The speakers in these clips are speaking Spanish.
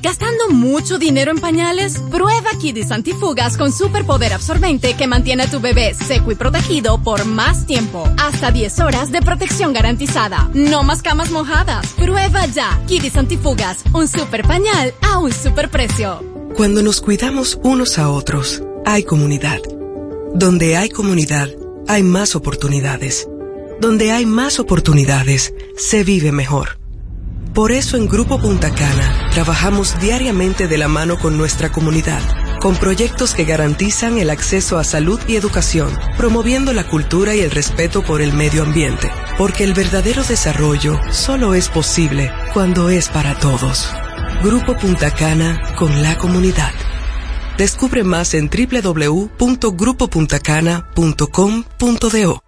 ¿Gastando mucho dinero en pañales? Prueba Kidis Antifugas con superpoder absorbente que mantiene a tu bebé seco y protegido por más tiempo. Hasta 10 horas de protección garantizada. No más camas mojadas. Prueba ya Kidis Antifugas, un super pañal a un super precio. Cuando nos cuidamos unos a otros, hay comunidad. Donde hay comunidad, hay más oportunidades. Donde hay más oportunidades, se vive mejor. Por eso en Grupo Punta Cana trabajamos diariamente de la mano con nuestra comunidad, con proyectos que garantizan el acceso a salud y educación, promoviendo la cultura y el respeto por el medio ambiente, porque el verdadero desarrollo solo es posible cuando es para todos. Grupo Punta Cana con la comunidad. Descubre más en www.grupopuntacana.com.do.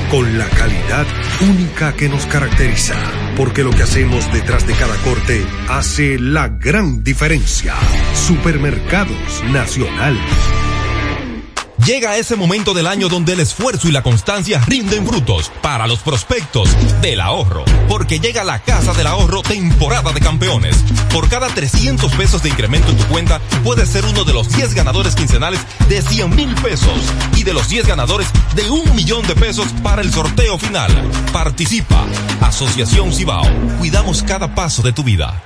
con la calidad única que nos caracteriza. Porque lo que hacemos detrás de cada corte hace la gran diferencia. Supermercados Nacional. Llega ese momento del año donde el esfuerzo y la constancia rinden frutos para los prospectos del ahorro. Porque llega la Casa del Ahorro temporada de campeones. Por cada 300 pesos de incremento en tu cuenta, puedes ser uno de los 10 ganadores quincenales de 100 mil pesos y de los 10 ganadores de un millón de pesos para el sorteo final. Participa. Asociación Cibao. Cuidamos cada paso de tu vida.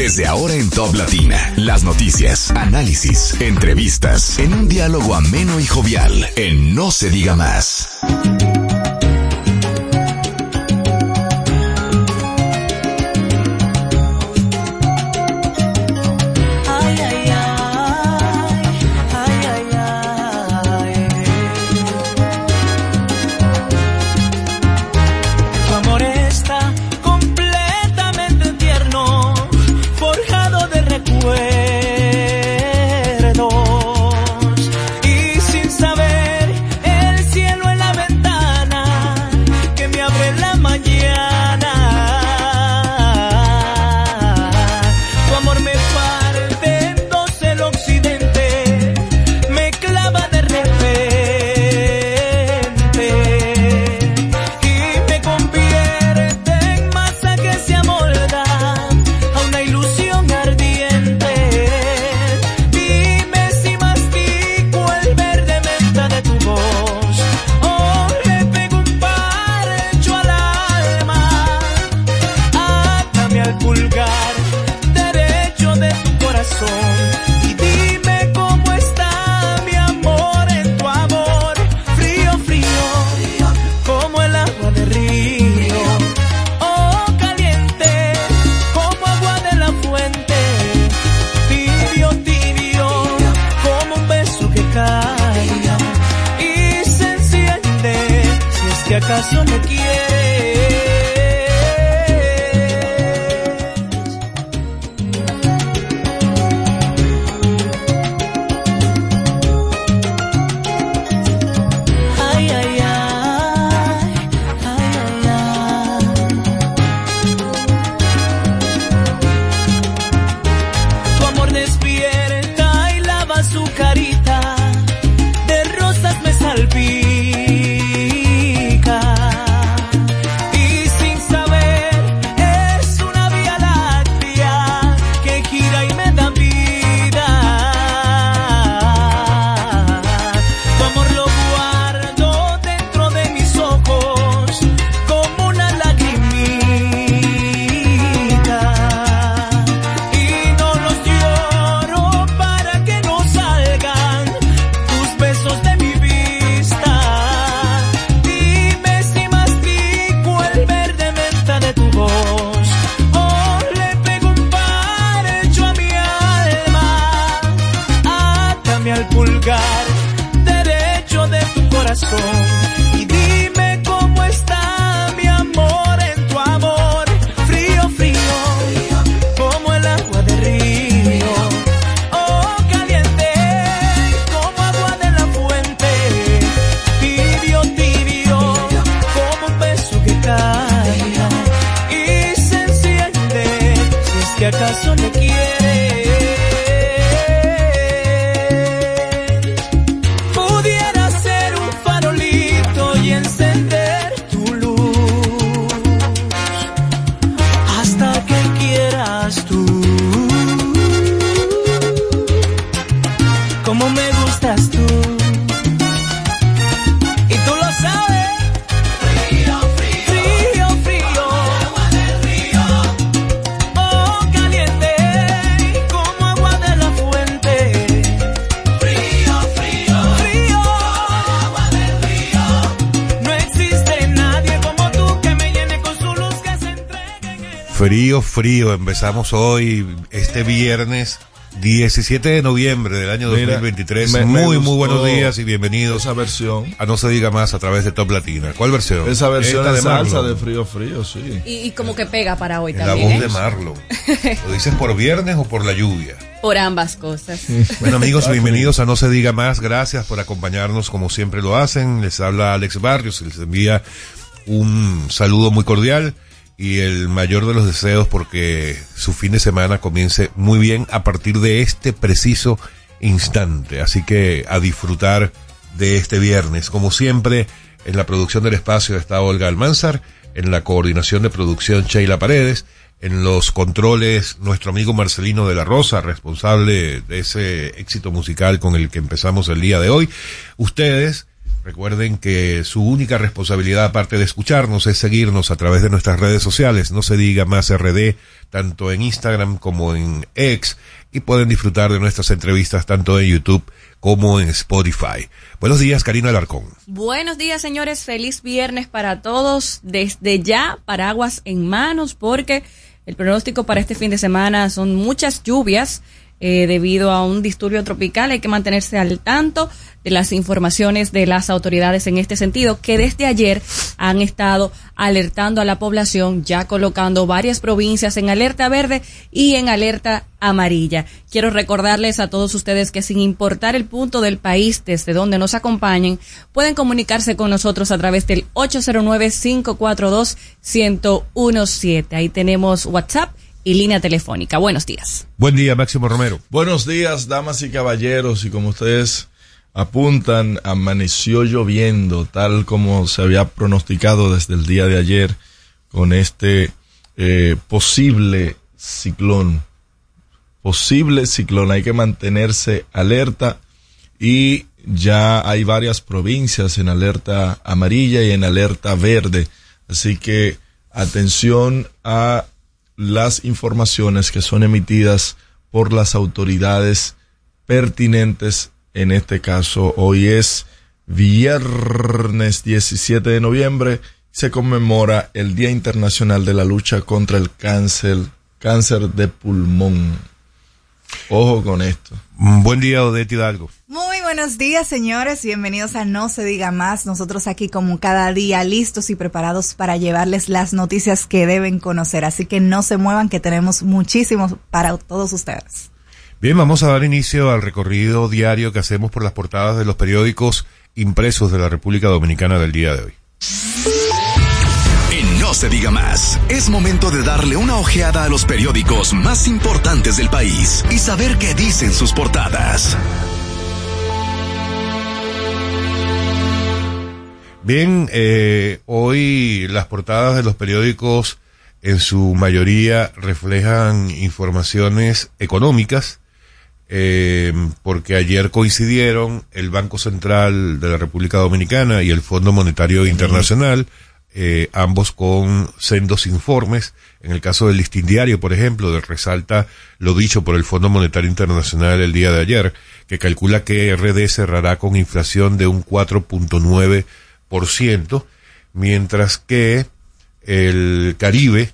Desde ahora en Top Latina, las noticias, análisis, entrevistas, en un diálogo ameno y jovial, en No se diga más. Empezamos hoy, este viernes 17 de noviembre del año 2023. me- me muy, muy buenos días y bienvenidos Esa versión. a No se diga más a través de Top Latina. ¿Cuál versión? Esa versión Esta de salsa de frío, frío, sí. Y, y como que pega para hoy La también. voz ¿eh? de Marlon. ¿Lo dices por viernes o por la lluvia? Por ambas cosas. Bueno amigos, bienvenidos a No se diga más. Gracias por acompañarnos como siempre lo hacen. Les habla Alex Barrios y les envía un saludo muy cordial y el mayor de los deseos porque su fin de semana comience muy bien a partir de este preciso instante. Así que a disfrutar de este viernes. Como siempre, en la producción del espacio está Olga Almanzar, en la coordinación de producción Sheila Paredes, en los controles nuestro amigo Marcelino de la Rosa, responsable de ese éxito musical con el que empezamos el día de hoy. Ustedes recuerden que su única responsabilidad aparte de escucharnos es seguirnos a través de nuestras redes sociales, no se diga más RD, tanto en Instagram como en X, y pueden disfrutar de nuestras entrevistas tanto en YouTube como en Spotify. Buenos días, Karina Alarcón. Buenos días, señores. Feliz viernes para todos. Desde ya, paraguas en manos, porque el pronóstico para este fin de semana son muchas lluvias eh, debido a un disturbio tropical. Hay que mantenerse al tanto de las informaciones de las autoridades en este sentido, que desde ayer han estado alertando a la población, ya colocando varias provincias en alerta verde y en alerta amarilla. Quiero recordarles a todos ustedes que sin importar el punto del país desde donde nos acompañen, pueden comunicarse con nosotros a través del 809-542-1017. Ahí tenemos WhatsApp y línea telefónica. Buenos días. Buen día, Máximo Romero. Buenos días, damas y caballeros, y como ustedes apuntan, amaneció lloviendo, tal como se había pronosticado desde el día de ayer, con este eh, posible ciclón. Posible ciclón, hay que mantenerse alerta y ya hay varias provincias en alerta amarilla y en alerta verde. Así que atención a las informaciones que son emitidas por las autoridades pertinentes. En este caso, hoy es viernes 17 de noviembre, se conmemora el Día Internacional de la Lucha contra el Cáncer, cáncer de pulmón. Ojo con esto. Buen día, Odette Hidalgo. Muy buenos días, señores. Bienvenidos a No se diga más. Nosotros aquí como cada día listos y preparados para llevarles las noticias que deben conocer. Así que no se muevan que tenemos muchísimos para todos ustedes. Bien, vamos a dar inicio al recorrido diario que hacemos por las portadas de los periódicos impresos de la República Dominicana del día de hoy. No se diga más, es momento de darle una ojeada a los periódicos más importantes del país y saber qué dicen sus portadas. Bien, eh, hoy las portadas de los periódicos en su mayoría reflejan informaciones económicas, eh, porque ayer coincidieron el Banco Central de la República Dominicana y el Fondo Monetario Internacional, eh, ambos con sendos informes. En el caso del listín diario, por ejemplo, resalta lo dicho por el Fondo Monetario Internacional el día de ayer, que calcula que RD cerrará con inflación de un 4.9%, mientras que el Caribe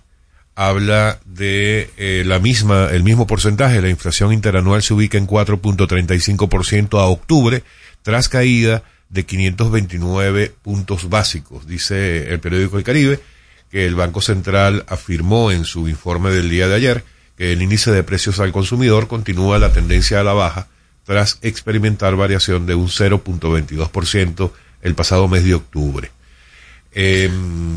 habla de eh, la misma, el mismo porcentaje, la inflación interanual se ubica en 4.35% a octubre, tras caída de 529 puntos básicos, dice el periódico El Caribe, que el Banco Central afirmó en su informe del día de ayer que el índice de precios al consumidor continúa la tendencia a la baja tras experimentar variación de un 0.22% el pasado mes de octubre. Eh,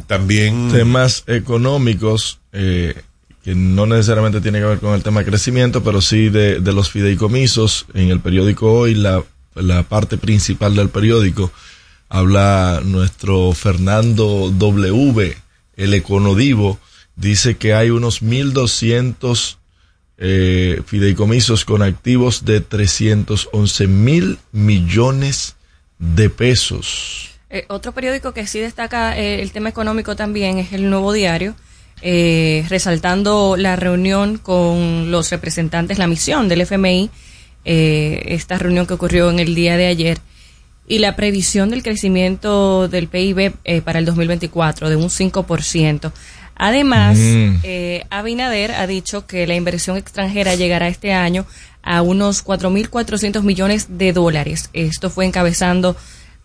también temas económicos eh, que no necesariamente tiene que ver con el tema de crecimiento, pero sí de, de los fideicomisos. En el periódico hoy, la, la parte principal del periódico, habla nuestro Fernando W, el econodivo, dice que hay unos 1.200 eh, fideicomisos con activos de 311 mil millones de pesos. Eh, otro periódico que sí destaca eh, el tema económico también es el Nuevo Diario, resaltando la reunión con los representantes, la misión del FMI, eh, esta reunión que ocurrió en el día de ayer, y la previsión del crecimiento del PIB eh, para el 2024 de un 5%. Además, mm. eh, Abinader ha dicho que la inversión extranjera llegará este año a unos 4.400 millones de dólares. Esto fue encabezando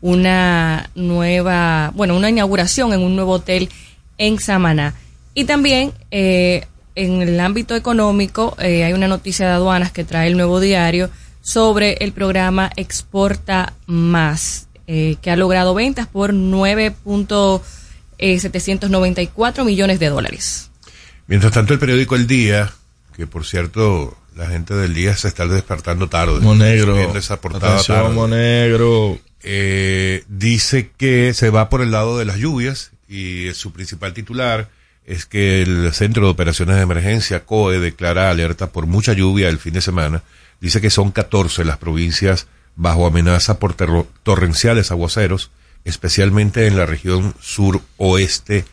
una nueva, bueno, una inauguración en un nuevo hotel en Samaná. Y también eh, en el ámbito económico hay una noticia de aduanas que trae el nuevo diario sobre el programa Exporta Más, que ha logrado ventas por 9 eh, 794 millones de dólares. Mientras tanto, el periódico El Día, que por cierto, la gente del Día se está despertando tarde. Monegro. Esa portada Monegro. Eh, dice que se va por el lado de las lluvias y su principal titular es que el Centro de Operaciones de Emergencia, COE, declara alerta por mucha lluvia el fin de semana. Dice que son 14 las provincias bajo amenaza por torrenciales aguaceros especialmente en la región suroeste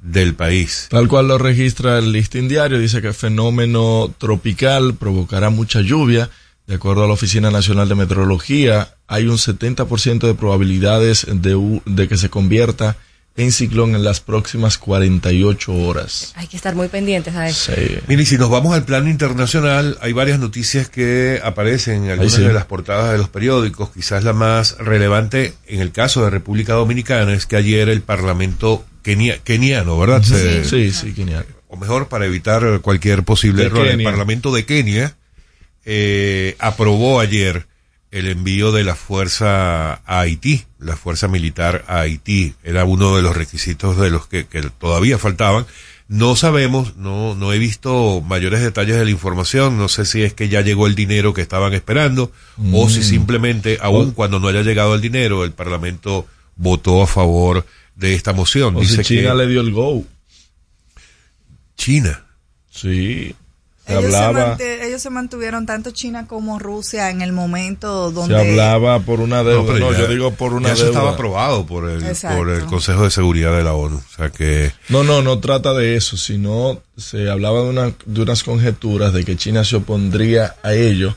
del país. Tal cual lo registra el listín diario, dice que el fenómeno tropical provocará mucha lluvia. De acuerdo a la Oficina Nacional de Meteorología, hay un 70% de probabilidades de, que se convierta en ciclón en las próximas 48 horas. Hay que estar muy pendientes a eso. Sí. Mire, si nos vamos al plano internacional, hay varias noticias que aparecen en algunas de las portadas de los periódicos. Quizás la más relevante en el caso de República Dominicana es que ayer el Parlamento keniano, ¿verdad? sí, sí, keniano. O mejor, para evitar cualquier posible error, el Parlamento de Kenia eh, aprobó ayer el envío de la fuerza a Haití, la fuerza militar a Haití. Era uno de los requisitos de los que, todavía faltaban. No sabemos, no, no he visto mayores detalles de la información, no sé si es que ya llegó el dinero que estaban esperando o si mm. simplemente, aun cuando no haya llegado el dinero, el Parlamento votó a favor de esta moción. O Dice si China le dio el go. China. Sí ellos, Se mantuvieron tanto China como Rusia en el momento donde se hablaba por una deuda. No, yo digo por una eso estaba aprobado por el, por el Consejo de Seguridad de la ONU. O sea que no, no, no trata de eso, sino se hablaba de, una, de unas conjeturas de que China se opondría a ello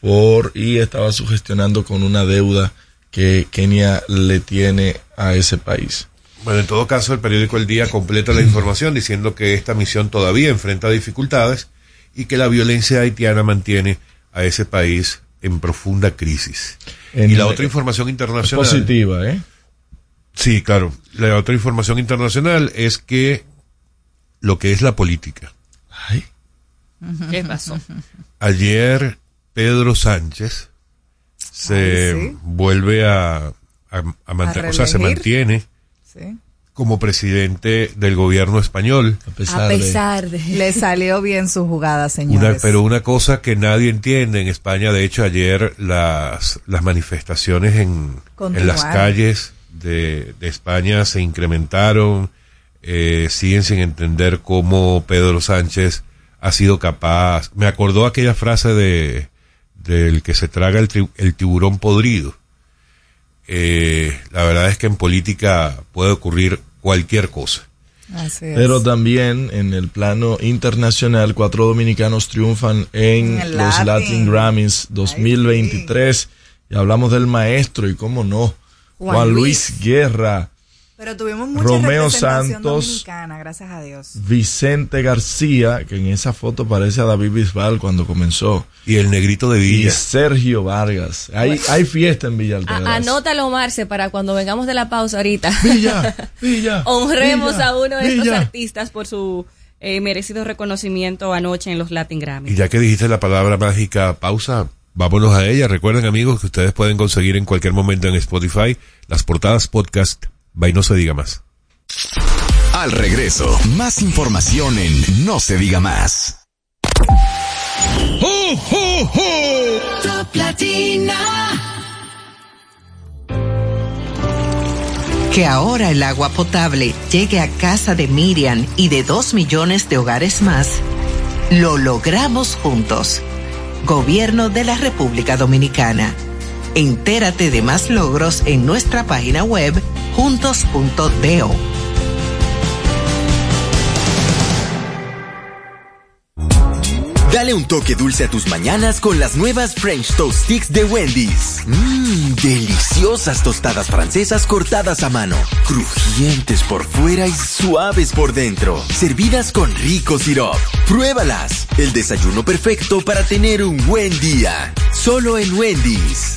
por y estaba sugestionando con una deuda que Kenia le tiene a ese país. Bueno, en todo caso, el periódico El Día completa la información diciendo que esta misión todavía enfrenta dificultades y que la violencia haitiana mantiene a ese país en profunda crisis. y la otra información internacional. positiva, ¿eh? Sí, claro. La otra información internacional es que lo que es la política. Ay. ¿Qué pasó? Ayer Pedro Sánchez se vuelve a, a, mantener, o sea, se mantiene sí como presidente del gobierno español. A pesar, de, Le salió bien su jugada, señores. pero una cosa que nadie entiende en España, de hecho ayer las, las manifestaciones en, en las calles de, de, España se incrementaron, eh, siguen sin entender cómo Pedro Sánchez ha sido capaz. Me acordó aquella frase de del que se traga el, el tiburón podrido eh, la verdad es que en política puede ocurrir cualquier cosa. Pero también en el plano internacional, cuatro dominicanos triunfan en, los Latin, Grammys 2023. Y hablamos del maestro y cómo no, Juan, Luis. Guerra pero tuvimos mucha Romeo Santos, dominicana, gracias a Dios. Vicente García, que en esa foto parece a David Bisbal cuando comenzó. Y el negrito de Villa. Y Sergio Vargas. Hay, hay fiesta en Villa Altagracia. Anótalo, Marce, para cuando vengamos de la pausa ahorita. Villa, Villa. Honremos a uno de estos artistas por su eh, merecido reconocimiento anoche en los Latin Grammy. Y ya que dijiste la palabra mágica pausa, vámonos a ella. Recuerden, amigos, que ustedes pueden conseguir en cualquier momento en Spotify las portadas podcast Bye, no se diga más. Al regreso, más información en No se diga más. Que ahora el agua potable llegue a casa de Miriam y de dos millones de hogares más, lo logramos juntos. Gobierno de la República Dominicana. Entérate de más logros en nuestra página web juntos.do. Dale un toque dulce a tus mañanas con las nuevas French Toast Sticks de Wendy's. Mmm, deliciosas tostadas francesas cortadas a mano, crujientes por fuera y suaves por dentro, servidas con rico sirop. Pruébalas, el desayuno perfecto para tener un buen día. Solo en Wendy's.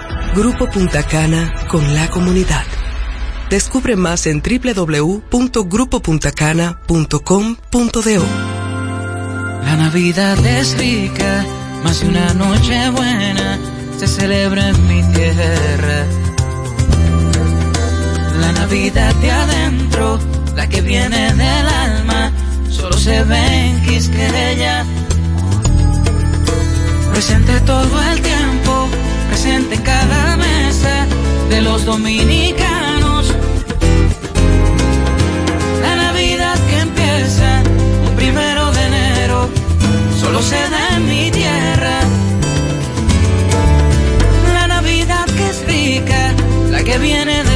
Grupo Punta Cana con la comunidad. Descubre más en www.grupopuntacana.com.do. La Navidad es rica, más de una noche buena se celebra en mi tierra. La Navidad de adentro, la que viene del alma, solo se ve en Quisqueya. Presente todo el tiempo, presente en cada mesa de los dominicanos. La Navidad que empieza un primero de enero, solo se da en mi tierra. La Navidad que es rica, la que viene del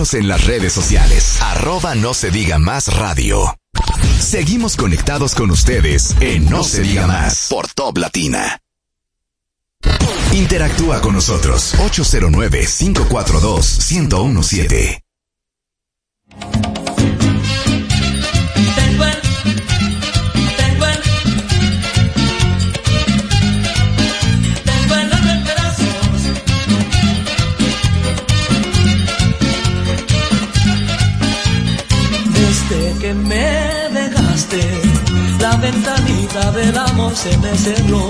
En las redes sociales. Arroba no se diga más radio. Seguimos conectados con ustedes en No, se diga más por Top Latina. Interactúa con nosotros 809-542-1017. Ventanita del amor se me cerró.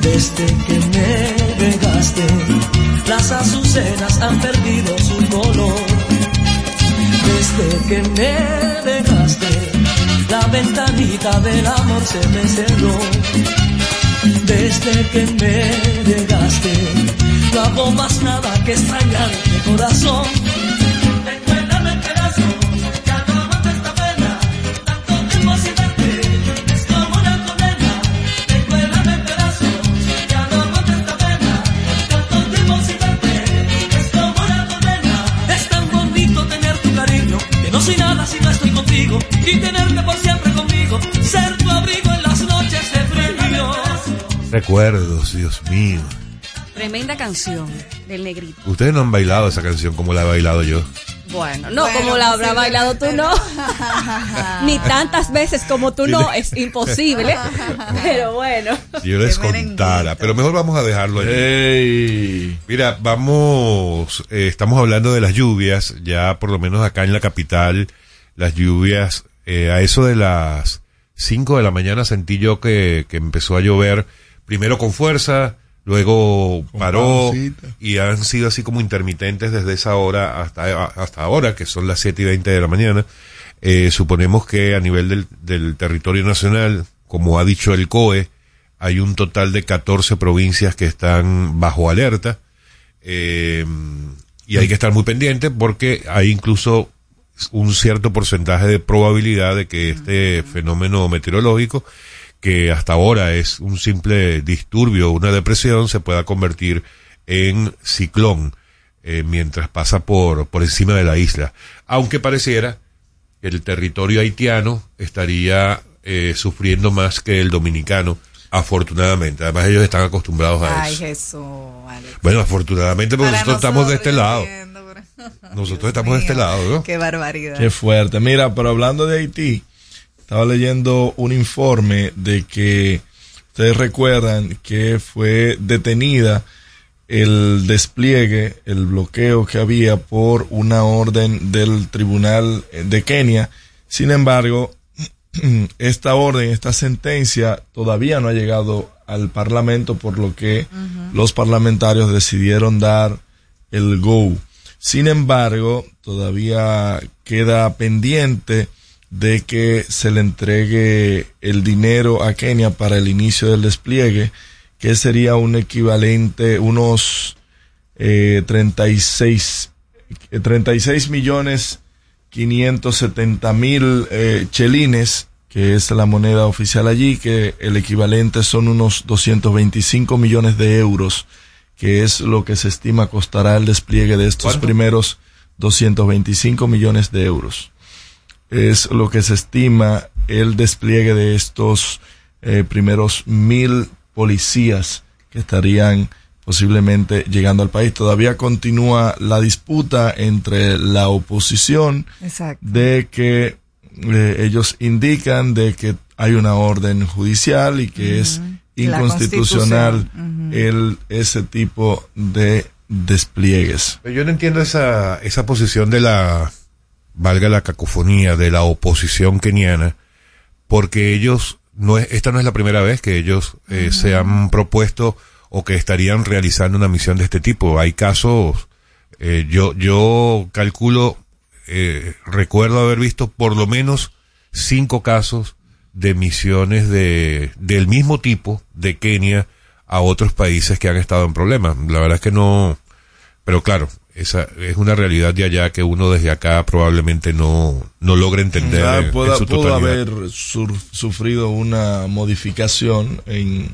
Desde que me dejaste, las azucenas han perdido su color. Desde que me dejaste, la ventanita del amor se me cerró. Desde que me dejaste, no hago más nada que extrañarte corazón. Contigo, y tenerte por siempre conmigo, ser tu abrigo en las noches de frío. Recuerdos, Dios mío. Tremenda canción del negrito. Ustedes no han bailado esa canción como la he bailado yo. Bueno, no Bueno, como la habrá sí, bailado tú, no. Ni tantas veces como tú, no. Es imposible. Pero bueno. Si yo les contara, pero mejor vamos a dejarlo ahí. Mira, vamos, eh, estamos hablando de las lluvias, ya por lo menos acá en la capital, las lluvias, eh, a eso de las 5 de la mañana sentí yo que, que empezó a llover, primero con fuerza, luego paró y han sido así como intermitentes desde esa hora hasta, hasta ahora, que son las 7 y 20 de la mañana. Eh, suponemos que a nivel del, del territorio nacional, como ha dicho el COE, hay un total de 14 provincias que están bajo alerta. eh, y hay que estar muy pendiente porque hay incluso un cierto porcentaje de probabilidad de que este fenómeno meteorológico, que hasta ahora es un simple disturbio, una depresión, se pueda convertir en ciclón eh, mientras pasa por, por encima de la isla. Aunque pareciera que el territorio haitiano estaría eh, sufriendo más que el dominicano, afortunadamente. Además ellos están acostumbrados a Ay, eso. Jesús, Alex. Bueno, afortunadamente porque Para nosotros estamos de este lado. Nosotros estamos de este lado, ¿no? Qué barbaridad. Qué fuerte. Mira, pero hablando de Haití, estaba leyendo un informe de que ustedes recuerdan que fue detenida el despliegue, el bloqueo que había por una orden del tribunal de Kenia. Sin embargo, esta orden, esta sentencia todavía no ha llegado al Parlamento, por lo que los parlamentarios decidieron dar el go. Sin embargo, todavía queda pendiente de que se le entregue el dinero a Kenia para el inicio del despliegue, que sería un equivalente, unos eh, 36, eh, 36 millones 570 mil eh, chelines, que es la moneda oficial allí, que el equivalente son unos 225 millones de euros, que es lo que se estima costará el despliegue de estos primeros 225 millones de euros. Es lo que se estima el despliegue de estos eh, primeros mil policías que estarían posiblemente llegando al país. Todavía continúa la disputa entre la oposición de que eh, ellos indican de que hay una orden judicial y que es inconstitucional el, ese tipo de despliegues. Yo no entiendo esa, esa posición de la valga la cacofonía de la oposición keniana, porque ellos, no es, esta no es la primera vez que ellos eh, se han propuesto o que estarían realizando una misión de este tipo. Hay casos, eh, yo, yo calculo, eh, recuerdo haber visto por lo menos cinco casos de misiones de, del mismo tipo de Kenia a otros países que han estado en problemas. La verdad es que no, pero claro, esa es una realidad de allá que uno desde acá probablemente no, no logra entender. Ah, pudo, haber sufrido una modificación en,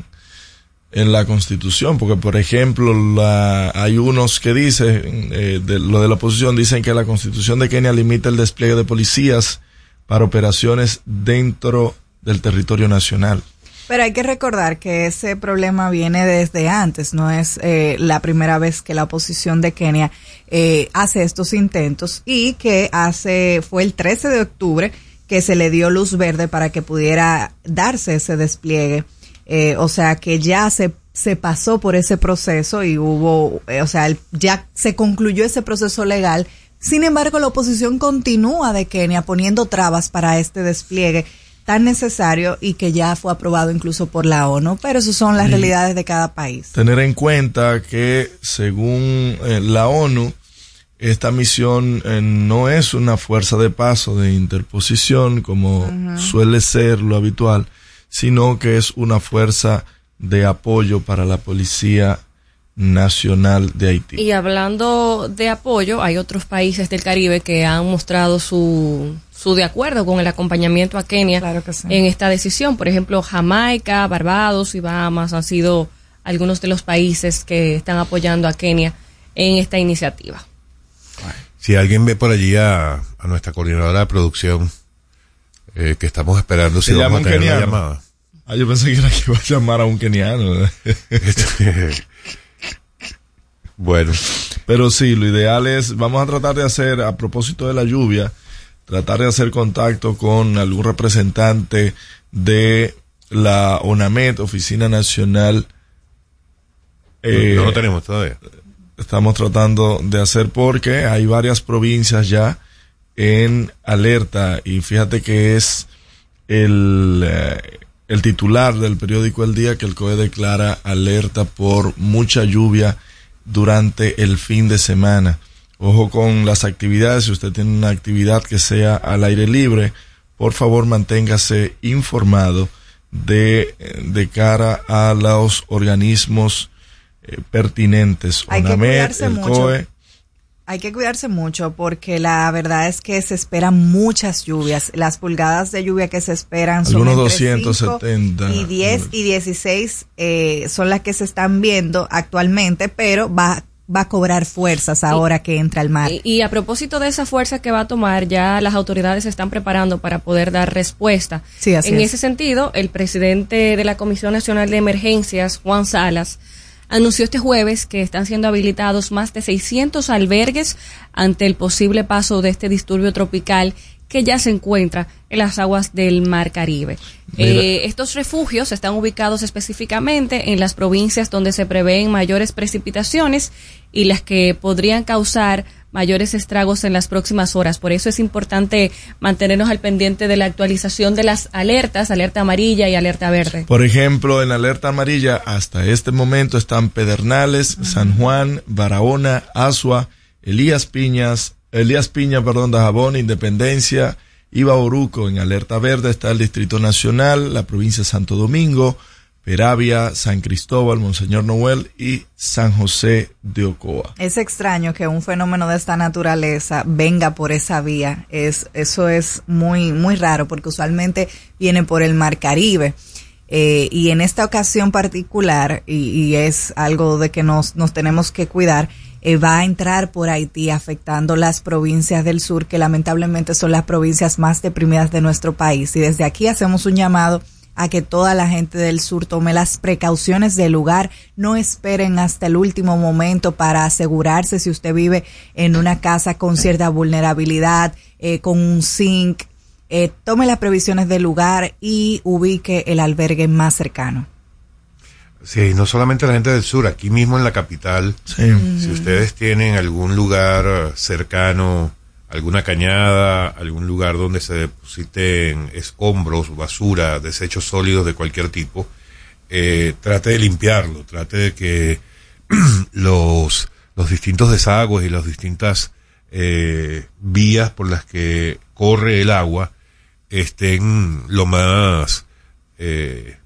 en la constitución, porque por ejemplo la, hay unos que dicen, eh, de, lo de la oposición dicen que la constitución de Kenia limita el despliegue de policías para operaciones dentro del territorio nacional. Pero hay que recordar que ese problema viene desde antes, no es eh, la primera vez que la oposición de Kenia eh, hace estos intentos y que hace, fue el 13 de octubre que se le dio luz verde para que pudiera darse ese despliegue. Eh, o sea que ya se, se pasó por ese proceso y hubo, o sea, ya se concluyó ese proceso legal. Sin embargo, la oposición continúa de Kenia poniendo trabas para este despliegue tan necesario y que ya fue aprobado incluso por la ONU, pero esas son las realidades de cada país. Tener en cuenta que según eh, la ONU, esta misión eh, no es una fuerza de paso de interposición como suele ser lo habitual, sino que es una fuerza de apoyo para la policía nacional de Haití. Y hablando de apoyo, hay otros países del Caribe que han mostrado su, su de acuerdo con el acompañamiento a Kenia en esta decisión. Por ejemplo, Jamaica, Barbados y Bahamas han sido algunos de los países que están apoyando a Kenia en esta iniciativa. Si alguien ve por allí a, nuestra coordinadora de producción, eh, que estamos esperando si vamos a tener una llamada. Ah, yo pensé que era que iba a llamar a un keniano. Bueno. Pero sí, lo ideal es, vamos a tratar de hacer, a propósito de la lluvia, tratar de hacer contacto con algún representante de la ONAMED, Oficina Nacional. Eh, no, lo tenemos todavía. Estamos tratando de hacer porque hay varias provincias ya en alerta y fíjate que es el, eh, el titular del periódico El Día que el COE declara alerta por mucha lluvia durante el fin de semana. Ojo con las actividades, si usted tiene una actividad que sea al aire libre, por favor manténgase informado de, de cara a los organismos eh, pertinentes. Hay que cuidarse mucho hay que cuidarse mucho porque la verdad es que se esperan muchas lluvias. Las pulgadas de lluvia que se esperan son entre 270 y 10 y 16 eh, son las que se están viendo actualmente, pero va va a cobrar fuerzas ahora que entra el mar. Y, a propósito de esa fuerza que va a tomar, ya las autoridades se están preparando para poder dar respuesta. Sí, así en ese sentido, el presidente de la Comisión Nacional de Emergencias, Juan Salas, anunció este jueves que están siendo habilitados más de 600 albergues ante el posible paso de este disturbio tropical que ya se encuentra en las aguas del Mar Caribe. Eh, estos refugios están ubicados específicamente en las provincias donde se prevén mayores precipitaciones y las que podrían causar mayores estragos en las próximas horas. Por eso es importante mantenernos al pendiente de la actualización de las alertas, alerta amarilla y alerta verde. Por ejemplo, en alerta amarilla hasta este momento están Pedernales, San Juan, Barahona, Asua, Elías Piñas, Elías Piña, perdón, Dajabón, Independencia, Iba Oruco. En alerta verde está el Distrito Nacional, la provincia de Santo Domingo, Peravia, San Cristóbal, Monseñor Noel y San José de Ocoa. Es extraño que un fenómeno de esta naturaleza venga por esa vía. Es, eso es muy, muy raro porque usualmente viene por el Mar Caribe. Eh, y en esta ocasión particular, y, y, es algo de que nos, nos tenemos que cuidar, eh, va a entrar por Haití afectando las provincias del sur, que lamentablemente son las provincias más deprimidas de nuestro país. Y desde aquí hacemos un llamado a que toda la gente del sur tome las precauciones del lugar, no esperen hasta el último momento para asegurarse si usted vive en una casa con cierta vulnerabilidad, eh, con un zinc, eh, tome las previsiones del lugar y ubique el albergue más cercano. Sí, no solamente la gente del sur, aquí mismo en la capital, Sí. si ustedes tienen algún lugar cercano, alguna cañada, algún lugar donde se depositen escombros, basura, desechos sólidos de cualquier tipo, eh, trate de limpiarlo, trate de que los, los distintos desagües y las distintas eh, vías por las que corre el agua estén lo más, eh,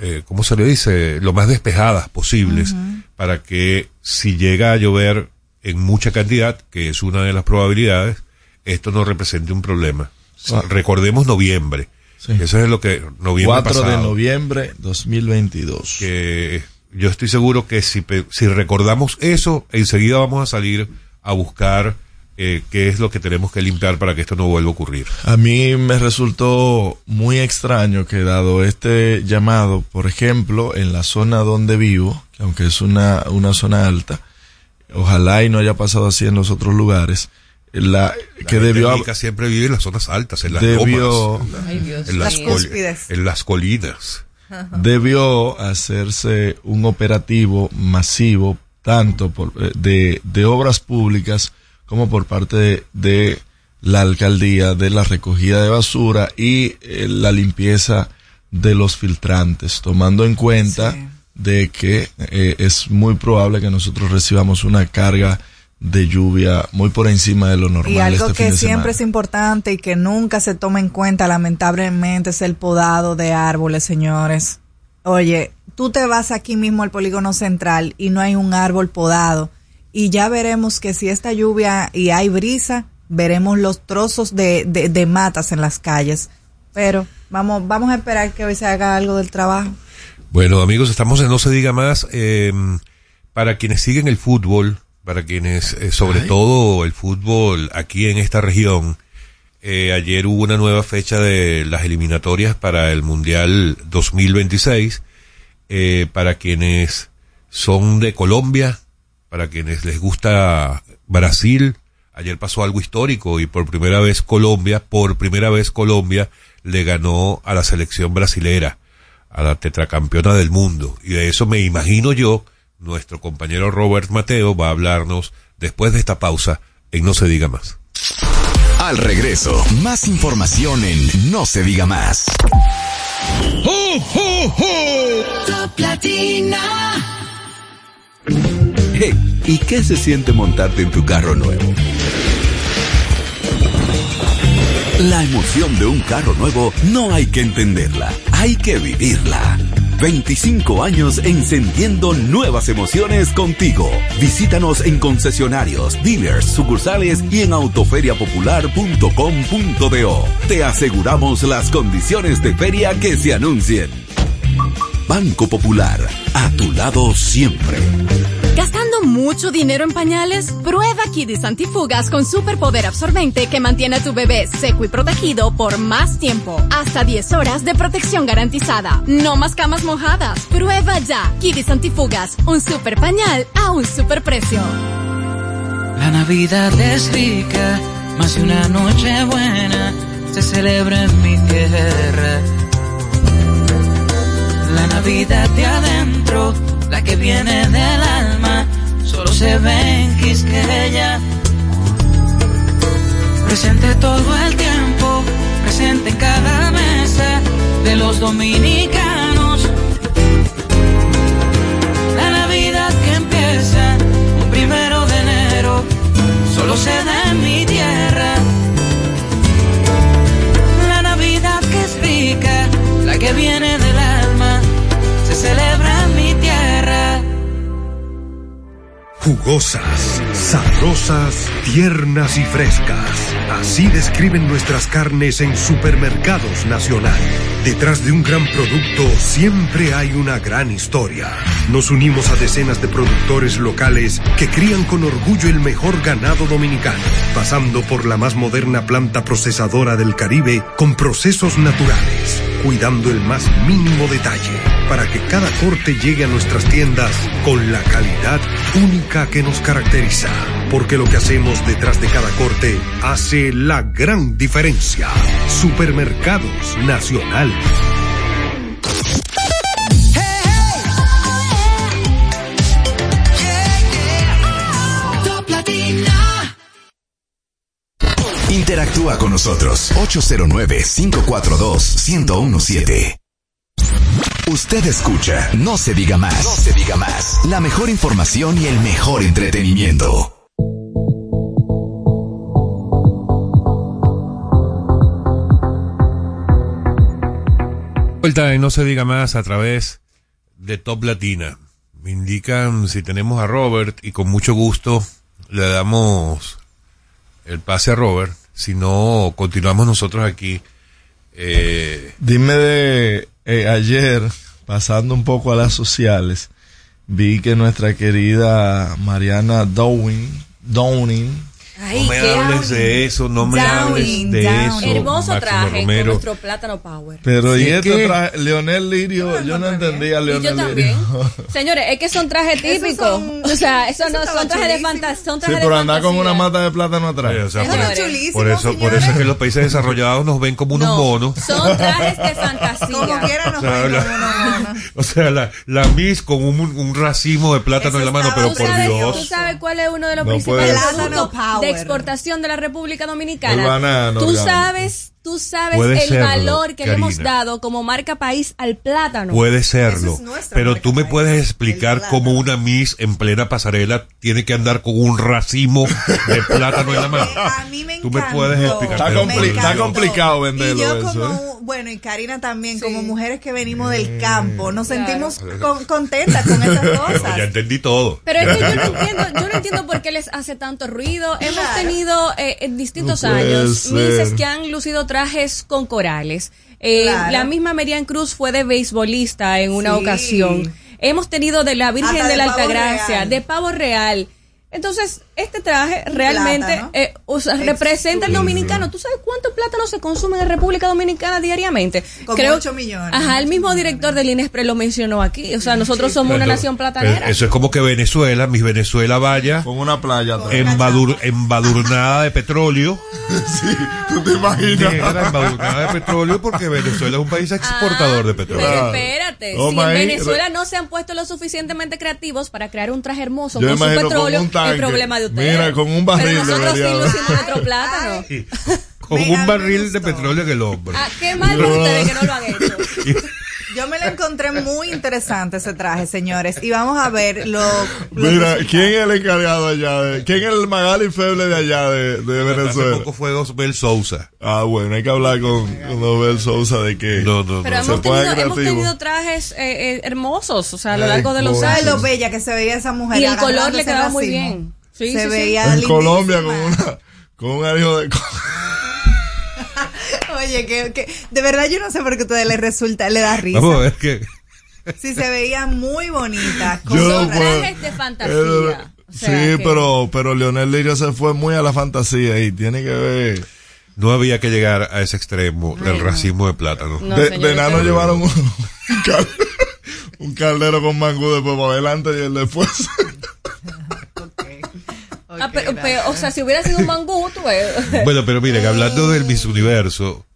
eh, ¿cómo se le dice? Lo más despejadas posibles para que si llega a llover en mucha cantidad, que es una de las probabilidades, esto no represente un problema. Ah. Recordemos noviembre. Eso es lo que noviembre 4 de noviembre 2022. que yo estoy seguro que si, pe- si recordamos eso, enseguida vamos a salir a buscar eh, qué es lo que tenemos que limpiar para que esto no vuelva a ocurrir. A mí me resultó muy extraño que dado este llamado, por ejemplo, en la zona donde vivo, que aunque es una, una zona alta, ojalá y no haya pasado así en los otros lugares, la, La que gente debió, rica siempre vive en las zonas altas, en las Debió- lomas, en, la- Ay, Dios en las, mío. col- Cúspides. en las colinas. debió hacerse un operativo masivo tanto por, eh, de, de obras públicas como por parte de, de la alcaldía de la recogida de basura y eh, la limpieza de los filtrantes, tomando en cuenta de que eh, es muy probable que nosotros recibamos una carga de lluvia muy por encima de lo normal Y algo este fin que de siempre es importante y que nunca se toma en cuenta, lamentablemente, es el podado de árboles, señores. Oye, tú te vas aquí mismo al polígono central y no hay un árbol podado. Y ya veremos que si esta lluvia y hay brisa, veremos los trozos de, de, de matas en las calles. Pero vamos, vamos a esperar que hoy se haga algo del trabajo. Bueno, amigos, estamos en No se diga más. eh, para quienes siguen el fútbol, para quienes, eh, sobre todo el fútbol aquí en esta región, eh, ayer hubo una nueva fecha de las eliminatorias para el Mundial 2026. eh, para quienes son de Colombia, para quienes les gusta Brasil, ayer pasó algo histórico y por primera vez Colombia, por primera vez Colombia le ganó a la selección brasilera, a la tetracampeona del mundo. Y de eso me imagino yo, nuestro compañero Robert Mateo va a hablarnos después de esta pausa en No se diga más. Al regreso, más información en No se diga más. Top Latina. ¿Y qué se siente montarte en tu carro nuevo? La emoción de un carro nuevo no hay que entenderla, hay que vivirla. 25 años encendiendo nuevas emociones contigo. Visítanos en concesionarios, dealers, sucursales y en autoferiapopular.com.do. Te aseguramos las condiciones de feria que se anuncien. Banco Popular, a tu lado siempre. ¿Gastando mucho dinero en pañales? Prueba Kidis Antifugas con superpoder absorbente que mantiene a tu bebé seco y protegido por más tiempo. Hasta 10 horas de protección garantizada. No más camas mojadas. Prueba ya. Kidis Antifugas, un super pañal a un super precio. La Navidad es rica, más de una noche buena se celebra en mi tierra. La Navidad de adentro, la que viene del alma, solo se ve en Quisqueya. Presente todo el tiempo, presente en cada mesa de los dominicanos. La Navidad que empieza un primero de enero, solo se da en mi tierra. La Navidad que es rica, la que viene del alma, se celebra en mi. Jugosas, sabrosas, tiernas y frescas. Así describen nuestras carnes en Supermercados Nacional. Detrás de un gran producto siempre hay una gran historia. Nos unimos a decenas de productores locales que crían con orgullo el mejor ganado dominicano, pasando por la más moderna planta procesadora del Caribe con procesos naturales, cuidando el más mínimo detalle para que cada corte llegue a nuestras tiendas con la calidad única que nos caracteriza. Porque lo que hacemos detrás de cada corte hace la gran diferencia. Supermercados Nacional. Interactúa con nosotros 809-542-1017. Usted escucha No se diga más. No se diga más. La mejor información y el mejor entretenimiento. Vuelta y no se diga más a través de Top Latina. Me indican si tenemos a Robert y con mucho gusto le damos el pase a Robert. Si no, continuamos nosotros aquí. Eh, Dime de eh, ayer, pasando un poco a las sociales, vi que nuestra querida Mariana Downing, Downing no me hables de eso, no me hables de eso. Hermoso Máximo traje Romero. con nuestro plátano power. Pero y Sí, este traje, Leonel Lirio, yo no entendía a Y Leonel yo también. Lirio. Señores, es que son trajes típicos. son- o sea, eso esos no son trajes de fantasía. Son Sí, trajes por de andar con una mata de plátano atrás. Sí, o sea, por, chulísimo, por eso, por eso es que los países desarrollados nos ven como unos No, monos. Son trajes de fantasía. Como quiera nos O sea, ven la- como unos monos. O sea, la, la Miss con un, un racimo de plátano en la mano, pero ¿Tú por Dios. tú sabes cuál es uno de los No principales Plátano de power. Exportación de la República Dominicana? banano, Tú sabes, tú sabes Puede el serlo, valor que le hemos dado como marca país al plátano. Puede serlo, es pero tú me país, puedes explicar cómo una Miss en plena pasarela tiene que andar con un racimo de plátano en la mano. A mí me Tú me encantó. puedes explicar. Está, compli- complicado Y venderlo yo eso. como, ¿eh? bueno, y Karina también, Sí. como mujeres que venimos del campo, nos Claro. sentimos con- contentas con esas cosas. ya entendí todo. Pero es que yo no entiendo, yo no entiendo por qué les hace tanto ruido. Hemos tenido eh, en distintos No años ser. mises que han lucido trajes con corales. Eh, Claro. La misma Merian Cruz fue de beisbolista en una Sí. ocasión. Hemos tenido de la Virgen Hasta de de la pavo Altagracia, real. de pavo real. Entonces, este traje realmente plátano. eh, o sea, representa al dominicano. ¿Tú sabes cuánto plátano se consume en República Dominicana diariamente? Como ocho millones. Ajá, el mismo director del INESPRE lo mencionó aquí. O sea, nosotros somos una nación pero platanera. Eso es como que Venezuela, mis Venezuela vaya Con una playa embadur- embadurnada de petróleo. Sí, tú te imaginas. Negra, embadurnada de petróleo porque Venezuela es un país exportador de petróleo. Pero espérate, si en Venezuela no se han puesto lo suficientemente creativos para crear un traje hermoso Yo con su con petróleo, un tanque. el problema de ustedes. Mira, con un barril Pero nosotros sí debería- lucimos nuestro plátano. Sí, Con Mira, un barril de petróleo en el hombro. Ah, qué mal por ustedes que no lo han hecho. Yo me lo encontré muy interesante ese traje, señores. Y vamos a ver lo. Mira. ¿quién es el encargado allá? De, ¿Quién es el Magali Feble de allá de, de Hace Venezuela? poco fue Osbel Sousa. Ah, bueno, hay que hablar con, con Nobel Sousa de que No, no, Pero no. Se hemos tenido, hemos tenido trajes eh, eh, hermosos, o sea, a lo largo de los coño. ¿Sabes años. lo bella que se veía esa mujer? Y el color le quedaba muy bien. Sí, se sí, sí. veía en. Colombia con una con un arijo de Oye, que, que de verdad yo no sé por qué a ustedes les resulta, le da risa. Vamos a ver que. Sí, se veía muy bonita. con Yo puedo. trajes de fantasía. Eh, O sea, sí, que- pero pero Leonel Lirio se fue muy a la fantasía y tiene que ver. No había que llegar a ese extremo del racismo de plátano. No, de, de nano llevaron un, un cal- un caldero con mangú después para adelante y el después. Ah, pero, pero, o sea, si hubiera sido un mangú, tú ves. Bueno, pero miren, hablando del Miss Universo,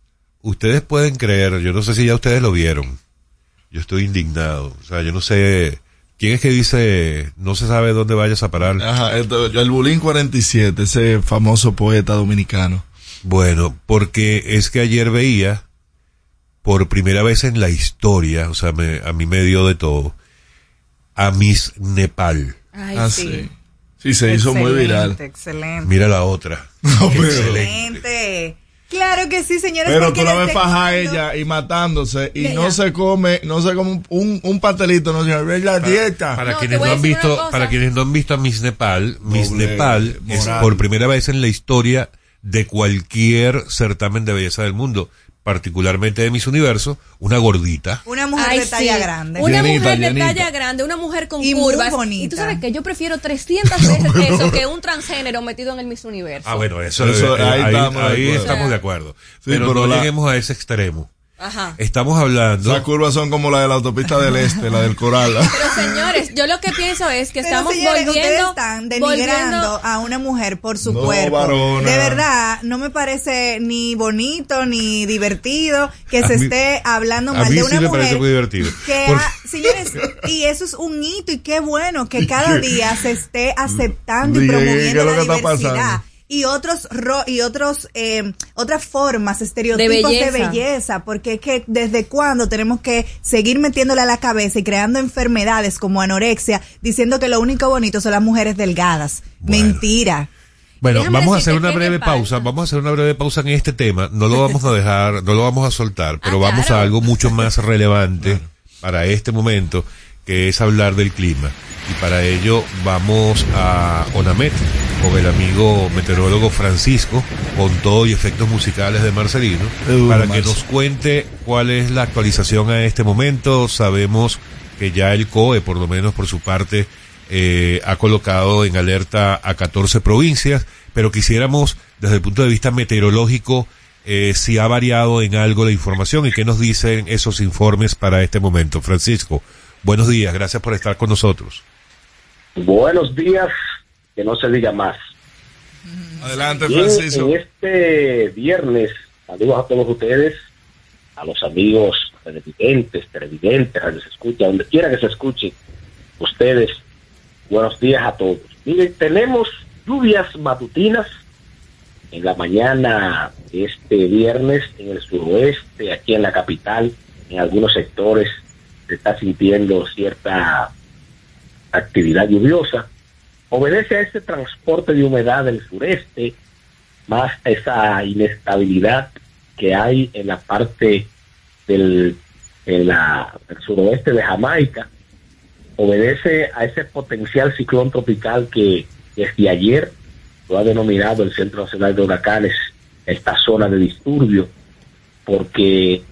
ustedes pueden creer, yo no sé si ya ustedes lo vieron. Yo estoy indignado. O sea, yo no sé. ¿Quién es que dice no se sabe dónde vayas a parar? Ajá, esto- el Bulín 47, ese famoso poeta dominicano. Bueno, porque es que ayer veía por primera vez en la historia, o sea, me- a mí me dio de todo, a Miss Nepal. Ay, ah, sí. sí. Sí, se hizo muy viral. Excelente. Mira la otra. No, pero- Excelente. Claro que sí, señores. Pero tú la ves faja a ella y matándose y no se come, no se come un, un, pastelito, no se ve la dieta. Para No, quienes no han visto, para quienes no han visto a Miss Nepal, Miss Doble Nepal es por primera vez en la historia de cualquier certamen de belleza del mundo, particularmente de Miss Universo, una gordita. Una mujer Ay, de talla sí. grande. Una mujer de talla grande, una mujer con Y muy curvas. bonita. Y tú sabes que yo prefiero 300 veces eso que un transgénero metido en el Miss Universo. Ah, bueno, eso, Eso, eh, ahí ahí, estamos de ahí acuerdo. estamos de acuerdo. Sí, pero, pero no la- lleguemos a ese extremo. Ajá. Estamos hablando. Esas curvas son como la de la autopista del este, la del coral. Pero señores, yo lo que pienso es que Pero, estamos señores, ustedes volviendo, están denigrando volviendo a una mujer por su No, cuerpo. varona. De verdad, no me parece ni bonito ni divertido que A se mí- esté hablando a mal mí de sí una me mujer. parece muy divertido. Que ha- señores, y eso es un hito y qué bueno que cada día se esté aceptando y Dije, ¿qué promoviendo la está diversidad. pasando? Y otros ro- y otros eh, otras formas, estereotipos de belleza. belleza, porque es que desde cuándo tenemos que seguir metiéndole a la cabeza y creando enfermedades como anorexia, diciendo que lo único bonito son las mujeres delgadas. Bueno. Mentira. Bueno, Déjame vamos a hacer una breve pausa. Vamos a hacer una breve pausa en este tema. No lo vamos a dejar, no lo vamos a soltar, pero Ah, vamos claro. a algo mucho más relevante para este momento, que es hablar del clima. Y para ello vamos a Onamet con el amigo meteorólogo Francisco, con todo y efectos musicales de Marcelino, Uh, para que nos cuente cuál es la actualización a este momento. Sabemos que ya el COE, por lo menos por su parte, eh, ha colocado en alerta a 14 provincias, pero quisiéramos, desde el punto de vista meteorológico, eh, si ha variado en algo la información y qué nos dicen esos informes para este momento. Francisco, buenos días, gracias por estar con nosotros. Buenos días, que no se diga más. Adelante, Francisco. en este viernes, saludos a todos ustedes, a los amigos televidentes, televidentes, a se escucha, donde quiera que se escuche, ustedes, buenos días a todos. Miren, tenemos lluvias matutinas en la mañana de este viernes en el suroeste, aquí en la capital, en algunos sectores se está sintiendo cierta actividad lluviosa. Obedece a este transporte de humedad del sureste, más esa inestabilidad que hay en la parte del, en suroeste de Jamaica. Obedece a ese potencial ciclón tropical que desde ayer lo ha denominado el Centro Nacional de Huracanes esta zona de disturbio, porque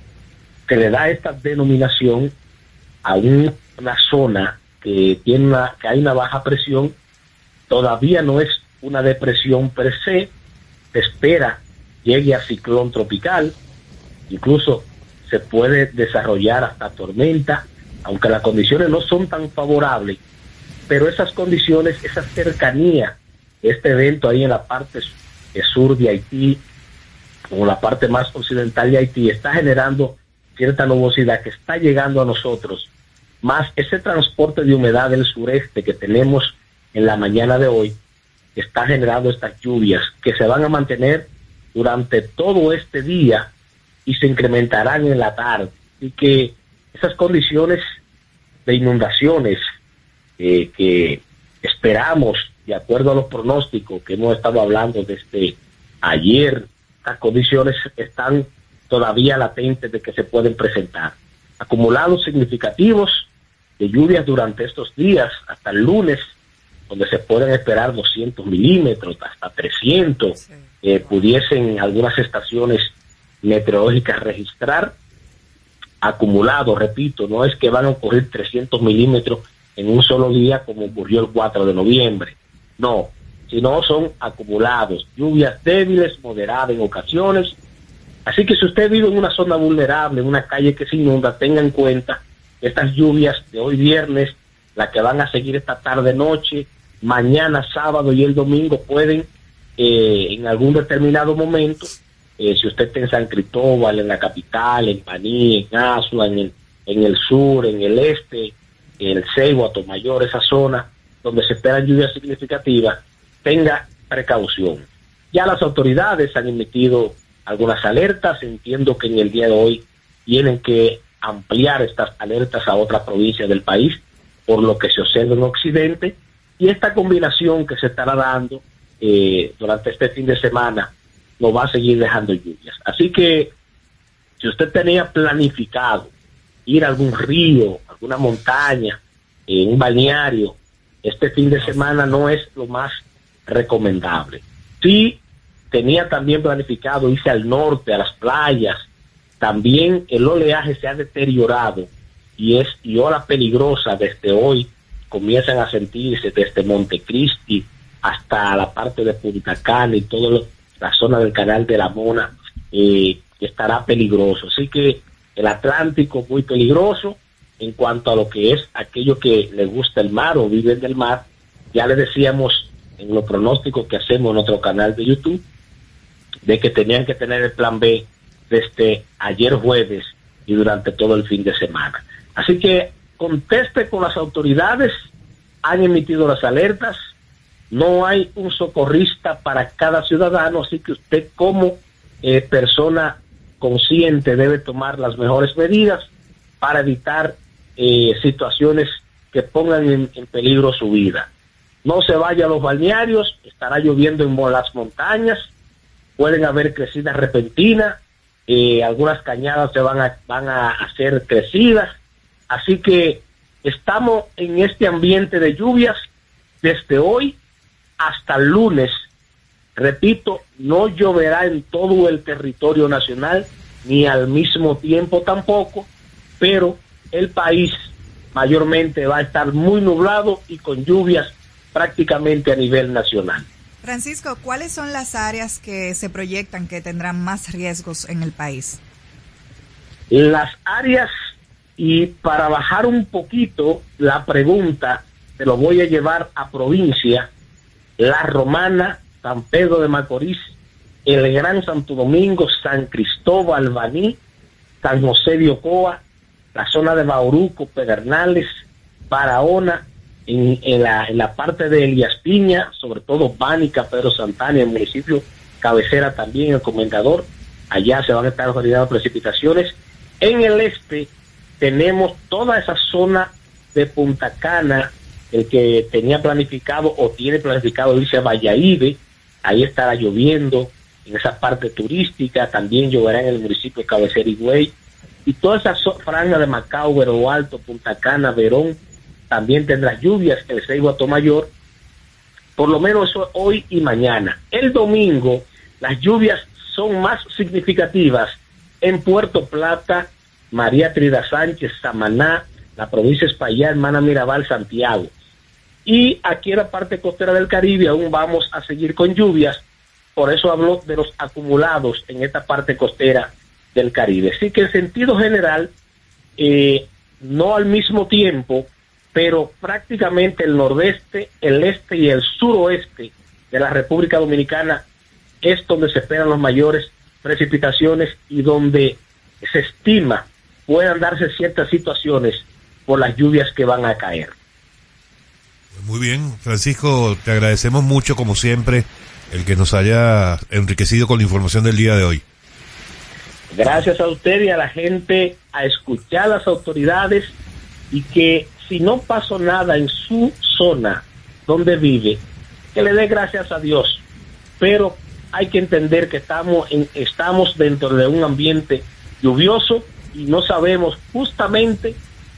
se le da esta denominación a un- una zona que tiene una, que hay una baja presión, todavía no es una depresión per se, se espera llegue a ciclón tropical, incluso se puede desarrollar hasta tormenta, aunque las condiciones no son tan favorables, pero esas condiciones, esa cercanía este evento ahí en la parte sur de Haití, o la parte más occidental de Haití, está generando cierta nubosidad que está llegando a nosotros, más ese transporte de humedad del sureste que tenemos en la mañana de hoy, está generando estas lluvias que se van a mantener durante todo este día y se incrementarán en la tarde. Y que esas condiciones de inundaciones eh, que esperamos, de acuerdo a los pronósticos que hemos estado hablando desde ayer, estas condiciones están todavía latentes de que se pueden presentar. Acumulados significativos de lluvias durante estos días, hasta el lunes, donde se pueden esperar 200 milímetros, hasta 300, eh, pudiesen algunas estaciones meteorológicas registrar acumulado, repito, no es que van a ocurrir 300 milímetros en un solo día como ocurrió el 4 de noviembre, no, sino son acumulados, lluvias débiles, moderadas en ocasiones. Así que si usted vive en una zona vulnerable, en una calle que se inunda, tenga en cuenta estas lluvias de hoy viernes, las que van a seguir esta tarde noche mañana, sábado y el domingo pueden eh, en algún determinado momento, eh, si usted está en San Cristóbal, en la capital, en Paní, en Asua, en el, en el sur, en el este, en el Ceibo, Atomayor, esa zona donde se esperan lluvias significativas, tenga precaución. Ya las autoridades han emitido algunas alertas, entiendo que en el día de hoy tienen que ampliar estas alertas a otras provincias del país por lo que se observa en Occidente y esta combinación que se estará dando eh, durante este fin de semana nos va a seguir dejando lluvias. Así que si usted tenía planificado ir a algún río, alguna montaña, en un balneario, este fin de semana no es lo más recomendable. Si tenía también planificado irse al norte, a las playas, también el oleaje se ha deteriorado y es y ola peligrosa desde hoy comienzan a sentirse desde Montecristi hasta la parte de Punta Cana y toda la zona del canal de la Mona eh, estará peligroso. Así que el Atlántico muy peligroso en cuanto a lo que es aquello que le gusta el mar o viven del mar. Ya le decíamos en los pronósticos que hacemos en nuestro canal de YouTube de que tenían que tener el plan B desde ayer jueves y durante todo el fin de semana. Así que conteste con las autoridades, han emitido las alertas, no hay un socorrista para cada ciudadano, así que usted como eh, persona consciente debe tomar las mejores medidas para evitar eh, situaciones que pongan en, peligro su vida. No se vaya a los balnearios, estará lloviendo en las montañas, pueden haber crecidas repentinas, eh, algunas cañadas se van a, van a hacer crecidas, así que estamos en este ambiente de lluvias desde hoy hasta el lunes. Repito, no lloverá en todo el territorio nacional, ni al mismo tiempo tampoco, pero el país mayormente va a estar muy nublado y con lluvias prácticamente a nivel nacional. Francisco, ¿cuáles son las áreas que se proyectan que tendrán más riesgos en el país? Las áreas, y para bajar un poquito la pregunta, te lo voy a llevar a provincia, La Romana, San Pedro de Macorís, el Gran Santo Domingo, San Cristóbal, Baní, San José de Ocoa, la zona de Bauruco, Pedernales, Barahona, en, la, parte de Elías Piña, sobre todo Pánica, Pedro Santana, el municipio cabecera también, el comendador, allá se van a estar originando precipitaciones. En el este tenemos toda esa zona de Punta Cana, el que tenía planificado o tiene planificado irse a Valladolid, ahí estará lloviendo, en esa parte turística, también lloverá en el municipio de Cabecera y Güey, y toda esa franja de Macao, Vero Alto, Punta Cana, Verón, también tendrá lluvias el Seibo Mayor, por lo menos eso hoy y mañana. El domingo las lluvias son más significativas en Puerto Plata, María Trida Sánchez, Samaná, la provincia Espaillat, Mana Mirabal, Santiago. Y aquí en la parte costera del Caribe aún vamos a seguir con lluvias, por eso hablo de los acumulados en esta parte costera del Caribe. Así que en sentido general, eh, no al mismo tiempo, pero prácticamente el nordeste, el este y el suroeste de la República Dominicana es donde se esperan las mayores precipitaciones y donde se estima puedan darse ciertas situaciones por las lluvias que van a caer. Muy bien, Francisco, te agradecemos mucho como siempre el que nos haya enriquecido con la información del día de hoy. Gracias a usted y a la gente a escuchar a las autoridades y que si no pasó nada en su zona donde vive, que le dé gracias a Dios. Pero hay que entender que estamos, en, estamos dentro de un ambiente lluvioso y no sabemos justamente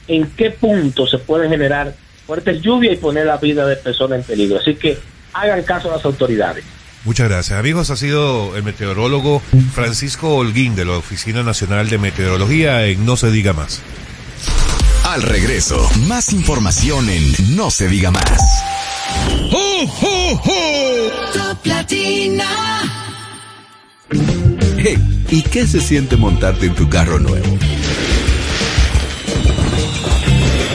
en qué punto se pueden generar fuertes lluvias y poner la vida de personas en peligro. Así que hagan caso a las autoridades. Muchas gracias. Amigos, ha sido el meteorólogo Francisco Holguín de la Oficina Nacional de Meteorología en No se diga más. Al regreso, más información en No se diga más. ¡Oh, oh, oh! Top Latina. Hey, ¿y qué se siente montarte en tu carro nuevo?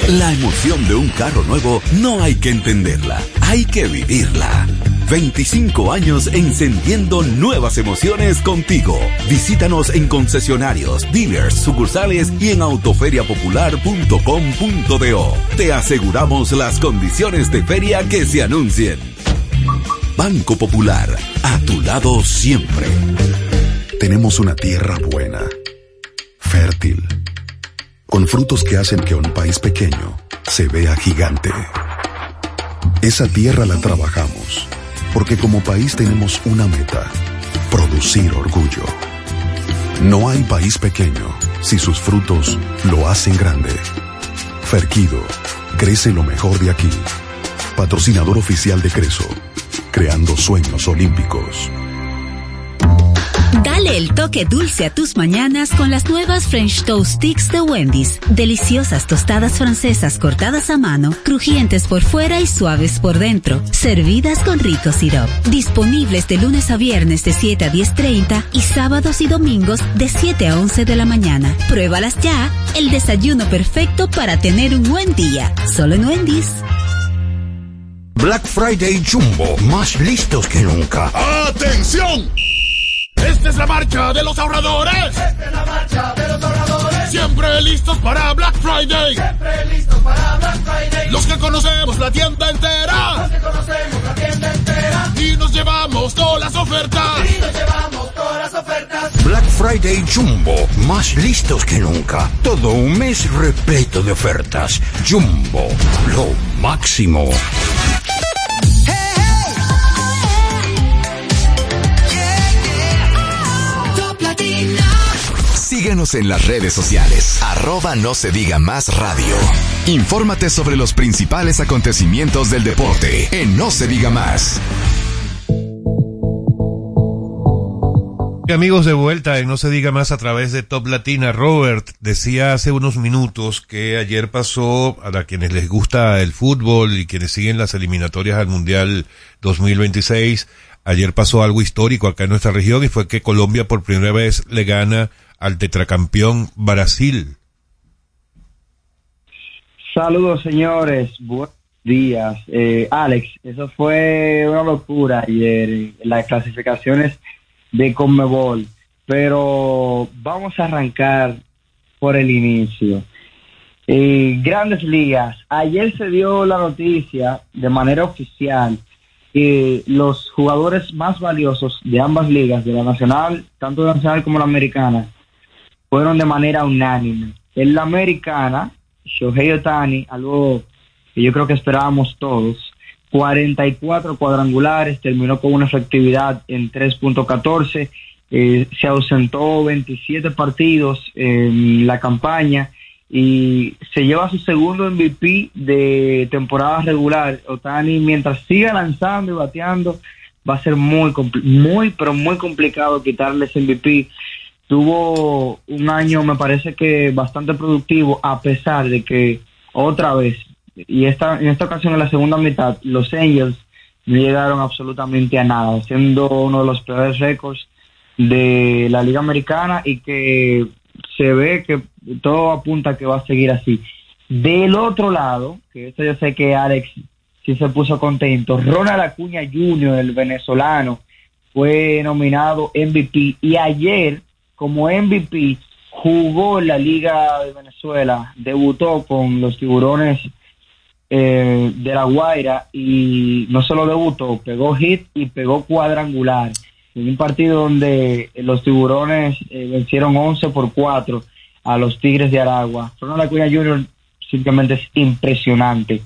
La emoción de un carro nuevo no hay que entenderla, hay que vivirla. 25 años encendiendo nuevas emociones contigo. Visítanos en concesionarios, dealers, sucursales y en autoferiapopular.com.do. Te aseguramos las condiciones de feria que se anuncien. Banco Popular, a tu lado siempre. Tenemos una tierra buena, fértil, con frutos que hacen que un país pequeño se vea gigante. Esa tierra la trabajamos, porque como país tenemos una meta, producir orgullo. No hay país pequeño si sus frutos lo hacen grande. Ferquido, crece lo mejor de aquí. Patrocinador oficial de Creso, creando sueños olímpicos. Dale el toque dulce a tus mañanas con las nuevas French Toast Sticks de Wendy's. Deliciosas tostadas francesas cortadas a mano, crujientes por fuera y suaves por dentro. Servidas con rico syrup. Disponibles de lunes a viernes de 7 a 10.30 y sábados y domingos de 7 a 11 de la mañana. Pruébalas ya. El desayuno perfecto para tener un buen día. Solo en Wendy's. Black Friday Jumbo, más listos que nunca. ¡Atención! Esta es la marcha de los ahorradores. Esta es la marcha de los ahorradores. Siempre listos para Black Friday. Siempre listos para Black Friday. Los que conocemos la tienda entera. Los que conocemos la tienda entera. Y nos llevamos todas las ofertas. Y nos llevamos todas las ofertas. Black Friday Jumbo, más listos que nunca. Todo un mes repleto de ofertas. Jumbo, lo máximo. Síguenos en las redes sociales. Arroba no se diga más radio. Infórmate sobre los principales acontecimientos del deporte en No se diga más. Amigos de vuelta en No se diga más a través de Top Latina, Robert decía hace unos minutos que ayer pasó, a quienes les gusta el fútbol y quienes siguen las eliminatorias al Mundial 2026, ayer pasó algo histórico acá en nuestra región y fue que Colombia por primera vez le gana al tetracampeón Brasil. Saludos señores, buenos días. Eh, Alex, eso fue una locura ayer las clasificaciones de Conmebol, pero vamos a arrancar por el inicio. Eh, grandes ligas, ayer se dio la noticia de manera oficial que los jugadores más valiosos de ambas ligas, de la nacional, tanto la nacional como la americana, fueron de manera unánime. En la americana, Shohei Otani, algo que yo creo que esperábamos todos, 44 cuadrangulares, terminó con una efectividad en 3.14, eh, se ausentó 27 partidos en la campaña y se lleva su segundo MVP de temporada regular. Otani, mientras siga lanzando y bateando, va a ser muy, muy, pero muy complicado quitarle ese MVP. Tuvo un año, me parece que bastante productivo, a pesar de que otra vez y esta, en esta ocasión en la segunda mitad, los Angels no llegaron absolutamente a nada, siendo uno de los peores récords de la Liga Americana y que se ve que todo apunta a que va a seguir así. Del otro lado, que esto yo sé que Alex sí se puso contento, Ronald Acuña Jr., el venezolano, fue nominado MVP y ayer como MVP jugó en la Liga de Venezuela, debutó con los tiburones eh, de La Guaira y no solo debutó, pegó hit y pegó cuadrangular. En un partido donde los tiburones eh, vencieron 11 por 4 a los Tigres de Aragua. Ronald Acuña Jr. simplemente es impresionante.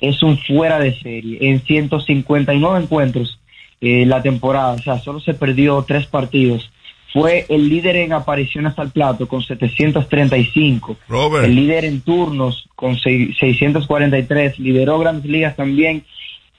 Es un fuera de serie. En 159 encuentros eh, la temporada, o sea, solo se perdió tres partidos fue el líder en apariciones al plato con 735. Robert. El líder en turnos con 643. Lideró grandes ligas también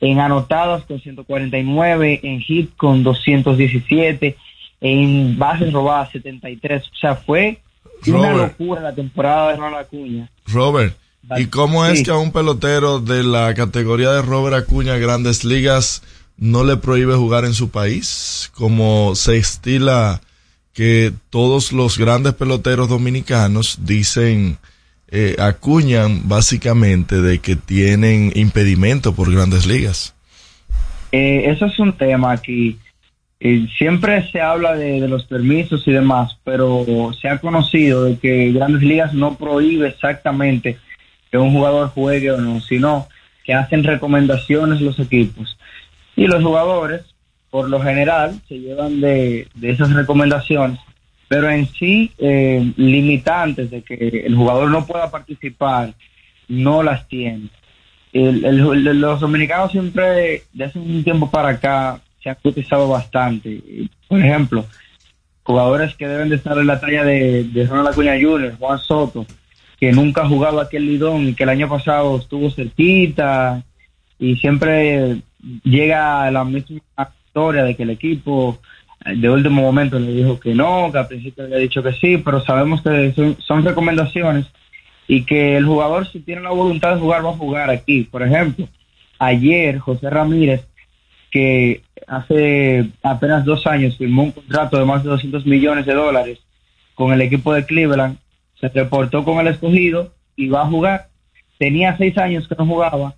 en anotadas con 149, en hit con 217, en bases robadas 73. O sea, fue una locura la temporada de Ronald Acuña. Robert, ¿y cómo es que a un pelotero de la categoría de Robert Acuña Grandes Ligas no le prohíbe jugar en su país? Como se estila que todos los grandes peloteros dominicanos dicen eh, acuñan básicamente de que tienen impedimento por grandes ligas. Eh, eso es un tema aquí. Eh, siempre se habla de, de los permisos y demás, pero se ha conocido de que Grandes Ligas no prohíbe exactamente que un jugador juegue o no, sino que hacen recomendaciones los equipos. Y los jugadores, por lo general, se llevan de, de esas recomendaciones, pero en sí, eh, limitantes de que el jugador no pueda participar, no las tiene. El- el- los dominicanos siempre, de hace un tiempo para acá, se han utilizado bastante. Por ejemplo, jugadores que deben de estar en la talla de, de Ronald Acuña Jr., Juan Soto, que nunca ha jugado aquí en Lidón y que el año pasado estuvo cerquita y siempre llega a la misma historia de que el equipo eh, de último momento le dijo que no, que al principio le había dicho que sí, pero sabemos que son, son recomendaciones y que el jugador si tiene la voluntad de jugar va a jugar aquí. Por ejemplo, ayer José Ramírez, que hace apenas dos años firmó un contrato de más de 200 millones de dólares con el equipo de Cleveland, se reportó con el escogido y va a jugar. Tenía seis años que no jugaba.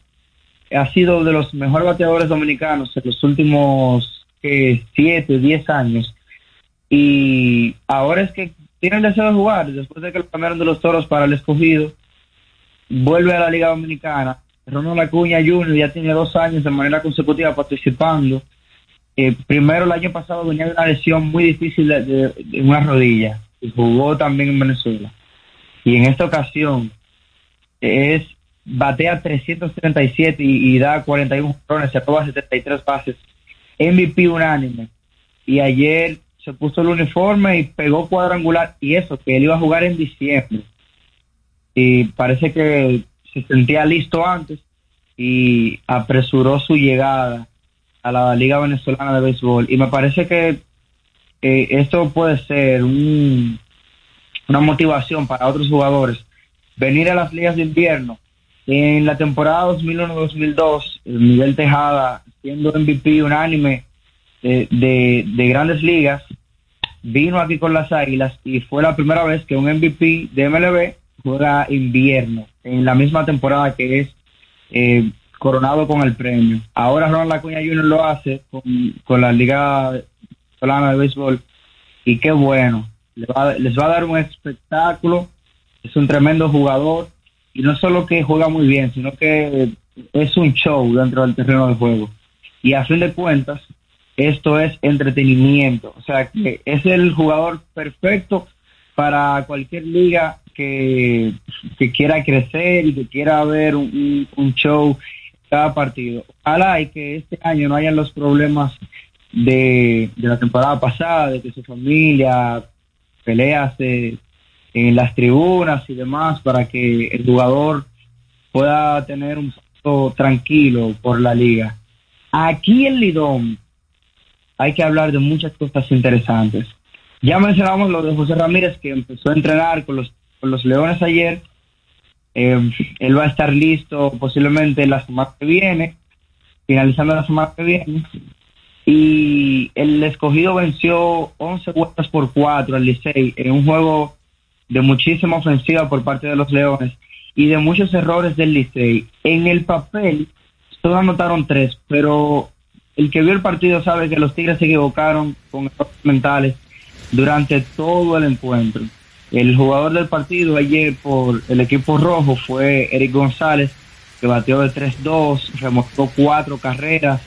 Ha sido de los mejores bateadores dominicanos en los últimos eh, siete, diez años. Y ahora es que tiene el deseo de jugar. Después de que lo cambiaron de los toros para el escogido, vuelve a la Liga Dominicana. Ronald Acuña Jr. ya tiene dos años de manera consecutiva participando. Eh, primero, el año pasado venía de una lesión muy difícil de- de una rodilla y jugó también en Venezuela. Y en esta ocasión es batea 337 y, y da 41 jonrones, se roba 73 pases. MVP unánime. Y ayer se puso el uniforme y pegó cuadrangular. Y eso, que él iba a jugar en diciembre. Y parece que se sentía listo antes y apresuró su llegada a la Liga Venezolana de Béisbol. Y me parece que eh, esto puede ser un- una motivación para otros jugadores. Venir a las ligas de invierno. En la temporada 2001-2002, eh, Miguel Tejada, siendo MVP unánime eh, de, de grandes ligas, vino aquí con las Águilas y fue la primera vez que un MVP de MLB juega invierno, en la misma temporada que es eh, coronado con el premio. Ahora Ronald Acuña Jr. lo hace con, la Liga Venezolana de Béisbol y qué bueno. Le va- les va a dar un espectáculo, es un tremendo jugador y no solo que juega muy bien, sino que es un show dentro del terreno de juego. Y a fin de cuentas, esto es entretenimiento. O sea, que es el jugador perfecto para cualquier liga que, que quiera crecer y que quiera ver un, un- show cada partido. Ojalá y que este año no hayan los problemas de, de la temporada pasada, de que su familia peleas eh, en las tribunas y demás para que el jugador pueda tener un paso tranquilo por la liga. Aquí en Lidón hay que hablar de muchas cosas interesantes. Ya mencionamos lo de José Ramírez que empezó a entrenar con los, con los Leones ayer. Eh, él va a estar listo posiblemente la semana que viene, finalizando la semana que viene. Y el escogido venció 11 vueltas por 4 al Licey en un juego de muchísima ofensiva por parte de los Leones y de muchos errores del Licey. En el papel solo anotaron tres, pero el que vio el partido sabe que los Tigres se equivocaron con errores mentales durante todo el encuentro. El jugador del partido ayer por el equipo rojo fue Eric González, que bateó de 3-2, remontó cuatro carreras,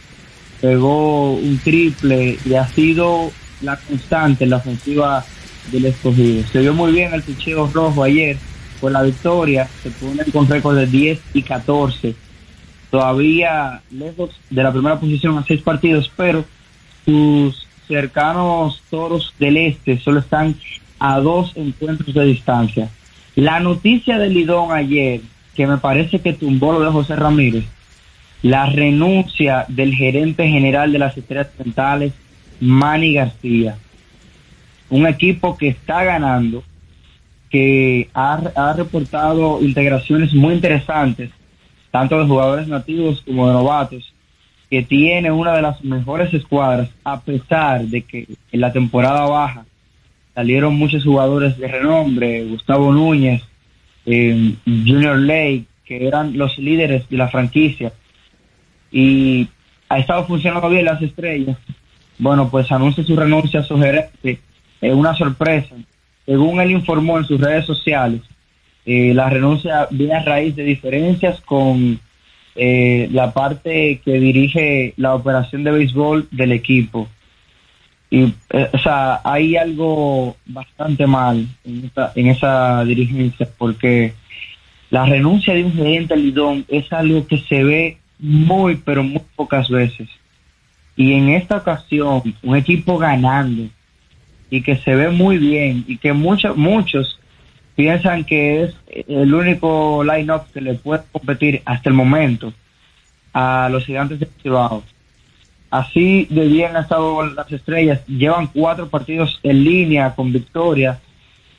pegó un triple y ha sido la constante en la ofensiva del escogido. Se vio muy bien el picheo rojo ayer con la victoria, se ponen con récord de 10 y 14. Todavía lejos de la primera posición a seis partidos, pero sus cercanos toros del este solo están a dos encuentros de distancia. La noticia de Lidón ayer, que me parece que tumbó lo de José Ramírez, la renuncia del gerente general de las Estrellas Orientales, Manny García. Un equipo que está ganando, que ha, ha reportado integraciones muy interesantes, tanto de jugadores nativos como de novatos, que tiene una de las mejores escuadras, a pesar de que en la temporada baja salieron muchos jugadores de renombre, Gustavo Núñez, eh, Junior Lake, que eran los líderes de la franquicia, y ha estado funcionando bien las estrellas, bueno, pues anuncia su renuncia a su gerente, es una sorpresa. Según él informó en sus redes sociales, eh, la renuncia viene a raíz de diferencias con eh, la parte que dirige la operación de béisbol del equipo. Y, eh, o sea, hay algo bastante mal en esa, en esa dirigencia porque la renuncia de un gerente Lidón es algo que se ve muy, pero muy pocas veces. Y en esta ocasión, un equipo ganando y que se ve muy bien y que muchos, muchos piensan que es el único line-up que le puede competir hasta el momento a los gigantes de Cibao. Así de bien han estado las estrellas. Llevan cuatro partidos en línea con victoria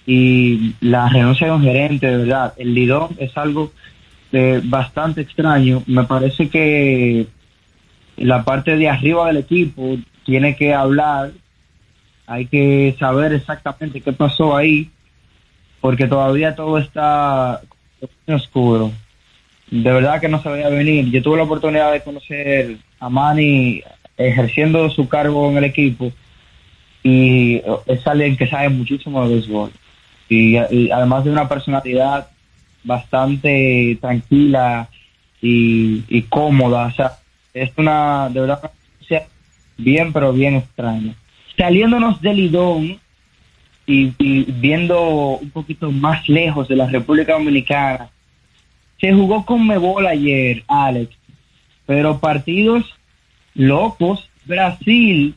y la renuncia de un gerente, de verdad, el Lidón es algo eh, bastante extraño. Me parece que la parte de arriba del equipo tiene que hablar, hay que saber exactamente qué pasó ahí, porque todavía todo está oscuro. De verdad que no se veía venir. Yo tuve la oportunidad de conocer a Manny ejerciendo su cargo en el equipo y es alguien que sabe muchísimo de béisbol. Y, y además de una personalidad bastante tranquila y, y cómoda. O sea, es una, de verdad, bien, pero bien extraña. Saliéndonos del Lidón y, viendo un poquito más lejos de la República Dominicana, se jugó con Mebol ayer, Alex, pero partidos locos. Brasil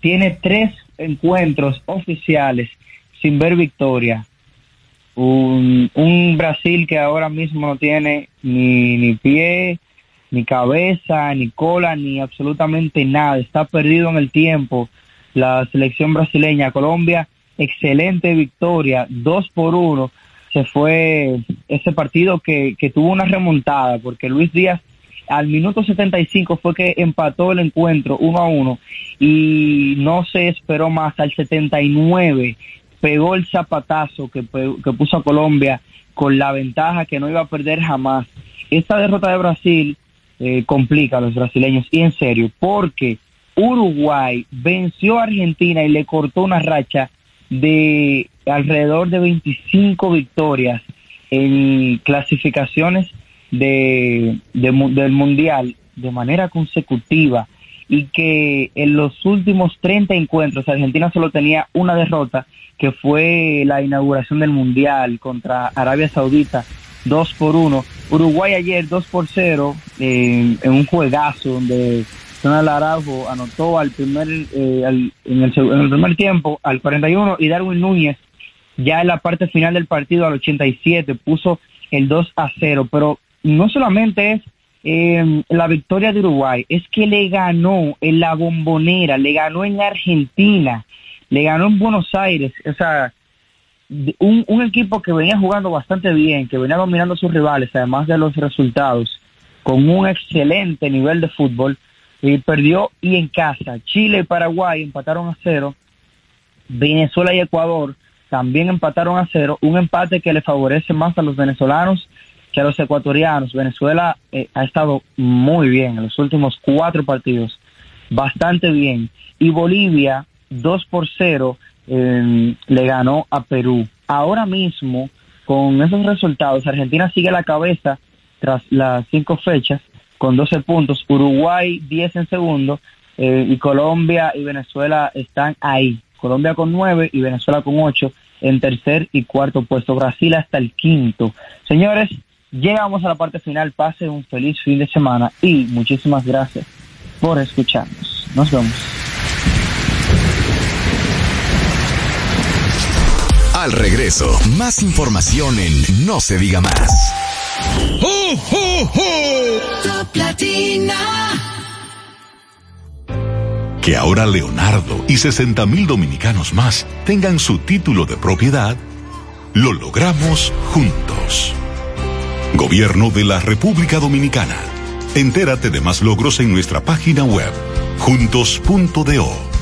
tiene tres encuentros oficiales sin ver victoria. Un, un Brasil que ahora mismo no tiene ni, ni pie, ni cabeza, ni cola, ni absolutamente nada. Está perdido en el tiempo la selección brasileña. Colombia, excelente victoria, dos por uno. Se fue ese partido que, que tuvo una remontada porque Luis Díaz al minuto 75 fue que empató el encuentro uno a uno y no se esperó más al 79 pegó el zapatazo que, que puso a Colombia con la ventaja que no iba a perder jamás. Esta derrota de Brasil eh, complica a los brasileños y en serio, porque Uruguay venció a Argentina y le cortó una racha de alrededor de 25 victorias en clasificaciones de, del Mundial de manera consecutiva y que en los últimos 30 encuentros Argentina solo tenía una derrota que fue la inauguración del Mundial contra Arabia Saudita 2 por 1. Uruguay ayer 2 por 0 en un juegazo donde Araujo anotó al primer, eh, en, el, en el primer tiempo al 41 y Darwin Núñez ya en la parte final del partido al 87 puso el 2 a 0. Pero no solamente es eh, la victoria de Uruguay, es que le ganó en la bombonera, le ganó en Argentina, le ganó en Buenos Aires, o sea, un, un equipo que venía jugando bastante bien, que venía dominando a sus rivales, además de los resultados, con un excelente nivel de fútbol, y perdió y en casa. Chile y Paraguay empataron a cero, Venezuela y Ecuador también empataron a cero, un empate que le favorece más a los venezolanos que a los ecuatorianos. Venezuela eh, ha estado muy bien en los últimos cuatro partidos, bastante bien. Y Bolivia, 2 por 0, eh, le ganó a Perú. Ahora mismo, con esos resultados, Argentina sigue la cabeza tras las cinco fechas con 12 puntos, Uruguay 10 en segundo eh, y Colombia y Venezuela están ahí. Colombia con 9 y Venezuela con 8 en tercer y cuarto puesto. Brasil hasta el quinto. Señores, Llegamos a la parte final. Pase un feliz fin de semana y muchísimas gracias por escucharnos. Nos vemos. Al regreso, más información en No se diga más. Que ahora Leonardo y 60 mil dominicanos más tengan su título de propiedad, lo logramos juntos. Gobierno de la República Dominicana. Entérate de más logros en nuestra página web, juntos.do.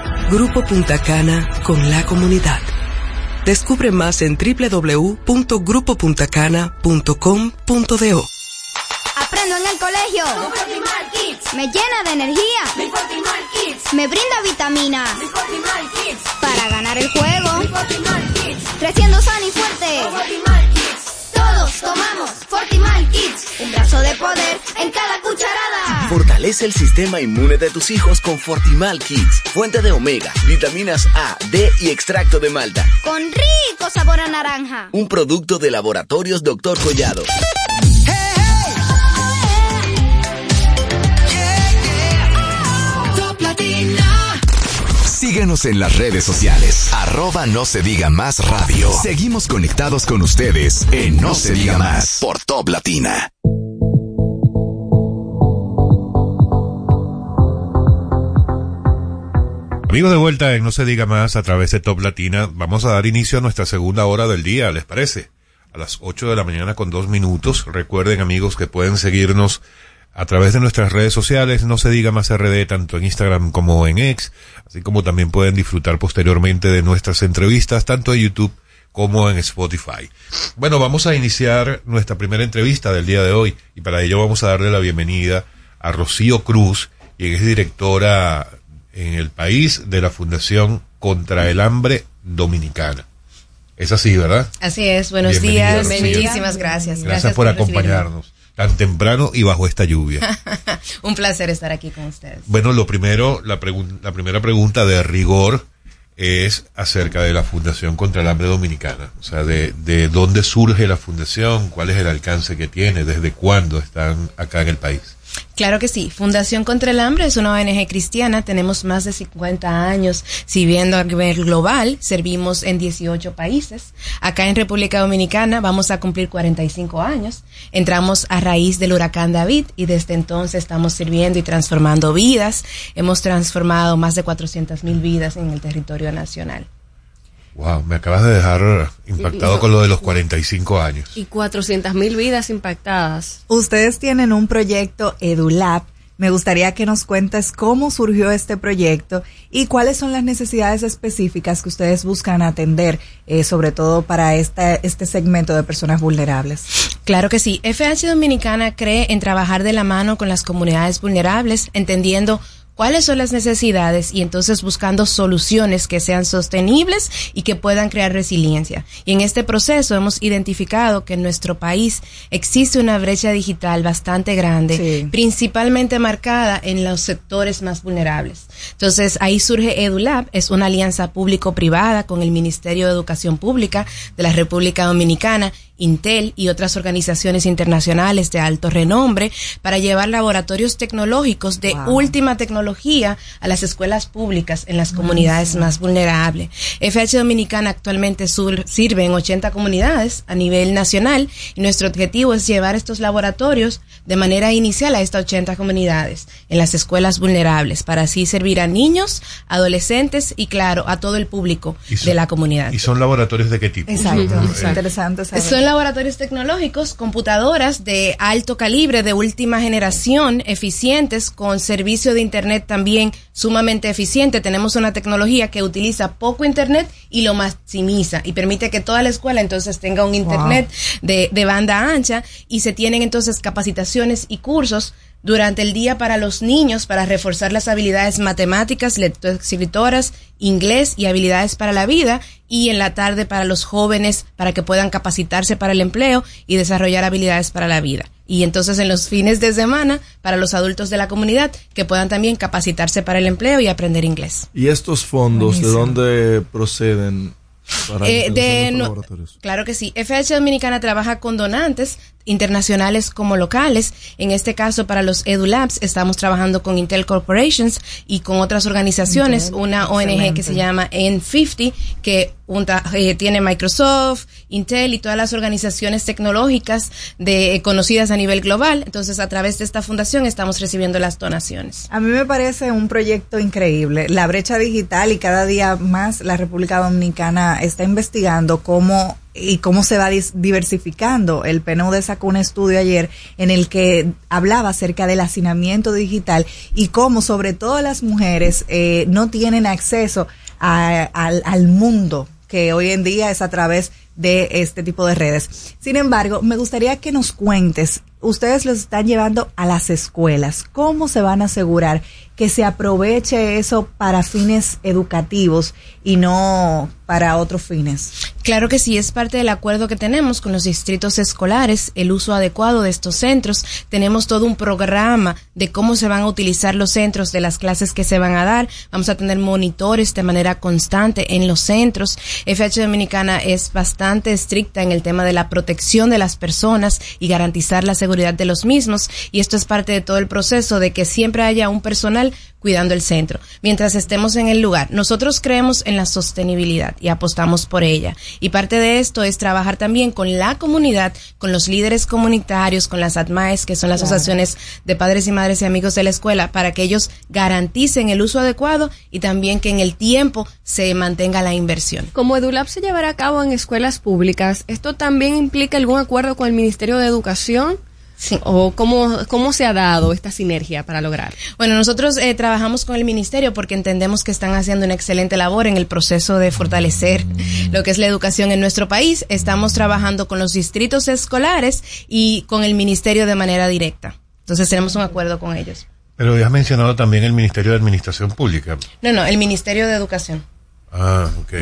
Grupo Punta Cana con la comunidad. Descubre más en www.grupopuntacana.com.do. Aprendo en el colegio. Me llena de energía. Me brinda vitamina. Para ganar el juego. Creciendo sano y fuerte. Tomamos Fortimal Kids. Un brazo de poder en cada cucharada. Fortalece el sistema inmune de tus hijos con Fortimal Kids. Fuente de omega, vitaminas A, D y extracto de malta. Con rico sabor a naranja. Un producto de laboratorios Dr. Collado. Síguenos en las redes sociales. Arroba no se diga más radio. Seguimos conectados con ustedes en No, se diga más por Top Latina. Amigos de vuelta en No se diga más a través de Top Latina, vamos a dar inicio a nuestra segunda hora del día, ¿les parece? A las 8 de la mañana con dos minutos. Recuerden amigos que pueden seguirnos a través de nuestras redes sociales, No se diga más RD, tanto en Instagram como en X, así como también pueden disfrutar posteriormente de nuestras entrevistas, tanto en YouTube como en Spotify. Bueno, vamos a iniciar nuestra primera entrevista del día de hoy y para ello vamos a darle la bienvenida a Rocío Cruz, quien es directora en el país de la Fundación Contra el Hambre Dominicana. Es así, ¿verdad? Así es, buenos Bienvenida, días, muchísimas gracias. Gracias, por acompañarnos tan temprano y bajo esta lluvia. Un placer estar aquí con ustedes. Bueno, lo primero, la, la primera pregunta de rigor es acerca de la Fundación contra el Hambre Dominicana. O sea, de, de dónde surge la fundación, cuál es el alcance que tiene, desde cuándo están acá en el país. Claro que sí. Fundación contra el Hambre es una ONG cristiana. Tenemos más de 50 años sirviendo a nivel global. Servimos en 18 países. Acá en República Dominicana vamos a cumplir 45 años. Entramos a raíz del huracán David y desde entonces estamos sirviendo y transformando vidas. Hemos transformado más de 400 mil vidas en el territorio nacional. Wow, me acabas de dejar impactado Y- con lo de los 45 años. Y 400 mil vidas impactadas. Ustedes tienen un proyecto EduLab. Me gustaría que nos cuentes cómo surgió este proyecto y cuáles son las necesidades específicas que ustedes buscan atender, eh, sobre todo para esta, este segmento de personas vulnerables. Claro que sí. FH Dominicana cree en trabajar de la mano con las comunidades vulnerables, entendiendo cuáles son las necesidades y entonces buscando soluciones que sean sostenibles y que puedan crear resiliencia. Y en este proceso hemos identificado que en nuestro país existe una brecha digital bastante grande, principalmente marcada en los sectores más vulnerables. Entonces ahí surge EduLab, es una alianza público-privada con el Ministerio de Educación Pública de la República Dominicana Intel y otras organizaciones internacionales de alto renombre para llevar laboratorios tecnológicos de última tecnología a las escuelas públicas en las comunidades más vulnerables. FH Dominicana actualmente sur- sirve en 80 comunidades a nivel nacional y nuestro objetivo es llevar estos laboratorios de manera inicial a estas 80 comunidades en las escuelas vulnerables para así servir a niños, adolescentes y claro, a todo el público son- de la comunidad. ¿Y son laboratorios de qué tipo? Exacto, interesante saber. Son laboratorios tecnológicos, computadoras de alto calibre, de última generación, eficientes, con servicio de Internet también sumamente eficiente. Tenemos una tecnología que utiliza poco Internet y lo maximiza y permite que toda la escuela entonces tenga un Internet de, de banda ancha y se tienen entonces capacitaciones y cursos durante el día para los niños para reforzar las habilidades matemáticas, lectoescritoras, inglés y habilidades para la vida y en la tarde para los jóvenes para que puedan capacitarse para el empleo y desarrollar habilidades para la vida. Y entonces en los fines de semana para los adultos de la comunidad que puedan también capacitarse para el empleo y aprender inglés. ¿Y estos fondos de dónde proceden? Para Eh, de no- laboratorios? claro que sí. FH Dominicana trabaja con donantes, internacionales como locales. En este caso, para los EduLabs, estamos trabajando con Intel Corporations y con otras organizaciones, Intel, una ONG que se llama N50, que junta- eh, tiene Microsoft, Intel y todas las organizaciones tecnológicas de, eh, conocidas a nivel global. Entonces, a través de esta fundación estamos recibiendo las donaciones. A mí me parece un proyecto increíble. La brecha digital y cada día más la República Dominicana está investigando cómo y cómo se va diversificando. El PNUD sacó un estudio ayer en el que hablaba acerca del hacinamiento digital y cómo sobre todo las mujeres eh, no tienen acceso a- al, al mundo que hoy en día es a través de este tipo de redes. Sin embargo, me gustaría que nos cuentes, ustedes los están llevando a las escuelas, ¿cómo se van a asegurar que se aproveche eso para fines educativos y no para otros fines? Claro que sí, es parte del acuerdo que tenemos con los distritos escolares, el uso adecuado de estos centros. Tenemos todo un programa de cómo se van a utilizar los centros, de las clases que se van a dar. Vamos a tener monitores de manera constante en los centros. FH Dominicana es bastante estricta en el tema de la protección de las personas y garantizar la seguridad de los mismos. Y esto es parte de todo el proceso de que siempre haya un personal cuidando el centro. Mientras estemos en el lugar, nosotros creemos en la sostenibilidad y apostamos por ella. Y parte de esto es trabajar también con la comunidad, con los líderes comunitarios, con las ATMAES, que son las Claro. asociaciones de padres y madres y amigos de la escuela, para que ellos garanticen el uso adecuado y también que en el tiempo se mantenga la inversión. Como EduLab se llevará a cabo en escuelas públicas, ¿esto también implica algún acuerdo con el Ministerio de Educación? ¿O cómo, cómo se ha dado esta sinergia para lograr? Bueno, nosotros eh, trabajamos con el ministerio porque entendemos que están haciendo una excelente labor en el proceso de fortalecer lo que es la educación en nuestro país. Estamos trabajando con los distritos escolares y con el ministerio de manera directa. Entonces tenemos un acuerdo con ellos. Pero ya has mencionado también el Ministerio de Administración Pública. No, no, el ministerio de educación. Ah, ok.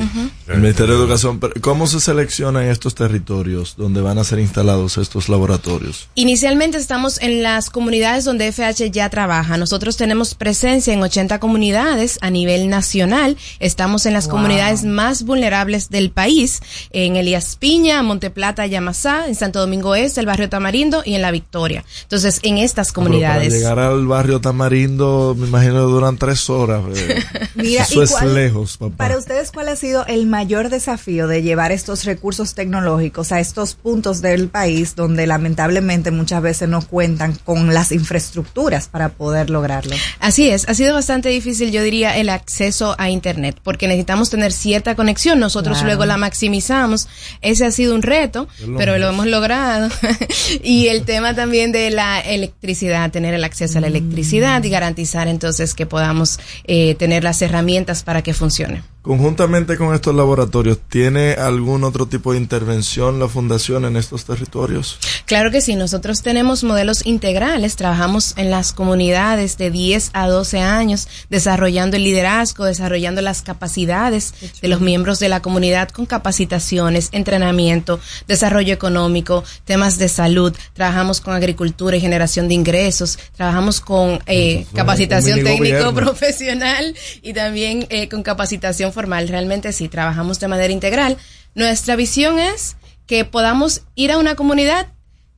El Ministerio de Educación, pero ¿cómo se seleccionan estos territorios donde van a ser instalados estos laboratorios? Inicialmente estamos en las comunidades donde FH ya trabaja. Nosotros tenemos presencia en 80 comunidades a nivel nacional. Estamos en las Wow. comunidades más vulnerables del país, en Elías Piña, Monteplata, Yamasá, en Santo Domingo Este, el barrio Tamarindo y en La Victoria. Entonces, en estas Pero comunidades. Para llegar al barrio Tamarindo, me imagino que duran tres horas. eh. Mira, Eso ¿y es cuál- lejos, papá. Para ustedes, ¿cuál ha sido el mayor desafío de llevar estos recursos tecnológicos a estos puntos del país donde lamentablemente muchas veces no cuentan con las infraestructuras para poder lograrlo? Así es, ha sido bastante difícil, yo diría, el acceso a Internet, porque necesitamos tener cierta conexión, nosotros Claro. luego la maximizamos, ese ha sido un reto, lo pero lo hemos logrado. y el tema también de la electricidad, tener el acceso a la electricidad y garantizar entonces que podamos eh, tener las herramientas para que funcione. Conjuntamente con estos laboratorios, ¿tiene algún otro tipo de intervención la Fundación en estos territorios? Claro que sí, nosotros tenemos modelos integrales, trabajamos en las comunidades de 10 a 12 años, desarrollando el liderazgo, desarrollando las capacidades de los miembros de la comunidad con capacitaciones, entrenamiento, desarrollo económico, temas de salud, trabajamos con agricultura y generación de ingresos, trabajamos con eh, capacitación mini técnico gobierno. profesional y también eh, con capacitación Realmente sí, trabajamos de manera integral. Nuestra visión es que podamos ir a una comunidad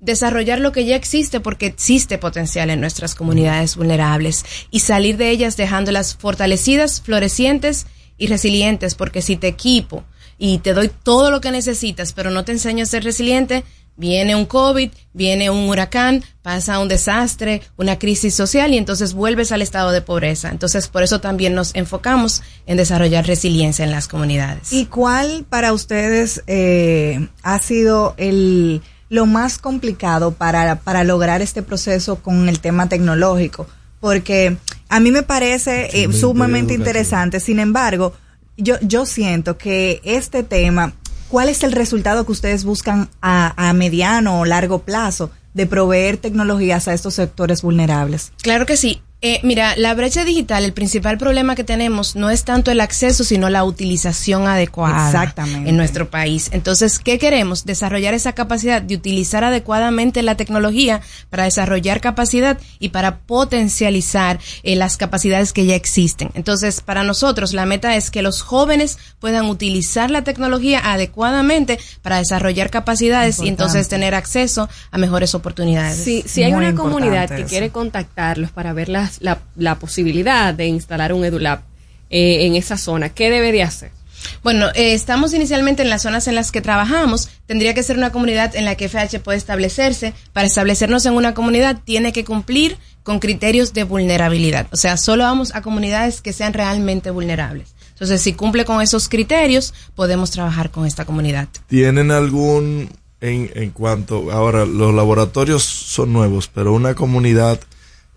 desarrollar lo que ya existe porque existe potencial en nuestras comunidades vulnerables y salir de ellas dejándolas fortalecidas, florecientes y resilientes porque si te equipo y te doy todo lo que necesitas pero no te enseño a ser resiliente, viene un COVID, viene un huracán, pasa un desastre, una crisis social y entonces vuelves al estado de pobreza. Entonces por eso también nos enfocamos en desarrollar resiliencia en las comunidades. ¿Y cuál para ustedes eh, ha sido el lo más complicado para, para lograr este proceso con el tema tecnológico? Porque a mí me parece eh, sumamente interesante, sin embargo, yo, yo siento que este tema, ¿cuál es el resultado que ustedes buscan a, a mediano o largo plazo de proveer tecnologías a estos sectores vulnerables? Claro que sí. Eh, mira, la brecha digital, el principal problema que tenemos no es tanto el acceso, sino la utilización adecuada Exactamente. en nuestro país. Entonces, ¿qué queremos? Desarrollar esa capacidad de utilizar adecuadamente la tecnología para desarrollar capacidad y para potencializar eh, las capacidades que ya existen. Entonces, para nosotros, la meta es que los jóvenes puedan utilizar la tecnología adecuadamente para desarrollar capacidades y entonces tener acceso a mejores oportunidades. Si, si hay una comunidad que quiere contactarlos para ver las- la, la posibilidad de instalar un EduLab eh, en esa zona, ¿qué debe de hacer? Bueno, eh, estamos inicialmente en las zonas en las que trabajamos. Tendría que ser una comunidad en la que FH puede establecerse. Para establecernos en una comunidad tiene que cumplir con criterios de vulnerabilidad. O sea, solo vamos a comunidades que sean realmente vulnerables. Entonces, si cumple con esos criterios, podemos trabajar con esta comunidad. ¿Tienen algún, en, en cuanto, ahora los laboratorios son nuevos, pero una comunidad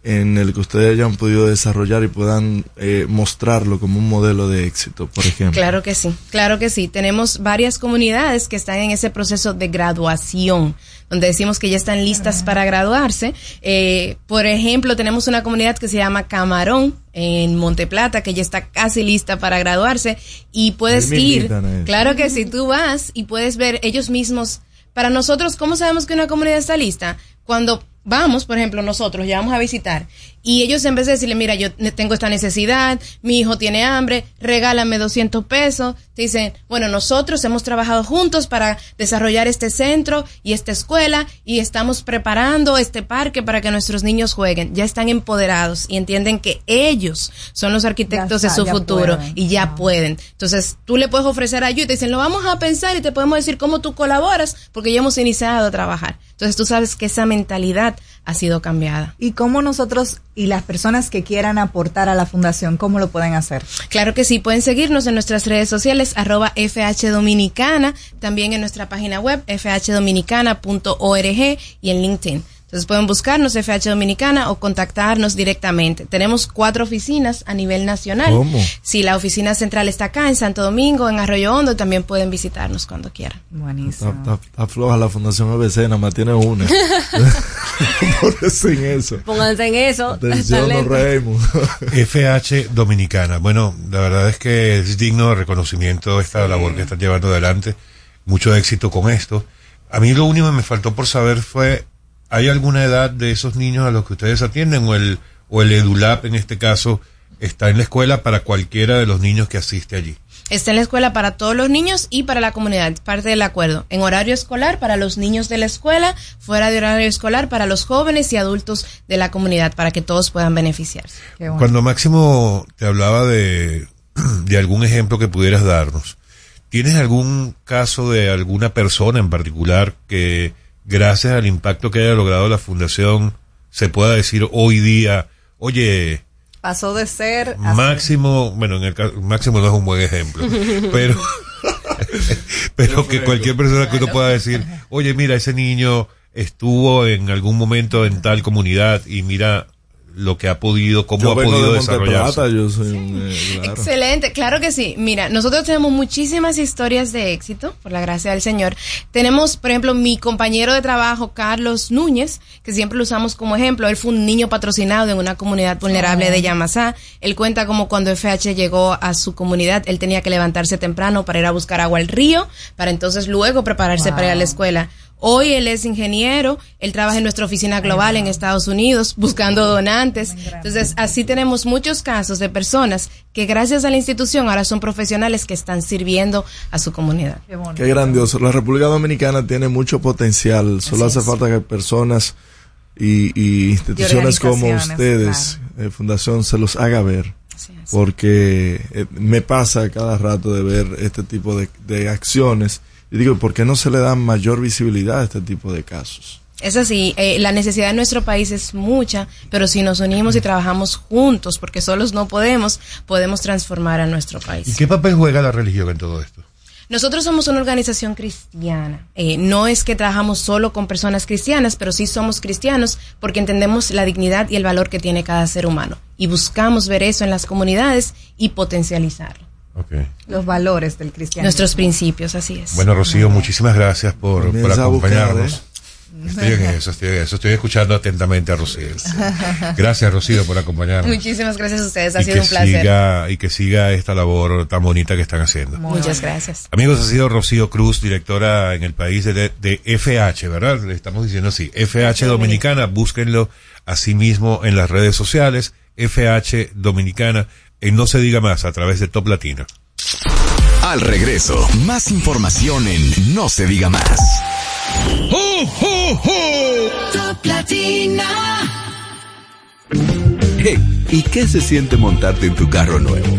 en el que ustedes hayan podido desarrollar y puedan eh, mostrarlo como un modelo de éxito, por ejemplo? Claro que sí, claro que sí. Tenemos varias comunidades que están en ese proceso de graduación, donde decimos que ya están listas para graduarse. Eh, por ejemplo, tenemos una comunidad que se llama Camarón en Monteplata, que ya está casi lista para graduarse y puedes ir. Claro que sí, tú vas y puedes ver ellos mismos. Para nosotros, ¿cómo sabemos que una comunidad está lista? Cuando vamos, por ejemplo, nosotros ya vamos a visitar y ellos en vez de decirle, mira, yo tengo esta necesidad, mi hijo tiene hambre, regálame 200 pesos, te dicen, bueno, nosotros hemos trabajado juntos para desarrollar este centro y esta escuela y estamos preparando este parque para que nuestros niños jueguen. Ya están empoderados y entienden que ellos son los arquitectos de su futuro pueden. y ya pueden. Entonces, tú le puedes ofrecer ayuda y te dicen, lo vamos a pensar y te podemos decir cómo tú colaboras porque ya hemos iniciado a trabajar. Entonces, tú sabes que esa mentalidad ha sido cambiada. ¿Y cómo nosotros y las personas que quieran aportar a la fundación, cómo lo pueden hacer? Claro que sí, pueden seguirnos en nuestras redes sociales, arroba FH Dominicana, también en nuestra página web, fhdominicana.org y en LinkedIn. Entonces pueden buscarnos FH Dominicana o contactarnos directamente. Tenemos cuatro oficinas a nivel nacional. ¿Cómo? Si la oficina central está acá en Santo Domingo, en Arroyo Hondo, también pueden visitarnos cuando quieran. Buenísimo. Está, está- está floja la Fundación ABC, nada más tiene una. Pónganse en eso. Pónganse en eso. Atención, nos talento. reímos. FH Dominicana. Bueno, la verdad es que es digno de reconocimiento esta labor que están llevando adelante. Mucho éxito con esto. A mí lo único que me faltó por saber fue, ¿hay alguna edad de esos niños a los que ustedes atienden o el, o el EduLab en este caso está en la escuela para cualquiera de los niños que asiste allí? Está en la escuela para todos los niños y para la comunidad, parte del acuerdo. En horario escolar para los niños de la escuela, fuera de horario escolar para los jóvenes y adultos de la comunidad, para que todos puedan beneficiarse. Cuando Máximo te hablaba de, de algún ejemplo que pudieras darnos, ¿tienes algún caso de alguna persona en particular que, gracias al impacto que haya logrado la fundación, se pueda decir hoy día, oye, Pasó de ser a Máximo, bueno, en el caso, Máximo no es un buen ejemplo, pero, pero que cualquier persona que uno pueda decir, oye, mira, ese niño estuvo en algún momento en tal comunidad y mira lo que ha podido, cómo Yo ha podido de desarrollarse. Monteplata, yo soy un, eh, claro. Excelente, claro que sí. Mira, nosotros tenemos muchísimas historias de éxito, por la gracia del Señor. Tenemos, por ejemplo, mi compañero de trabajo, Carlos Núñez, que siempre lo usamos como ejemplo. Él fue un niño patrocinado en una comunidad vulnerable de Yamasá. Él cuenta como cuando FH llegó a su comunidad, él tenía que levantarse temprano para ir a buscar agua al río, para entonces luego prepararse para ir a la escuela. Hoy él es ingeniero, él trabaja en nuestra oficina global en Estados Unidos buscando donantes. Entonces, así tenemos muchos casos de personas que gracias a la institución ahora son profesionales que están sirviendo a su comunidad. Qué grandioso. La República Dominicana tiene mucho potencial. Solo hace falta que personas y, y instituciones como ustedes, eh, Fundación, se los haga ver. Porque eh, me pasa cada rato de ver este tipo de, de acciones. Y digo, ¿por qué no se le da mayor visibilidad a este tipo de casos? Es así, eh, la necesidad en nuestro país es mucha, pero si nos unimos y trabajamos juntos, porque solos no podemos, podemos transformar a nuestro país. ¿Y qué papel juega la religión en todo esto? Nosotros somos una organización cristiana. Eh, no es que trabajamos solo con personas cristianas, pero sí somos cristianos porque entendemos la dignidad y el valor que tiene cada ser humano. Y buscamos ver eso en las comunidades y potencializarlo. Los valores del cristianismo. Nuestros principios, así es. Bueno, Rocío, muchísimas gracias por, acompañarnos. ¿eh? Estoy en eso, estoy en eso. Estoy escuchando atentamente a Rocío. Gracias, Rocío, por acompañarnos. Muchísimas gracias a ustedes, ha y sido que un placer. Siga, y que siga esta labor tan bonita que están haciendo. Muchas gracias. Amigos, ha sido Rocío Cruz, directora en el país de, de FH, ¿verdad? Le estamos diciendo así. FH Dominicana, búsquenlo así mismo en las redes sociales. FH Dominicana, en No Se Diga Más, a través de Top Latino. Al regreso, más información en No se diga más. ¡Ho, ho, ho! Top Latina. Hey, ¿y qué se siente montarte en tu carro nuevo?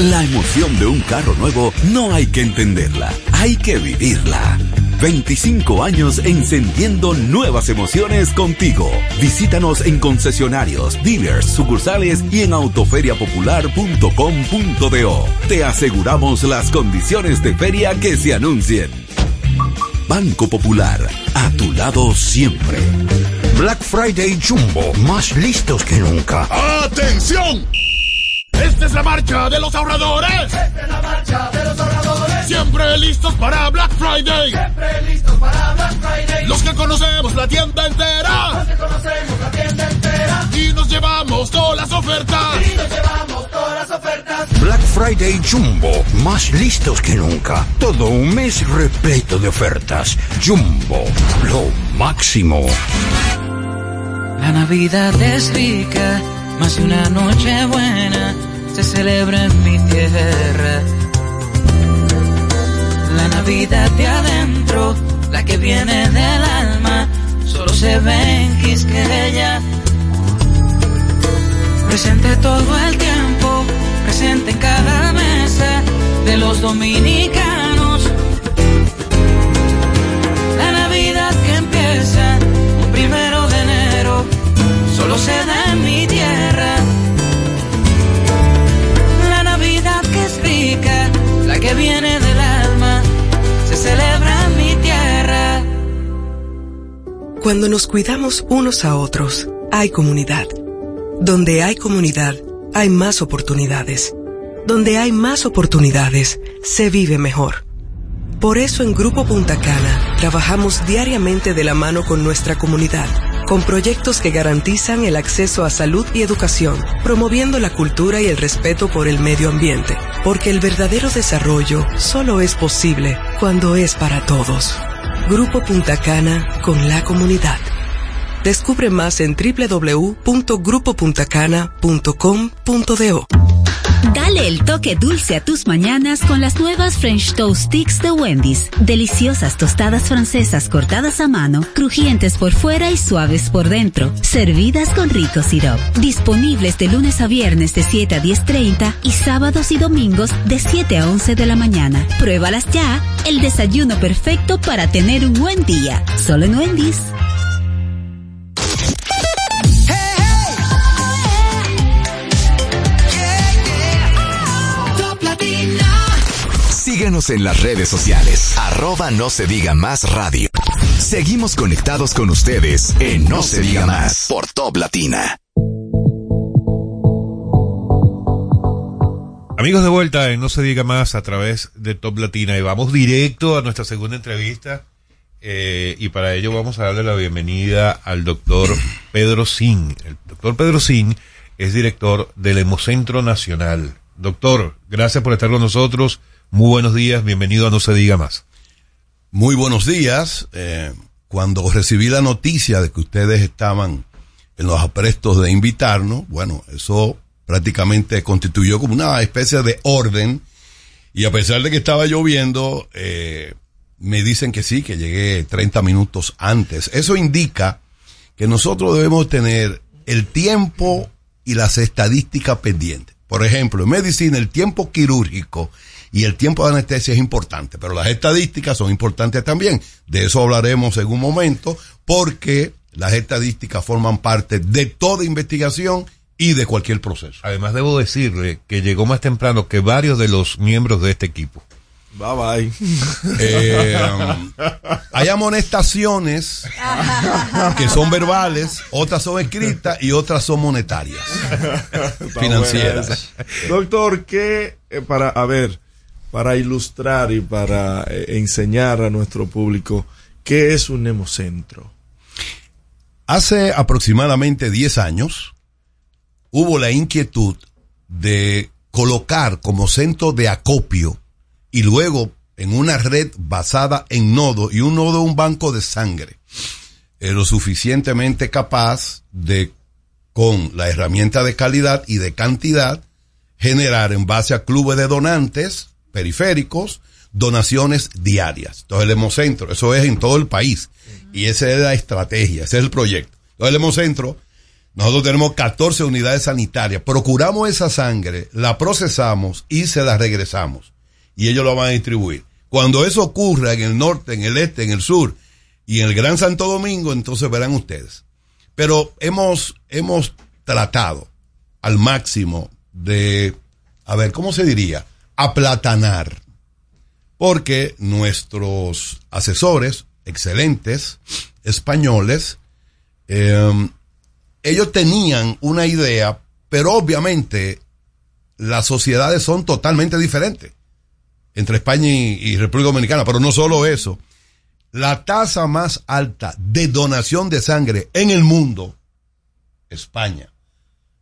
La emoción de un carro nuevo no hay que entenderla, hay que vivirla. 25 años encendiendo nuevas emociones contigo. Visítanos en concesionarios, dealers, sucursales y en autoferiapopular.com.do. Te aseguramos las condiciones de feria que se anuncien. Banco Popular, a tu lado siempre. Black Friday Jumbo, más listos que nunca. ¡Atención! Esta es la marcha de los ahorradores. Esta es la marcha de los ahorradores. Siempre listos para Black Friday. Siempre listos para Black Friday. Los que conocemos la tienda entera. Los que conocemos la tienda entera. Y nos llevamos todas las ofertas. Y nos llevamos todas las ofertas. Black Friday Jumbo, más listos que nunca. Todo un mes repleto de ofertas. Jumbo, lo máximo. La Navidad es rica, más de una noche buena se celebra en mi tierra. La Navidad de adentro, la que viene del alma, solo se ve en Quisqueya. Presente todo el tiempo, presente en cada mesa de los dominicanos. La Navidad que empieza solo se da mi tierra. La Navidad que es rica, la que viene del alma, se celebra en mi tierra. Cuando nos cuidamos unos a otros, hay comunidad. Donde hay comunidad, hay más oportunidades. Donde hay más oportunidades, se vive mejor. Por eso en Grupo Punta Cana trabajamos diariamente de la mano con nuestra comunidad, con proyectos que garantizan el acceso a salud y educación, promoviendo la cultura y el respeto por el medio ambiente, porque el verdadero desarrollo solo es posible cuando es para todos. Grupo Punta Cana con la comunidad. Descubre más en www.grupopuntacana.com.do. Dale el toque dulce a tus mañanas con las nuevas French Toast Sticks de Wendy's. Deliciosas tostadas francesas cortadas a mano, crujientes por fuera y suaves por dentro. Servidas con rico sirop. Disponibles de lunes a viernes de 7 a 10.30 y sábados y domingos de 7 a 11 de la mañana. Pruébalas ya. El desayuno perfecto para tener un buen día. Solo en Wendy's. Síguenos en las redes sociales. Arroba no se diga más radio. Seguimos conectados con ustedes en No, se diga más por Top Latina. Amigos de vuelta en No se diga más a través de Top Latina y vamos directo a nuestra segunda entrevista eh, y para ello vamos a darle la bienvenida al doctor Pedro Sin. El doctor Pedro Sin es director del Hemocentro Nacional. Doctor, gracias por estar con nosotros. Muy buenos días, bienvenido a No se diga más. Muy buenos días. Eh, cuando recibí la noticia de que ustedes estaban en los aprestos de invitarnos, bueno, eso prácticamente constituyó como una especie de orden. Y a pesar de que estaba lloviendo, eh, me dicen que sí, que llegué 30 minutos antes. Eso indica que nosotros debemos tener el tiempo y las estadísticas pendientes. Por ejemplo, en medicina el tiempo quirúrgico y el tiempo de anestesia es importante, pero las estadísticas son importantes también. De eso hablaremos en un momento, porque las estadísticas forman parte de toda investigación y de cualquier proceso. Además debo decirle que llegó más temprano que varios de los miembros de este equipo. Bye bye. Eh, um, hay amonestaciones que son verbales, otras son escritas y otras son monetarias, financieras. Doctor, ¿qué eh, para, a ver, para ilustrar y para eh, enseñar a nuestro público qué es un hemocentro. Hace aproximadamente 10 años hubo la inquietud de colocar como centro de acopio y luego en una red basada en nodo y un nodo un banco de sangre eh, lo suficientemente capaz de con la herramienta de calidad y de cantidad generar en base a clubes de donantes periféricos donaciones diarias. Entonces el Hemocentro, eso es en todo el país. Y esa es la estrategia, ese es el proyecto. Entonces el Hemocentro, nosotros tenemos 14 unidades sanitarias, procuramos esa sangre, la procesamos y se la regresamos. Y ellos lo van a distribuir. Cuando eso ocurra en el norte, en el este, en el sur y en el Gran Santo Domingo, entonces verán ustedes. Pero hemos, hemos tratado al máximo de, a ver, ¿cómo se diría? Aplatanar. Porque nuestros asesores, excelentes, españoles, eh, ellos tenían una idea, pero obviamente las sociedades son totalmente diferentes entre España y, y República Dominicana, pero no solo eso. La tasa más alta de donación de sangre en el mundo, España.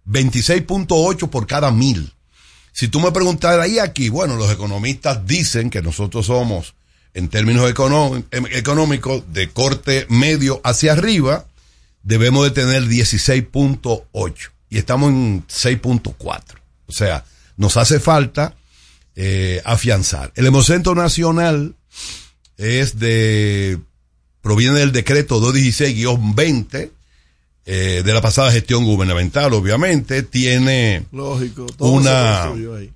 26.8 por cada mil. Si tú me preguntaras ahí aquí, bueno, los economistas dicen que nosotros somos, en términos em- económicos, de corte medio hacia arriba, debemos de tener 16.8 y estamos en 6.4. O sea, nos hace falta eh, afianzar. El Hemocentro Nacional es de, proviene del decreto 216-20 eh, de la pasada gestión gubernamental, obviamente, tiene Lógico, todo una, ahí.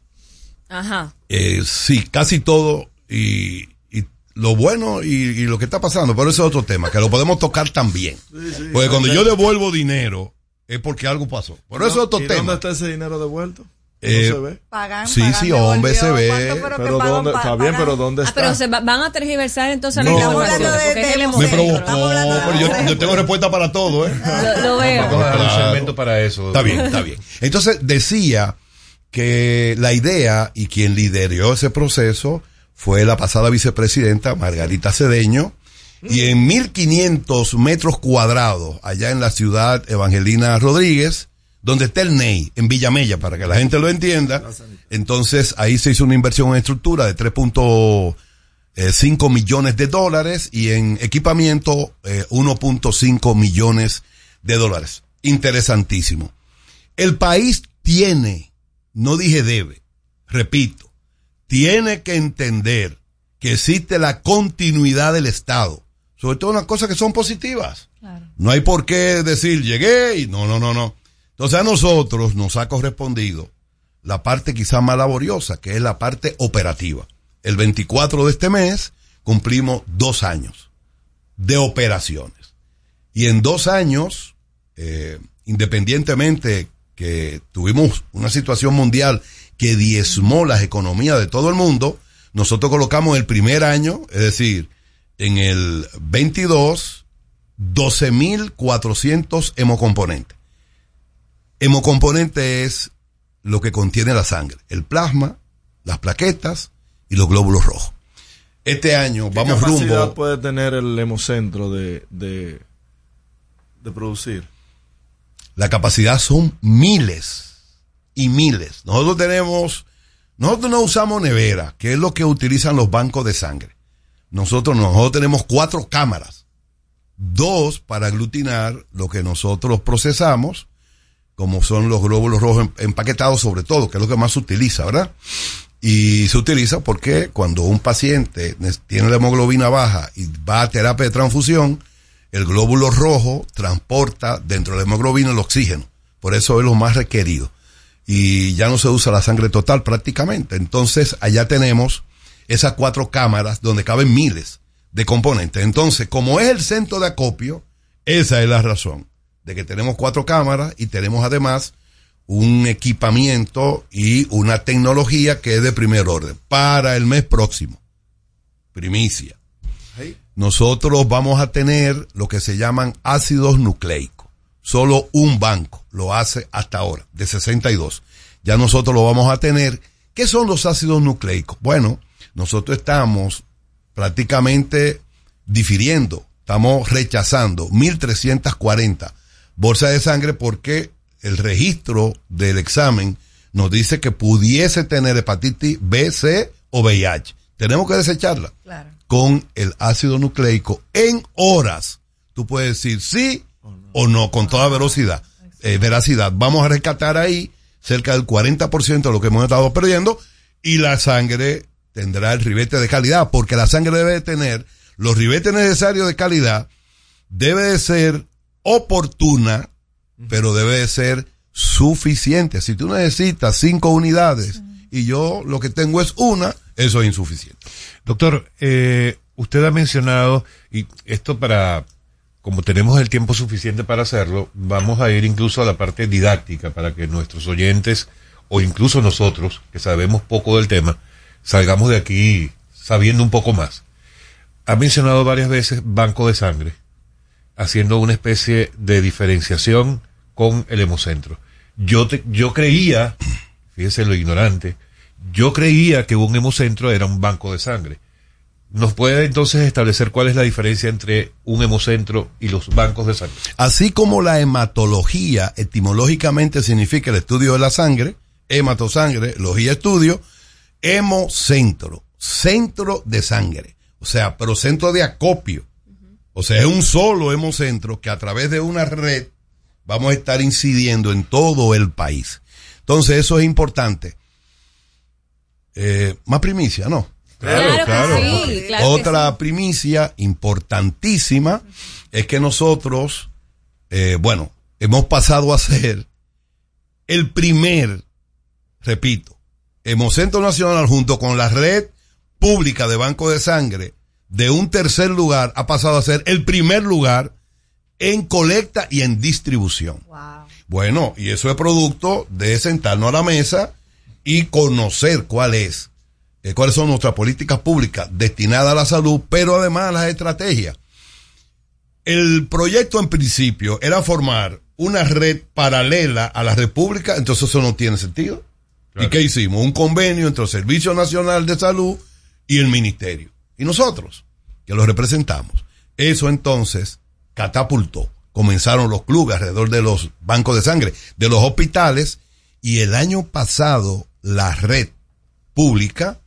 Ajá. eh, sí, casi todo y, y lo bueno y, y lo que está pasando, pero ese es otro tema, que lo podemos tocar también. Porque cuando yo devuelvo dinero es porque algo pasó. Pero eso es otro ¿Y tema. ¿Dónde está ese dinero devuelto? Eh, no se ve. Pagan, sí, pagan, sí, hombre, se ve. ¿Cuánto, pero pagan, ¿dónde, está bien, pagan? pero ¿dónde Ah, está? pero se va- van a tergiversar entonces la No. información. Hablando de- de- Me provocó, pero yo, yo tengo respuesta para todo, ¿eh? Lo, lo veo. Vamos a dar un Claro. segmento para eso. Está bien, está bien. Entonces decía que la idea y quien lideró ese proceso fue la pasada vicepresidenta Margarita Cedeño y en 1500 metros cuadrados allá en la ciudad Evangelina Rodríguez, donde está el NEI, en Villamella, para que la gente lo entienda. Entonces ahí se hizo una inversión en estructura de 3.5 millones de dólares y en equipamiento eh, 1.5 millones de dólares. Interesantísimo. El país tiene, no dije debe, repito, tiene que entender que existe la continuidad del Estado, sobre todo unas cosas que son positivas. No hay por qué decir llegué y no, no, no, no. Entonces a nosotros nos ha correspondido la parte quizá más laboriosa, que es la parte operativa. El 24 de este mes cumplimos dos años de operaciones. Y en dos años, eh, independientemente que tuvimos una situación mundial que diezmó las economías de todo el mundo, nosotros colocamos el primer año, es decir, en el 22, 12.400 hemocomponentes. Hemocomponente es lo que contiene la sangre, el plasma, las plaquetas y los glóbulos rojos. Este año ¿Qué vamos capacidad rumbo puede tener el hemocentro de, de, de producir? La capacidad son miles y miles. Nosotros tenemos, nosotros no usamos nevera, que es lo que utilizan los bancos de sangre. Nosotros, no, nosotros tenemos cuatro cámaras. Dos para aglutinar lo que nosotros procesamos, como son los glóbulos rojos em- empaquetados sobre todo, que es lo que más se utiliza, ¿verdad? Y se utiliza porque cuando un paciente tiene la hemoglobina baja y va a terapia de transfusión, el glóbulo rojo transporta dentro de la hemoglobina el oxígeno. Por eso es lo más requerido. Y ya no se usa la sangre total prácticamente. Entonces, allá tenemos esas cuatro cámaras donde caben miles de componentes. Entonces, como es el centro de acopio, esa es la razón de que tenemos cuatro cámaras y tenemos además un equipamiento y una tecnología que es de primer orden para el mes próximo. Primicia. Nosotros vamos a tener lo que se llaman ácidos nucleicos. Solo un banco lo hace hasta ahora, de 62. Ya nosotros lo vamos a tener ¿Qué son los ácidos nucleicos? Bueno, nosotros estamos prácticamente difiriendo, estamos rechazando 1340 bolsas de sangre porque el registro del examen nos dice que pudiese tener hepatitis B, C o VIH. Tenemos que desecharla con el ácido nucleico en horas. Tú puedes decir sí o no, con toda velocidad, eh, veracidad. Vamos a rescatar ahí cerca del 40% de lo que hemos estado perdiendo y la sangre tendrá el ribete de calidad, porque la sangre debe de tener los ribetes necesarios de calidad, debe de ser oportuna, pero debe de ser suficiente. Si tú necesitas cinco unidades y yo lo que tengo es una, eso es insuficiente. Doctor, eh, usted ha mencionado, y esto para, como tenemos el tiempo suficiente para hacerlo, vamos a ir incluso a la parte didáctica para que nuestros oyentes, o incluso nosotros, que sabemos poco del tema, salgamos de aquí sabiendo un poco más. Ha mencionado varias veces banco de sangre, haciendo una especie de diferenciación con el hemocentro. Yo, yo creía, fíjese lo ignorante, yo creía que un hemocentro era un banco de sangre. ¿Nos puede entonces establecer cuál es la diferencia entre un hemocentro y los bancos de sangre? Así como la hematología etimológicamente significa el estudio de la sangre, hematosangre, logía estudio, hemocentro, centro de sangre, o sea, pero centro de acopio. O sea, es un solo hemocentro que a través de una red vamos a estar incidiendo en todo el país. Entonces, eso es importante. Eh, más primicia, ¿no? Claro, claro. sí, Otra primicia importantísima es que nosotros, eh, bueno, hemos pasado a ser el primer, repito, Hemocentro Nacional junto con la red pública de Banco de Sangre de un tercer lugar ha pasado a ser el primer lugar en colecta y en distribución. Bueno, y eso es producto de sentarnos a la mesa y conocer cuál es, eh, cuáles son nuestras políticas públicas destinadas a la salud, pero además a las estrategias. El proyecto en principio era formar una red paralela a la República, entonces eso no tiene sentido. ¿Y qué hicimos? Un convenio entre el Servicio Nacional de Salud y el Ministerio. Y nosotros, que los representamos. Eso entonces catapultó. Comenzaron los clubes alrededor de los bancos de sangre, de los hospitales, y el año pasado la red pública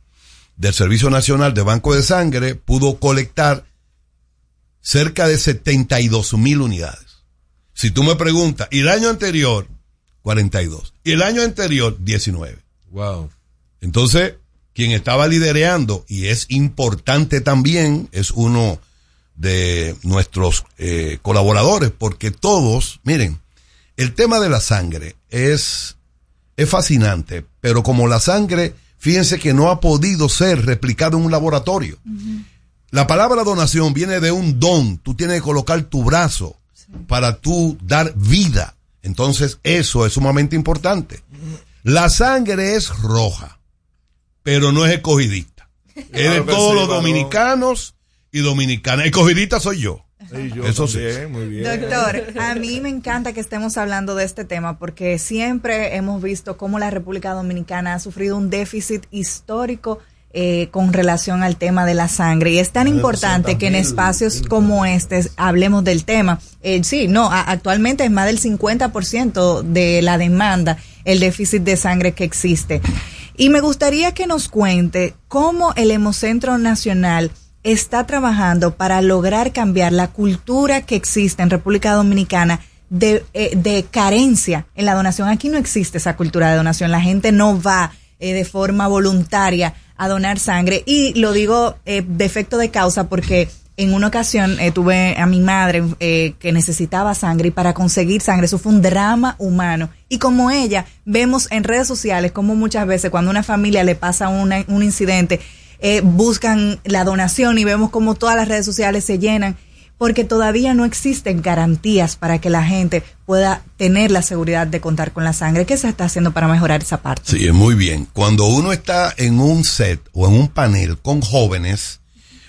del Servicio Nacional de Banco de Sangre pudo colectar cerca de 72 mil unidades. Si tú me preguntas, y el año anterior, 42. Y el año anterior, 19. Wow. Entonces, quien estaba lidereando, y es importante también, es uno de nuestros eh, colaboradores, porque todos, miren, el tema de la sangre es, es fascinante, pero como la sangre, fíjense que no ha podido ser replicado en un laboratorio. La palabra donación viene de un don, tú tienes que colocar tu brazo para tú dar vida. Entonces, eso es sumamente importante. La sangre es roja, pero no es escogidista. Es de todos sí, los dominicanos y dominicanas. Escogidista soy yo. Eso sí. muy bien. Doctor, a mí me encanta que estemos hablando de este tema porque siempre hemos visto cómo la República Dominicana ha sufrido un déficit histórico eh, con relación al tema de la sangre y es tan importante que en espacios como este hablemos del tema. Eh, sí, no, a- actualmente es más del 50% de la demanda el déficit de sangre que existe. Y me gustaría que nos cuente cómo el Hemocentro Nacional está trabajando para lograr cambiar la cultura que existe en República Dominicana de, eh, de carencia en la donación. Aquí no existe esa cultura de donación. La gente no va eh, de forma voluntaria a donar sangre. Y lo digo eh, de efecto de causa porque en una ocasión eh, tuve a mi madre eh, que necesitaba sangre y para conseguir sangre eso fue un drama humano. Y como ella, vemos en redes sociales como muchas veces cuando una familia le pasa una- un incidente, eh, buscan la donación y vemos como todas las redes sociales se llenan porque todavía no existen garantías para que la gente pueda tener la seguridad de contar con la sangre. ¿Qué se está haciendo para mejorar esa parte? Sí, muy bien. Cuando uno está en un set o en un panel con jóvenes,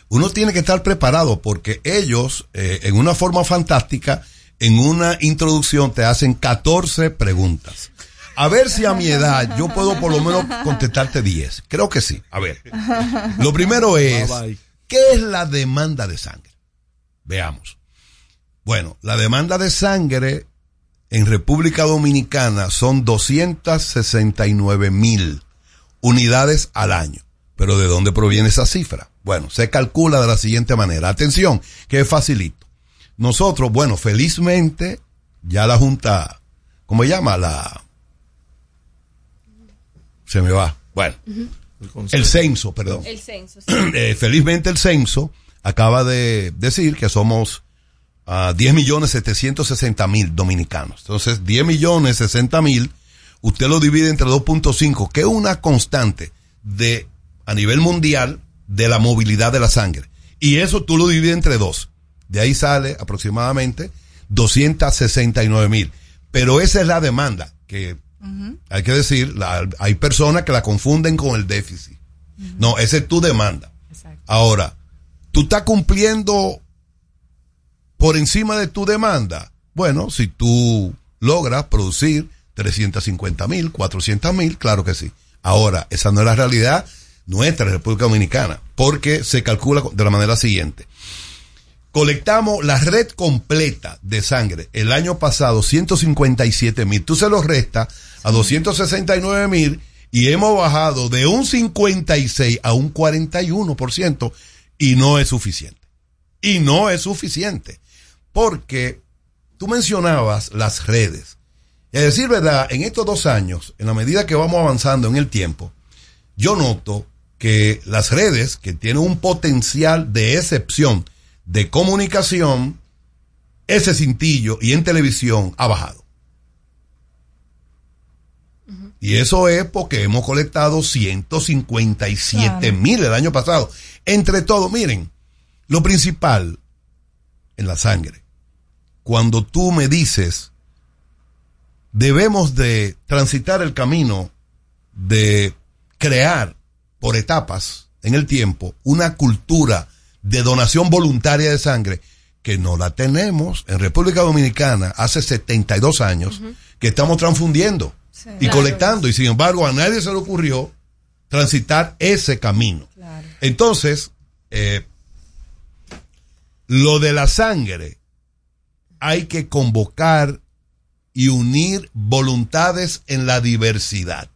uno tiene que estar preparado porque ellos, eh, en una forma fantástica, en una introducción te hacen 14 preguntas. A ver si a mi edad yo puedo por lo menos contestarte 10. Creo que sí. A ver. Lo primero es, ¿qué es la demanda de sangre? Veamos. Bueno, la demanda de sangre en República Dominicana son 269 mil unidades al año. Pero ¿de dónde proviene esa cifra? Bueno, se calcula de la siguiente manera. Atención, que es facilito. Nosotros, bueno, felizmente, ya la Junta, ¿cómo se llama? La... Se me va. Bueno, el censo, perdón. El censo. Eh, felizmente el censo acaba de decir que somos a 10 millones 760 mil dominicanos. Entonces, 10 millones 60 mil, usted lo divide entre 2.5, que es una constante de, a nivel mundial, de la movilidad de la sangre. Y eso tú lo divides entre dos. De ahí sale aproximadamente 269 mil. Pero esa es la demanda, que hay que decir, la- hay personas que la confunden con el déficit. No, esa es tu demanda. Ahora, tú estás cumpliendo por encima de tu demanda. Bueno, si tú logras producir 350 mil, 400 mil, claro que sí. Ahora, esa no es la realidad nuestra, República Dominicana, porque se calcula de la manera siguiente. Colectamos la red completa de sangre el año pasado, 157 mil. Tú se los resta a 269 mil y hemos bajado de un 56 a un 41% y no es suficiente. Y no es suficiente. Porque tú mencionabas las redes. Y a decir verdad, en estos dos años, en la medida que vamos avanzando en el tiempo, yo noto que las redes, que tienen un potencial de excepción de comunicación, ese cintillo y en televisión ha bajado. Y eso es porque hemos colectado 157 mil el año pasado. Entre todo, miren, lo principal en la sangre, cuando tú me dices, debemos de transitar el camino de crear por etapas en el tiempo una cultura de donación voluntaria de sangre que no la tenemos en República Dominicana hace 72 años que estamos transfundiendo y Claro. colectando y sin embargo a nadie se le ocurrió transitar ese camino. Entonces, eh, lo de la sangre hay que convocar y unir voluntades en la diversidad.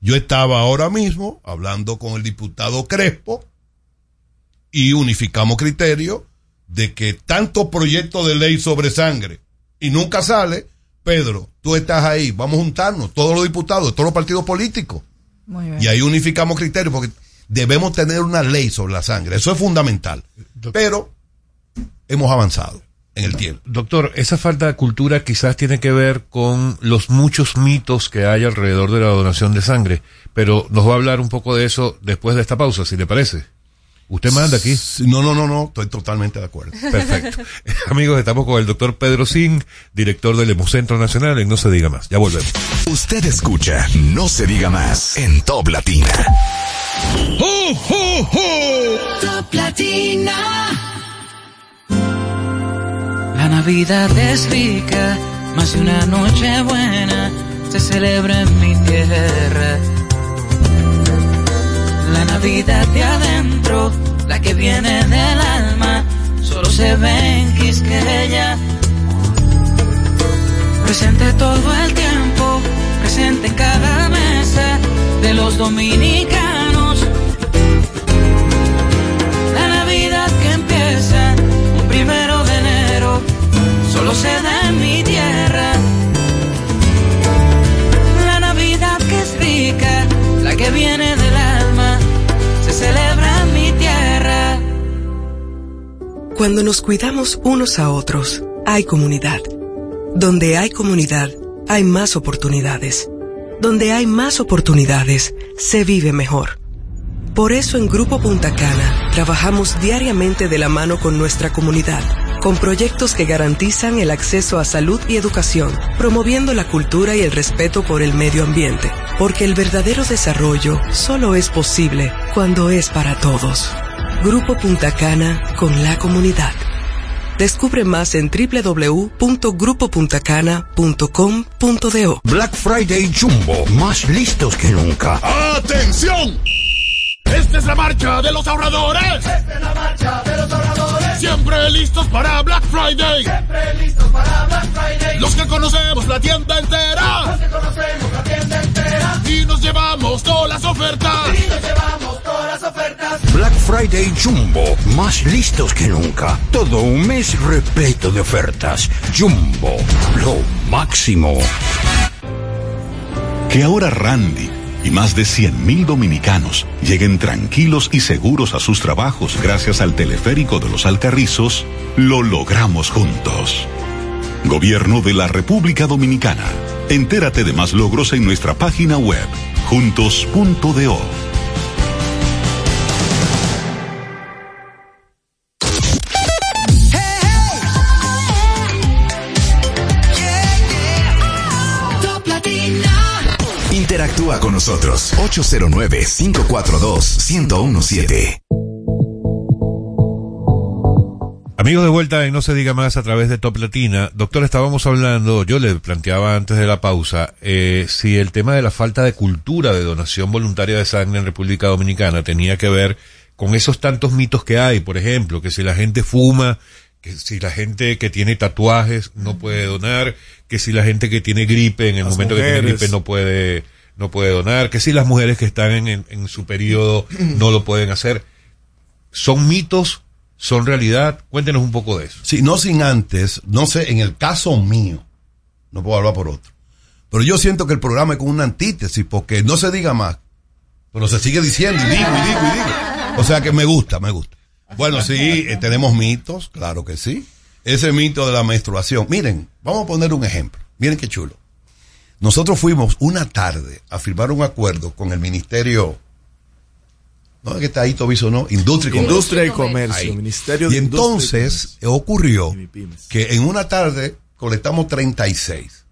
Yo estaba ahora mismo hablando con el diputado Crespo y unificamos criterio de que tanto proyecto de ley sobre sangre y nunca sale, Pedro, tú estás ahí, vamos a juntarnos, todos los diputados, todos los partidos políticos. Muy bien. Y ahí unificamos criterios porque debemos tener una ley sobre la sangre. Eso es fundamental. Pero hemos avanzado en el tiempo. Doctor, esa falta de cultura quizás tiene que ver con los muchos mitos que hay alrededor de la donación de sangre, pero nos va a hablar un poco de eso después de esta pausa, si le parece. Usted manda aquí. No, no, no, no, estoy totalmente de acuerdo. Perfecto. Amigos, estamos con el doctor Pedro Singh, director del Hemocentro Nacional en No se diga más. Ya volvemos. Usted escucha No se diga más en Top Latina. Top Latina. Navidad es rica, más de una noche buena se celebra en mi tierra. La Navidad de adentro, la que viene del alma, solo se ve en Quisqueya. Presente todo el tiempo, presente en cada mesa de los dominicanos. Se da en mi tierra. La Navidad que es rica, la que viene del alma, se celebra en mi tierra. Cuando nos cuidamos unos a otros, hay comunidad. Donde hay comunidad, hay más oportunidades. Donde hay más oportunidades, se vive mejor. Por eso en Grupo Punta Cana trabajamos diariamente de la mano con nuestra comunidad, con proyectos que garantizan el acceso a salud y educación, promoviendo la cultura y el respeto por el medio ambiente, porque el verdadero desarrollo solo es posible cuando es para todos. Grupo Punta Cana con la comunidad. Descubre más en www.grupopuntacana.com.do. Black Friday Jumbo, más listos que nunca. ¡Atención! Esta es la marcha de los ahorradores. Esta es la marcha de los ahorradores. Siempre listos para Black Friday. Siempre listos para Black Friday. Los que conocemos la tienda entera. Los que conocemos la tienda entera. Y nos llevamos todas las ofertas. Y nos llevamos todas las ofertas. Black Friday Jumbo, más listos que nunca. Todo un mes repleto de ofertas. Jumbo, lo máximo. Que ahora Randy y más de 100.000 dominicanos lleguen tranquilos y seguros a sus trabajos gracias al teleférico de los Alcarrizos, lo logramos juntos. Gobierno de la República Dominicana. Entérate de más logros en nuestra página web, juntos.do. Interactúa con nosotros 809-542-1017. Amigos de vuelta en No se diga más a través de Top Latina. Doctor, estábamos hablando, yo le planteaba antes de la pausa, eh, si el tema de la falta de cultura de donación voluntaria de sangre en República Dominicana tenía que ver con esos tantos mitos que hay, por ejemplo, que si la gente fuma, que si la gente que tiene tatuajes no puede donar, que si la gente que tiene gripe en el Las momento que tiene gripe no puede no puede donar, que si las mujeres que están en, su periodo no lo pueden hacer. ¿Son mitos? ¿Son realidad? Cuéntenos un poco de eso. Sí, no sin antes, no sé, en el caso mío, no puedo hablar por otro, pero yo siento que el programa es con una antítesis, porque no se diga más, pero se sigue diciendo, y digo, y digo, y digo. O sea que me gusta, me gusta. Bueno, sí, eh, tenemos mitos, claro que sí. Ese mito de la menstruación. Miren, vamos a poner un ejemplo. Miren qué chulo. Nosotros fuimos una tarde a firmar un acuerdo con el Ministerio, no es que está ahí Tobiso, no, Industria y Comercio. Industria y Comercio, Ahí. Ministerio de Y Industria y entonces ocurrió que en una tarde colectamos 36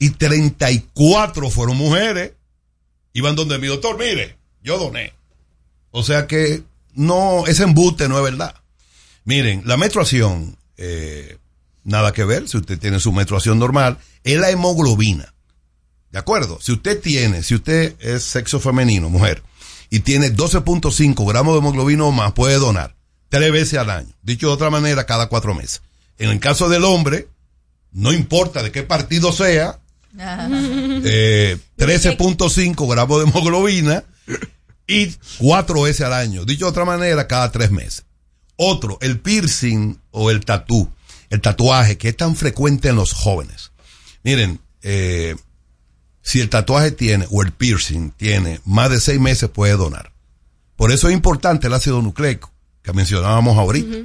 y 34 fueron mujeres. Iban donde mi doctor, mire, yo doné. O sea que no, ese embuste no es verdad. Miren, la menstruación, eh, nada que ver, si usted tiene su menstruación normal, es la hemoglobina. ¿De acuerdo? Si usted tiene, si usted es sexo femenino, mujer, y tiene 12.5 gramos de hemoglobina o más, puede donar tres veces al año. Dicho de otra manera, cada cuatro meses. En el caso del hombre, no importa de qué partido sea, eh, 13.5 gramos de hemoglobina y cuatro veces al año. Dicho de otra manera, cada tres meses. Otro, el piercing o el tatú, el tatuaje que es tan frecuente en los jóvenes. Miren, eh, si el tatuaje tiene o el piercing tiene más de seis meses puede donar. Por eso es importante el ácido nucleico que mencionábamos ahorita.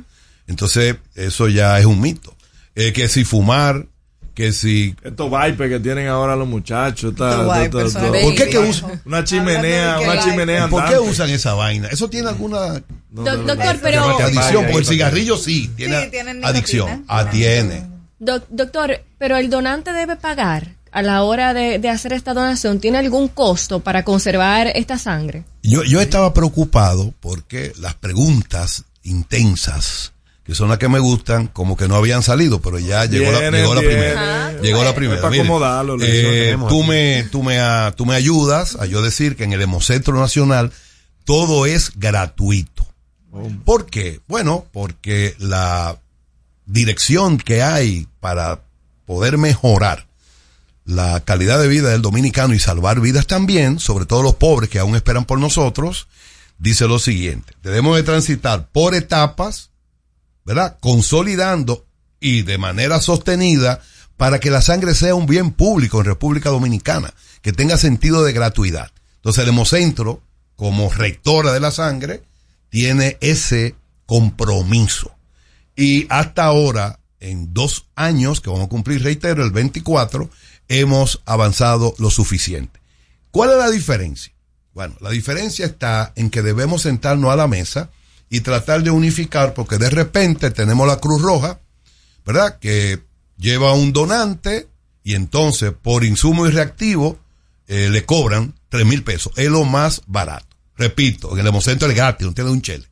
Entonces, eso ya es un mito. Eh, que si fumar, que si... Estos vipers que tienen ahora los muchachos. ¿Por qué que usan? Una chimenea, una chimenea ¿Por qué usan esa vaina? ¿Eso tiene alguna Doc- doctor, pero... adicción? Porque el cigarrillo sí, tiene Sí, adicción. Ah, tiene. Doc- doctor, pero el donante debe pagar a la hora de, de hacer esta donación. ¿Tiene algún costo para conservar esta sangre? Yo, yo estaba preocupado porque las preguntas intensas, que son las que me gustan, como que no habían salido, pero ya llegó la, llegó primera. Ah, llegó la primera. Es para Mire, acomodarlo, eh, tenemos tú, aquí. me, tú, me, a- tú me ayudas a yo decir que en el Hemocentro Nacional todo es gratuito. ¿Por qué? Bueno, porque la dirección que hay para poder mejorar la calidad de vida del dominicano y salvar vidas también, sobre todo los pobres que aún esperan por nosotros, dice lo siguiente, debemos de transitar por etapas, ¿verdad? Consolidando y de manera sostenida para que la sangre sea un bien público en República Dominicana, que tenga sentido de gratuidad. Entonces el Hemocentro, como rectora de la sangre, tiene ese compromiso. Y hasta ahora, en dos años, que vamos a cumplir, reitero, el 24, hemos avanzado lo suficiente. ¿Cuál es la diferencia? Bueno, la diferencia está en que debemos sentarnos a la mesa y tratar de unificar, porque de repente tenemos la Cruz Roja, ¿verdad? Que lleva un donante y entonces por insumo y reactivo eh, le cobran tres mil pesos. Es lo más barato. Repito, en el Hemocentro es gratis, no tiene un chele.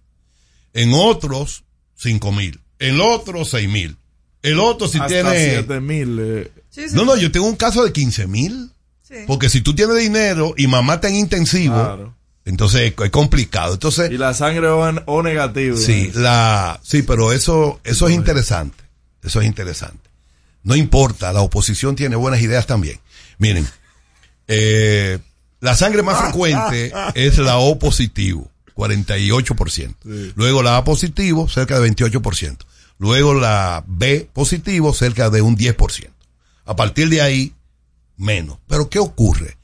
En otros, cinco mil. El otro seis mil. El otro si Hasta tiene... siete mil. eh, No, no, yo tengo un caso de 15 mil. Porque si tú tienes dinero y mamá está en intensivo, Claro. entonces es complicado. Entonces, y la sangre O, o negativo. sí, la, sí, pero eso, eso es interesante. Eso es interesante. No importa, la oposición tiene buenas ideas también. Miren, eh, la sangre más frecuente es la O positivo, 48%. Luego la A positivo, cerca de 28%. Luego la B positivo, cerca de un 10%. A partir de ahí, menos. Pero ¿qué ocurre?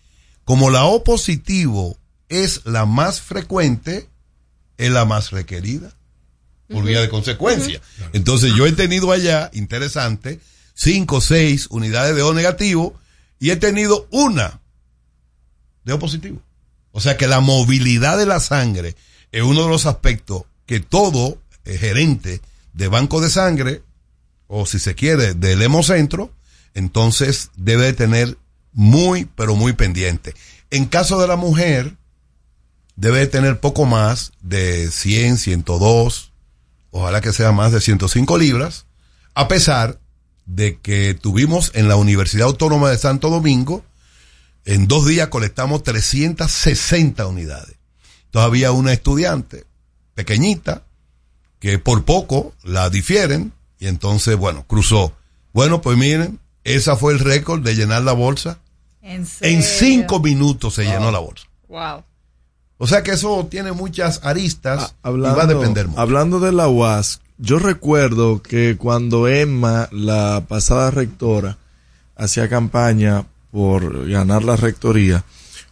Como la O positivo es la más frecuente, es la más requerida. Por vía de consecuencia. Entonces yo he tenido allá, interesante, cinco o seis unidades de O negativo y he tenido una de O positivo. O sea que la movilidad de la sangre es uno de los aspectos que todo eh, gerente de banco de sangre, o si se quiere, del hemocentro, entonces debe de tener muy, pero muy pendiente. En caso de la mujer, debe de tener poco más de 100, 102, ojalá que sea más de 105 libras, a pesar de que tuvimos en la Universidad Autónoma de Santo Domingo, en dos días colectamos 360 unidades. Todavía una estudiante pequeñita que por poco la difieren y entonces, bueno, cruzó. Bueno, pues miren, esa fue el récord de llenar la bolsa. En, En cinco minutos se llenó la bolsa. Wow. O sea que eso tiene muchas aristas y Hablando, va a depender mucho. hablando de la UAS, yo recuerdo que cuando Emma, la pasada rectora, hacía campaña por ganar la rectoría,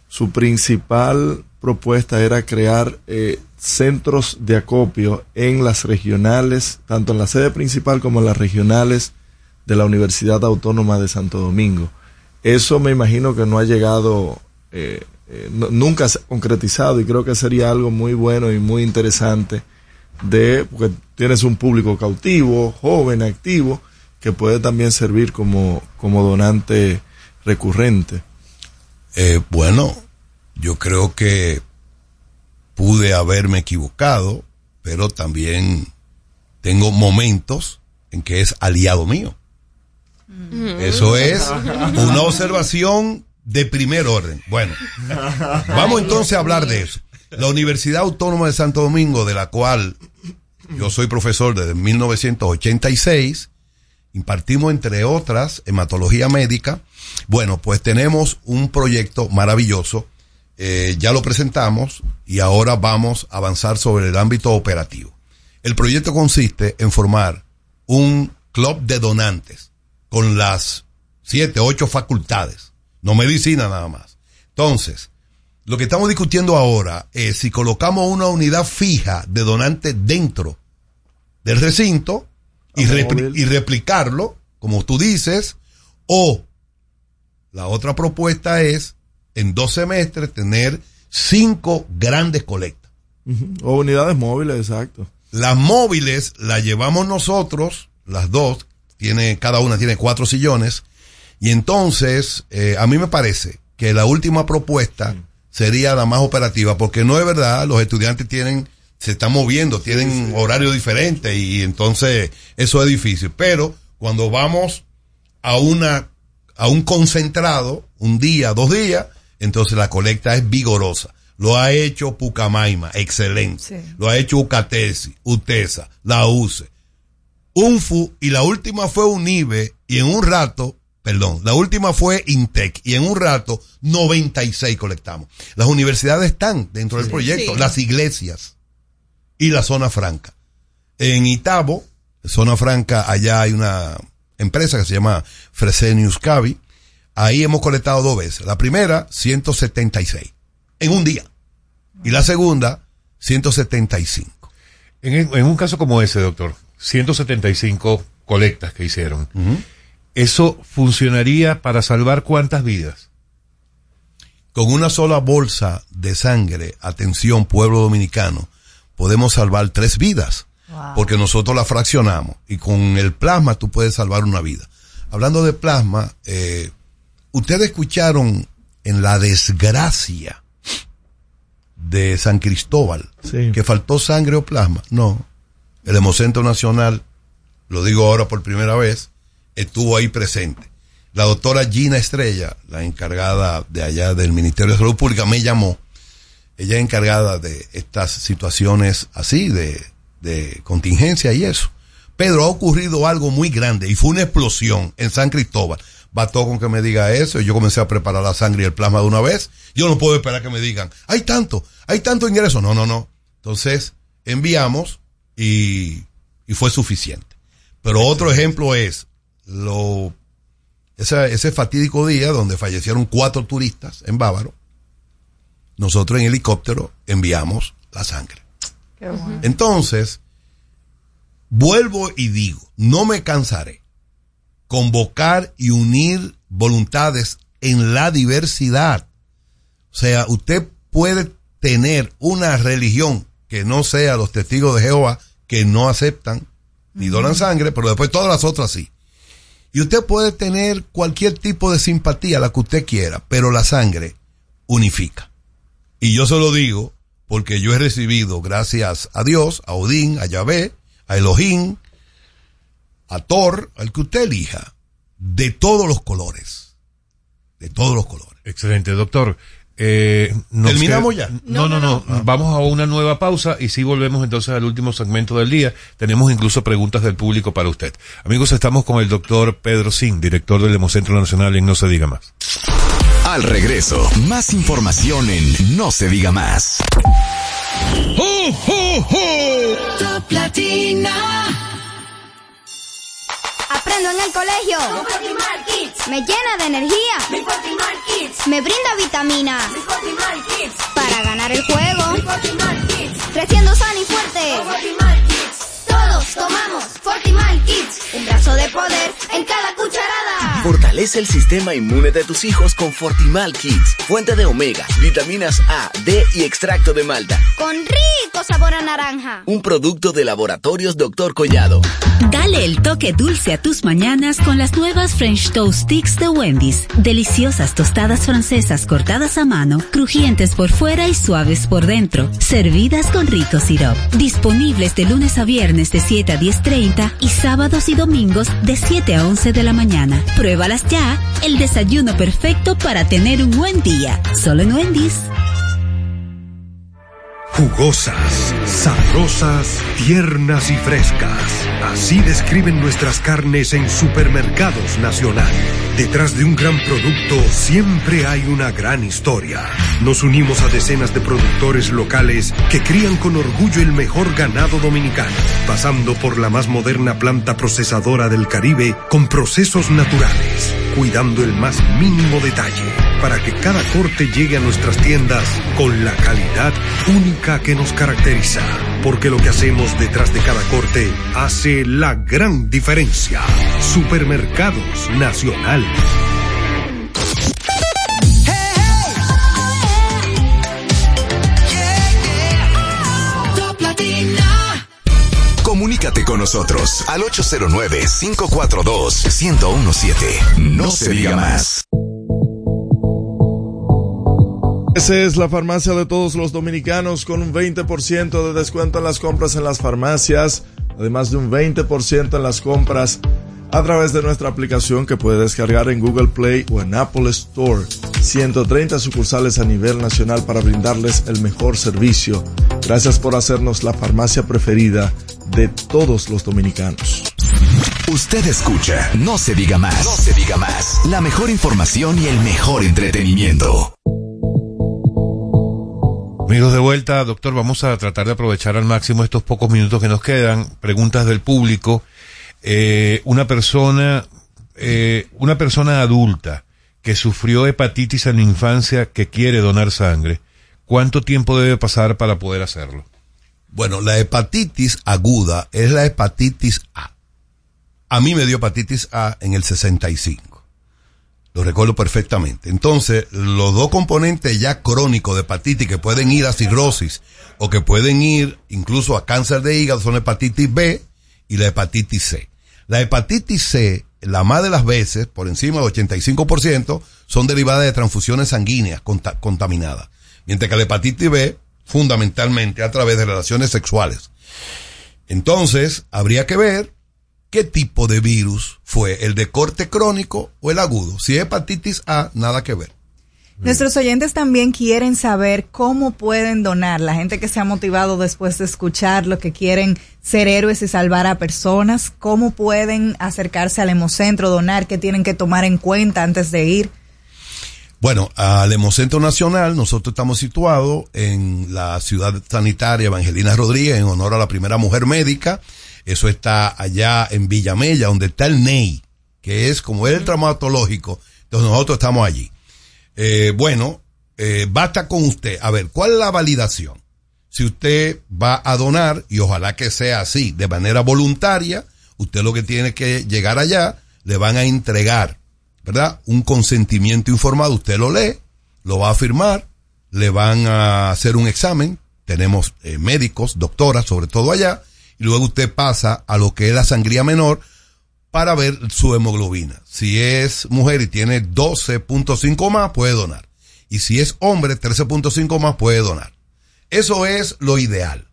su principal propuesta era crear eh, centros de acopio en las regionales, tanto en la sede principal como en las regionales de la Universidad Autónoma de Santo Domingo. Eso me imagino que no ha llegado, eh, eh, nunca se ha concretizado y creo que sería algo muy bueno y muy interesante de, porque tienes un público cautivo, joven, activo, que puede también servir como, como donante recurrente. Bueno, yo creo que pude haberme equivocado, pero también tengo momentos en que es aliado mío. Eso es una observación de primer orden. Bueno, vamos entonces a hablar de eso. La Universidad Autónoma de Santo Domingo, de la cual yo soy profesor desde 1986, impartimos entre otras hematología médica. Bueno, pues tenemos un proyecto maravilloso, eh, ya lo presentamos y ahora vamos a avanzar sobre el ámbito operativo. El proyecto consiste en formar un club de donantes con las siete, ocho facultades, no medicina nada más. Entonces, lo que estamos discutiendo ahora es si colocamos una unidad fija de donantes dentro del recinto y, repli- y replicarlo, como tú dices, o la otra propuesta es en dos semestres tener cinco grandes colectas. O unidades móviles, exacto. Las móviles las llevamos nosotros, las dos, tiene, cada una tiene cuatro sillones, y entonces eh, a mí me parece que la última propuesta sería la más operativa, porque no es verdad, los estudiantes tienen, se están moviendo, tienen horario diferente y entonces eso es difícil. Pero cuando vamos a una, a un concentrado, un día, dos días, entonces la colecta es vigorosa. Lo ha hecho Pucamaima, excelente. Lo ha hecho Ucatesi, UTESA, la UCE, UNFU y la última fue UNIBE y en un rato, perdón, la última fue INTEC y en un rato 96 colectamos. Las universidades están dentro del proyecto, Sí. las iglesias y la zona franca. En Itabo, zona franca, allá hay una empresa que se llama Fresenius Cavi. Ahí hemos colectado dos veces. La primera, 176 en un día. Y la segunda, 175. En, en un caso como ese, doctor, 175 colectas que hicieron, ¿eso funcionaría para salvar cuántas vidas? Con una sola bolsa de sangre, atención pueblo dominicano, podemos salvar tres vidas. Porque nosotros la fraccionamos. Y con el plasma tú puedes salvar una vida. Hablando de plasma, eh, ustedes escucharon en la desgracia de San Cristóbal que faltó sangre o plasma. No. El Hemocentro Nacional lo digo ahora por primera vez, estuvo ahí presente. La doctora Gina Estrella, la encargada de allá del Ministerio de Salud Pública, me llamó. Ella es encargada de estas situaciones así, de, de contingencia y eso. Pedro, ha ocurrido algo muy grande y fue una explosión en San Cristóbal. Bastó con que me diga eso y yo comencé a preparar la sangre y el plasma de una vez. Yo no puedo esperar que me digan, hay tanto, hay tanto ingreso. No, no, no. Entonces, enviamos y, y fue suficiente. Pero otro ejemplo es lo, ese, ese fatídico día donde fallecieron cuatro turistas en Bávaro. Nosotros en helicóptero enviamos la sangre. Entonces, vuelvo y digo, no me cansaré convocar y unir voluntades en la diversidad. O sea, usted puede tener una religión que no sea los testigos de Jehová, que no aceptan ni donan sangre, pero después todas las otras sí. Y usted puede tener cualquier tipo de simpatía, la que usted quiera, pero la sangre unifica. Y yo se lo digo porque yo he recibido, gracias a Dios, a Odín, a Yahvé, a Elohim, a Thor, al que usted elija, de todos los colores. De todos los colores. Excelente, doctor. Eh, nos ¿Terminamos queda- ya? No, no, no. Vamos a una nueva pausa y sí volvemos entonces al último segmento del día. Tenemos incluso preguntas del público para usted. Amigos, estamos con el doctor Pedro Sin, director del Hemocentro Nacional en No Se Diga Más. Al regreso, más información en No se diga más. Top Latina. Aprendo en el colegio. Me llena de energía. Me brinda vitamina. Para ganar el juego. Creciendo sano y fuerte. Todos tomamos Fortimal Kids. Un brazo de poder en cada cucharada. Fortalece el sistema inmune de tus hijos con Fortimal Kids, fuente de omega, vitaminas A, D y extracto de malta. Con rico sabor a naranja. Un producto de laboratorios Dr. Collado. Dale el toque dulce a tus mañanas con las nuevas French Toast Sticks de Wendy's. Deliciosas tostadas francesas cortadas a mano, crujientes por fuera y suaves por dentro. Servidas con rico sirop. Disponibles de lunes a viernes de 7 a 10.30 y sábados y domingos de 7 a 11 de la mañana. Pruébalas ya. El desayuno perfecto para tener un buen día. Solo en Wendy's. Jugosas, sabrosas, tiernas y frescas. Así describen nuestras carnes en Supermercados Nacional. Detrás de un gran producto siempre hay una gran historia. Nos unimos a decenas de productores locales que crían con orgullo el mejor ganado dominicano, pasando por la más moderna planta procesadora del Caribe con procesos naturales, cuidando el más mínimo detalle para que cada corte llegue a nuestras tiendas con la calidad única que nos caracteriza. Porque lo que hacemos detrás de cada corte hace la gran diferencia. Supermercados Nacional. Comunícate con nosotros al 809-542-1017. No se diga más. Esa es la farmacia de todos los dominicanos con un 20% de descuento en las compras en las farmacias, además de un 20% en las compras a través de nuestra aplicación que puede descargar en Google Play o en Apple Store. 130 sucursales a nivel nacional para brindarles el mejor servicio. Gracias por hacernos la farmacia preferida de todos los dominicanos. Usted escucha No se diga más. No se diga más. La mejor información y el mejor entretenimiento. Amigos de vuelta, doctor, vamos a tratar de aprovechar al máximo estos pocos minutos que nos quedan. Preguntas del público. Eh, una persona, eh, una persona adulta que sufrió hepatitis en la infancia que quiere donar sangre, ¿cuánto tiempo debe pasar para poder hacerlo? Bueno, la hepatitis aguda es la hepatitis A. A mí me dio hepatitis A en el 65. Lo recuerdo perfectamente. Entonces, los dos componentes ya crónicos de hepatitis que pueden ir a cirrosis o que pueden ir incluso a cáncer de hígado son la hepatitis B y la hepatitis C. La hepatitis C, la más de las veces, por encima del 85%, son derivadas de transfusiones sanguíneas conta- contaminadas. Mientras que la hepatitis B, fundamentalmente a través de relaciones sexuales. Entonces, habría que ver qué tipo de virus fue, el de corte crónico o el agudo. Si es hepatitis A, nada que ver. Nuestros oyentes también quieren saber cómo pueden donar. La gente que se ha motivado después de escuchar lo que quieren ser héroes y salvar a personas, cómo pueden acercarse al Hemocentro, donar, qué tienen que tomar en cuenta antes de ir. Bueno, al Hemocentro Nacional nosotros estamos situados en la ciudad sanitaria Evangelina Rodríguez en honor a la primera mujer médica. Eso está allá en Villamella, donde está el NEI, que es como el traumatológico. Entonces nosotros estamos allí. Eh, bueno, eh, basta con usted. A ver, ¿cuál es la validación? Si usted va a donar, y ojalá que sea así, de manera voluntaria, usted lo que tiene que llegar allá, le van a entregar, ¿verdad? Un consentimiento informado, usted lo lee, lo va a firmar, le van a hacer un examen, tenemos eh, médicos, doctoras, sobre todo allá, y luego usted pasa a lo que es la sangría menor para ver su hemoglobina. Si es mujer y tiene 12.5 más, puede donar. Y si es hombre, 13.5 más, puede donar. Eso es lo ideal.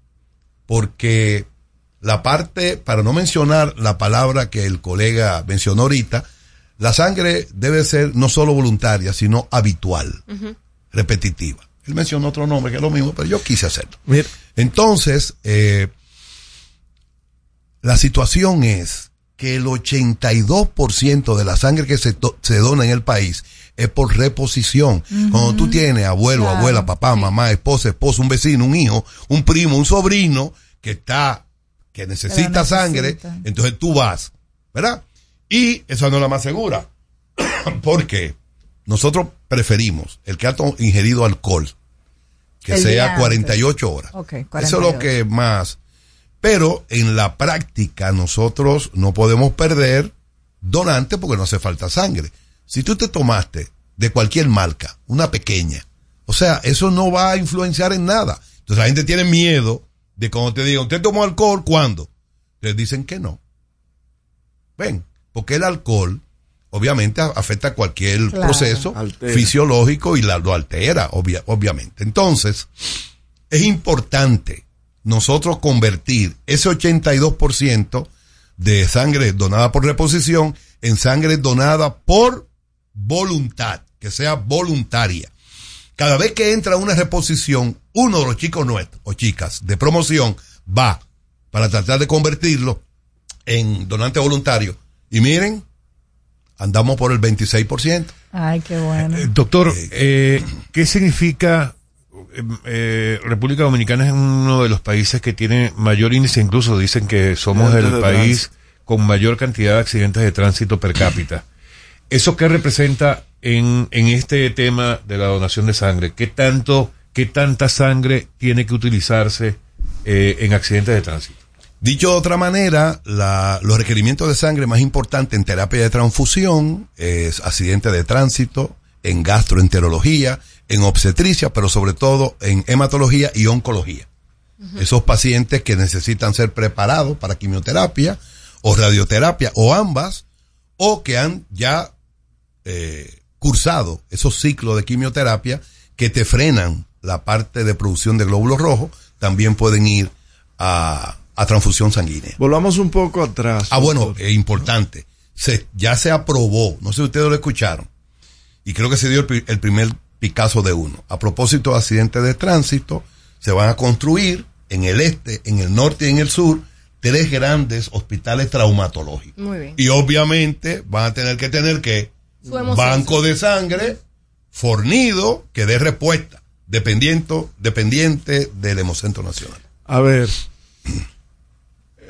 Porque la parte, para no mencionar la palabra que el colega mencionó ahorita, la sangre debe ser no solo voluntaria, sino habitual, repetitiva. Él mencionó otro nombre que es lo mismo, pero yo quise hacerlo. Entonces, eh, la situación es que el 82% de la sangre que se, se dona en el país es por reposición. Cuando tú tienes abuelo, Claro. abuela, papá, mamá, esposa, esposo, un vecino, un hijo, un primo, un sobrino que está, que necesita necesita. sangre, entonces tú vas, ¿verdad? Y esa no es la más segura. Porque nosotros preferimos el que ha ingerido alcohol, que El sea antes. 48 horas. Ok, Eso es 48. lo que más. Pero en la práctica nosotros no podemos perder donante porque no hace falta sangre. Si tú te tomaste de cualquier marca, una pequeña, o sea, eso no va a influenciar en nada. Entonces la gente tiene miedo de cuando te digan, ¿usted tomó alcohol? ¿Cuándo? Les dicen que no. Ven, porque el alcohol obviamente a- afecta cualquier Claro. proceso Altera. fisiológico y la, lo altera, obvia- obviamente. Entonces, es importante nosotros convertir ese 82% de sangre donada por reposición en sangre donada por voluntad, que sea voluntaria. Cada vez que entra una reposición, uno de los chicos nuestros o chicas de promoción va para tratar de convertirlo en donante voluntario. Y miren, andamos por el 26%. Ay, qué bueno. Doctor, eh, ¿qué significa eh, eh, República Dominicana es uno de los países que tiene mayor índice, incluso dicen que somos el país con mayor cantidad de accidentes de tránsito per cápita. ¿Eso qué representa en, en este tema de la donación de sangre? ¿Qué tanto, qué tanta sangre tiene que utilizarse eh, en accidentes de tránsito? Dicho de otra manera, la- los requerimientos de sangre más importantes en terapia de transfusión es accidente de tránsito, en gastroenterología, en obstetricia, pero sobre todo en hematología y oncología. Esos pacientes que necesitan ser preparados para quimioterapia o radioterapia o ambas, o que han ya eh, cursado esos ciclos de quimioterapia que te frenan la parte de producción de glóbulos rojos, también pueden ir a, a transfusión sanguínea. Volvamos un poco atrás. Ah, bueno, es importante. Se, ya se aprobó, no sé si ustedes lo escucharon, y creo que se dio el, pri- el primer Picasso de uno. A propósito de accidentes de tránsito, se van a construir en el este, en el norte y en el sur tres grandes hospitales traumatológicos. Muy bien. Y obviamente van a tener que tener que banco de sangre fornido que dé respuesta, dependiendo, dependiente del Hemocentro Nacional. A ver,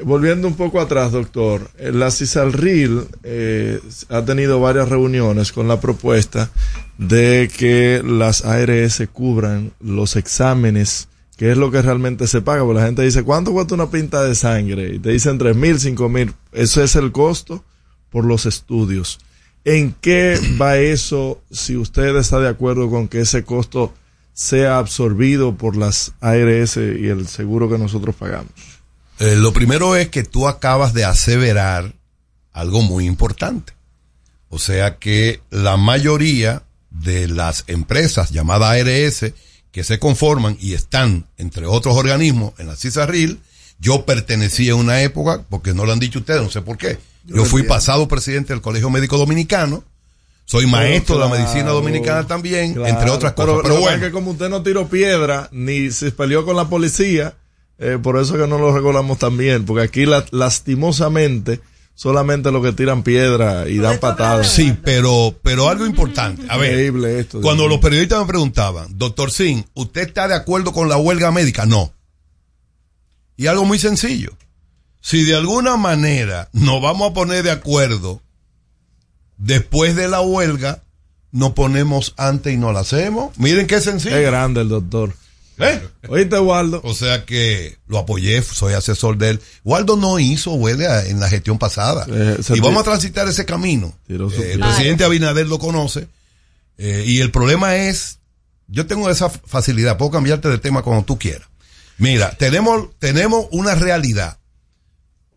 volviendo un poco atrás, doctor, eh, la CISALRIL eh, ha tenido varias reuniones con la propuesta de que las ARS cubran los exámenes, que es lo que realmente se paga, porque la gente dice, ¿cuánto cuesta una pinta de sangre? Y te dicen tres mil, cinco mil, eso es el costo por los estudios. ¿En qué va eso si usted está de acuerdo con que ese costo sea absorbido por las ARS y el seguro que nosotros pagamos? Eh, lo primero es que tú acabas de aseverar algo muy importante. O sea que la mayoría de las empresas llamadas ARS que se conforman y están, entre otros organismos, en la CISARRIL, Yo pertenecí en una época, porque no lo han dicho ustedes, no sé por qué. Yo Yo, fui pasado presidente del Colegio Médico Dominicano, soy maestro de la medicina dominicana también, claro. entre otras Pero, cosas. Pero lo que pasa bueno, es que como usted no tiró piedra, ni se peleó con la policía, eh, por eso que no lo recordamos tan bien, porque aquí la- lastimosamente solamente los que tiran piedra y dan patadas. Sí, pero, pero algo importante. A ver, Increíble esto. Cuando los periodistas me preguntaban, doctor Sin, ¿usted está de acuerdo con la huelga médica? No. Y algo muy sencillo. Si de alguna manera nos vamos a poner de acuerdo después de la huelga, nos ponemos antes y no la hacemos. Miren qué sencillo. Qué grande el doctor. ¿Eh? Oíste, Waldo. O sea que lo apoyé, soy asesor de él. Waldo no hizo huelga en la gestión pasada. Eh, se y vamos a transitar ese camino. Eh, el presidente Abinader lo conoce. eh, y el problema es, yo tengo esa facilidad, puedo cambiarte de tema cuando tú quieras. Mira, tenemos, tenemos una realidad.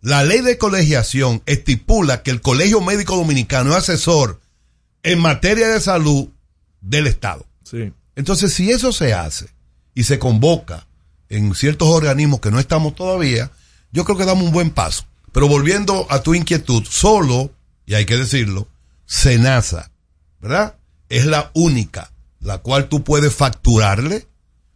La ley de colegiación estipula que el Colegio Médico Dominicano es asesor en materia de salud del Estado. Sí. Entonces, si eso se hace y se convoca en ciertos organismos que no estamos todavía, yo creo que damos un buen paso. Pero volviendo a tu inquietud, solo, y hay que decirlo, Senasa, ¿verdad? Es la única la cual tú puedes facturarle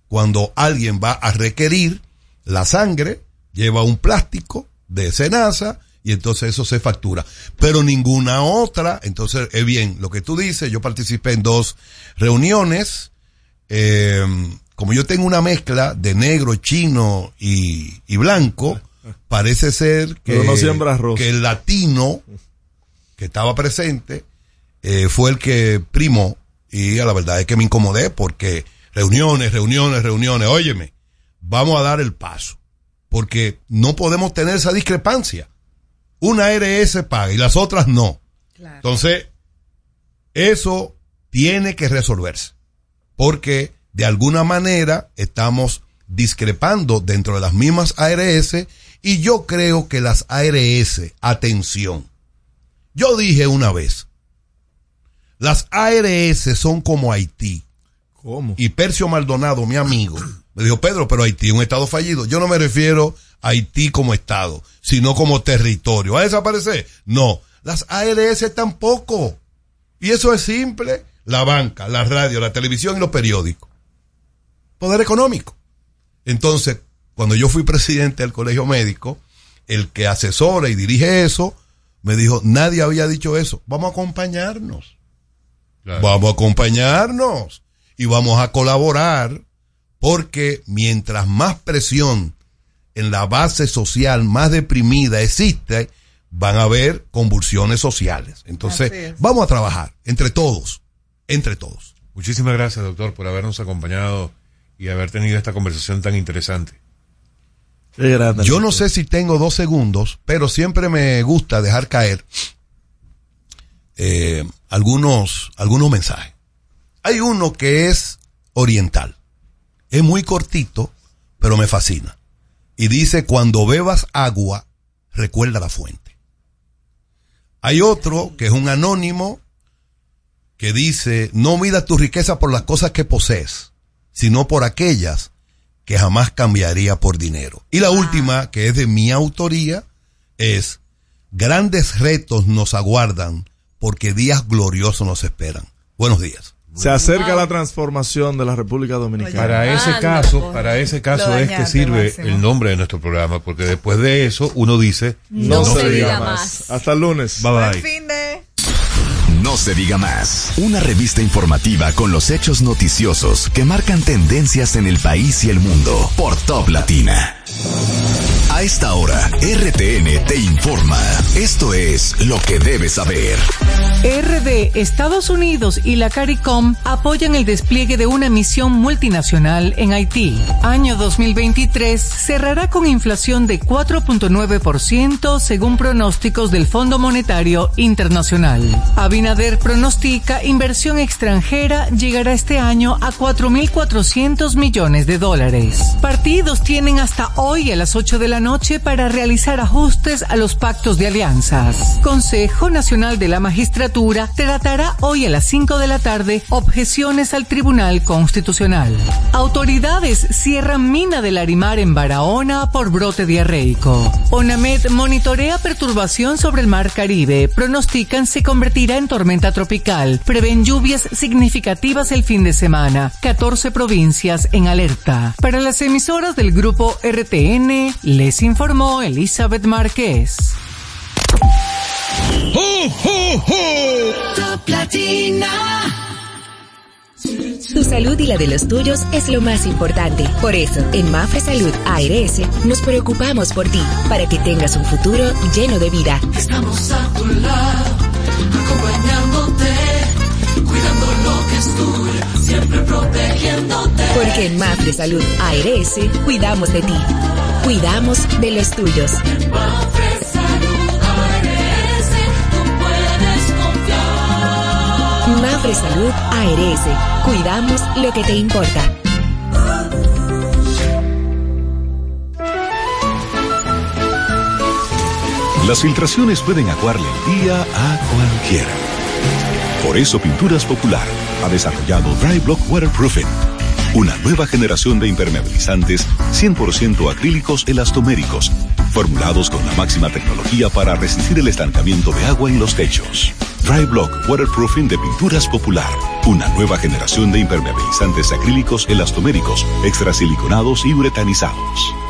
cuando alguien va a requerir la sangre, lleva un plástico de Senasa y entonces eso se factura. Pero ninguna otra, entonces es bien lo que tú dices, yo participé en dos reuniones, eh, como yo tengo una mezcla de negro, chino y, y blanco, parece ser que, no el latino que estaba presente eh, fue el que primó. Y a la verdad es que me incomodé porque reuniones, reuniones, reuniones, óyeme, vamos a dar el paso. Porque no podemos tener esa discrepancia. Una ARS paga y las otras no. Entonces, eso tiene que resolverse. Porque de alguna manera estamos discrepando dentro de las mismas ARS y yo creo que las ARS, atención, yo dije una vez, las ARS son como Haití. ¿Cómo? Y Percio Maldonado, mi amigo, me dijo, Pedro, pero Haití es un estado fallido. Yo no me refiero a Haití como estado, sino como territorio. ¿Va a desaparecer? No. Las ARS tampoco. Y eso es simple. La banca, la radio, la televisión y los periódicos. Poder económico. Entonces, cuando yo fui presidente del colegio médico, el que asesora y dirige eso, me dijo, nadie había dicho eso. Vamos a acompañarnos. Vamos a acompañarnos y vamos a colaborar porque mientras más presión en la base social más deprimida existe, van a haber convulsiones sociales. Entonces, vamos a trabajar entre todos, entre todos. Muchísimas gracias, doctor, por habernos acompañado y haber tenido esta conversación tan interesante. Yo no sé si tengo dos segundos, pero siempre me gusta dejar caer eh, algunos, algunos mensajes. Hay uno que es oriental. Es muy cortito, pero me fascina. Y dice, cuando bebas agua, recuerda la fuente. Hay otro que es un anónimo que dice, no midas tu riqueza por las cosas que posees, sino por aquellas que jamás cambiaría por dinero. Y la última, que es de mi autoría, es, grandes retos nos aguardan porque días gloriosos nos esperan. Buenos días. Se acerca la transformación de la República Dominicana. Para ese caso, para ese caso es que sirve el nombre de nuestro programa, porque después de eso uno dice No, se, diga más. Hasta el lunes. Bye bye. No se diga más. Una revista informativa con los hechos noticiosos que marcan tendencias en el país y el mundo por Top Latina. A esta hora, RTN te informa. Esto es lo que debes saber. RD, Estados Unidos y la CARICOM apoyan el despliegue de una misión multinacional en Haití. Año 2023 cerrará con inflación de 4.9% según pronósticos del Fondo Monetario Internacional. Abinader pronostica inversión extranjera llegará este año a 4.400 millones de dólares. Partidos tienen hasta hoy a las 8 de la noche para realizar ajustes a los pactos de alianzas. Consejo Nacional de la Magistratura tratará hoy a las 5 de la tarde objeciones al Tribunal Constitucional. Autoridades cierran mina del Arimar en Barahona por brote diarreico. ONAMED monitorea perturbación sobre el Mar Caribe. Pronostican se convertirá en tormenta tropical. Prevén lluvias significativas el fin de semana. 14 provincias en alerta. Para las emisoras del grupo RTN, les informó Elizabeth Márquez. Top Latina. Tu salud y la de los tuyos es lo más importante. Por eso, en Mafre Salud ARS nos preocupamos por ti, para que tengas un futuro lleno de vida. Estamos a tu lado, acompañándote, cuidando lo que es tuyo, siempre protegiéndote. Porque en Mafre Salud ARS cuidamos de ti, cuidamos de los tuyos. Mafre Salud ARS, tú puedes confiar. Mafre Salud ARS, cuidamos lo que te importa. Las filtraciones pueden aguarle el día a cualquiera. Por eso Pinturas Popular ha desarrollado Dry Block Waterproofing, una nueva generación de impermeabilizantes 100% acrílicos elastoméricos, formulados con la máxima tecnología para resistir el estancamiento de agua en los techos. Dry Block Waterproofing de Pinturas Popular, una nueva generación de impermeabilizantes acrílicos elastoméricos, extrasiliconados y uretanizados.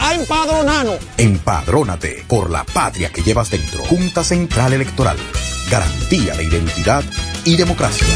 a empadronarnos. Empadrónate por la patria que llevas dentro. Junta Central Electoral. Garantía de identidad y democracia.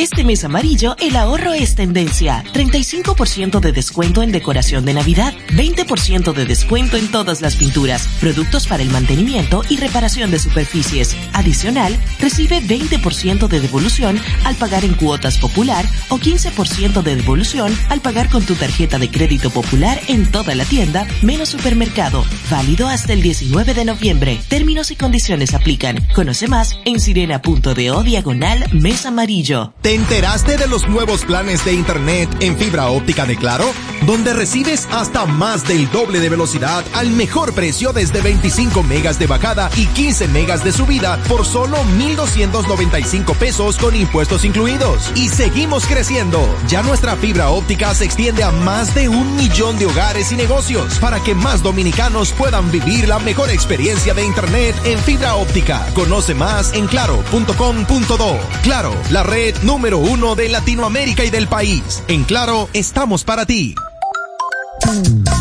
Este mes amarillo, el ahorro es tendencia. 35% de descuento en decoración de Navidad, 20% de descuento en todas las pinturas, productos para el mantenimiento y reparación de superficies. Adicional, recibe 20% de devolución al pagar en cuotas popular o 15% de devolución al pagar con tu tarjeta de crédito popular en toda la tienda, menos supermercado. Válido hasta el 19 de noviembre. Términos y condiciones aplican. Conoce más en sirena.do diagonal mes amarillo. ¿Te enteraste de los nuevos planes de Internet en fibra óptica de Claro? Donde recibes hasta más del doble de velocidad al mejor precio desde 25 megas de bajada y 15 megas de subida por solo 1,295 pesos con impuestos incluidos. Y seguimos creciendo. Ya nuestra fibra óptica se extiende a más de un millón de hogares y negocios para que más dominicanos puedan vivir la mejor experiencia de Internet en fibra óptica. Conoce más en claro.com.do. Claro, la red número uno de Latinoamérica y del país. En Claro, estamos para ti.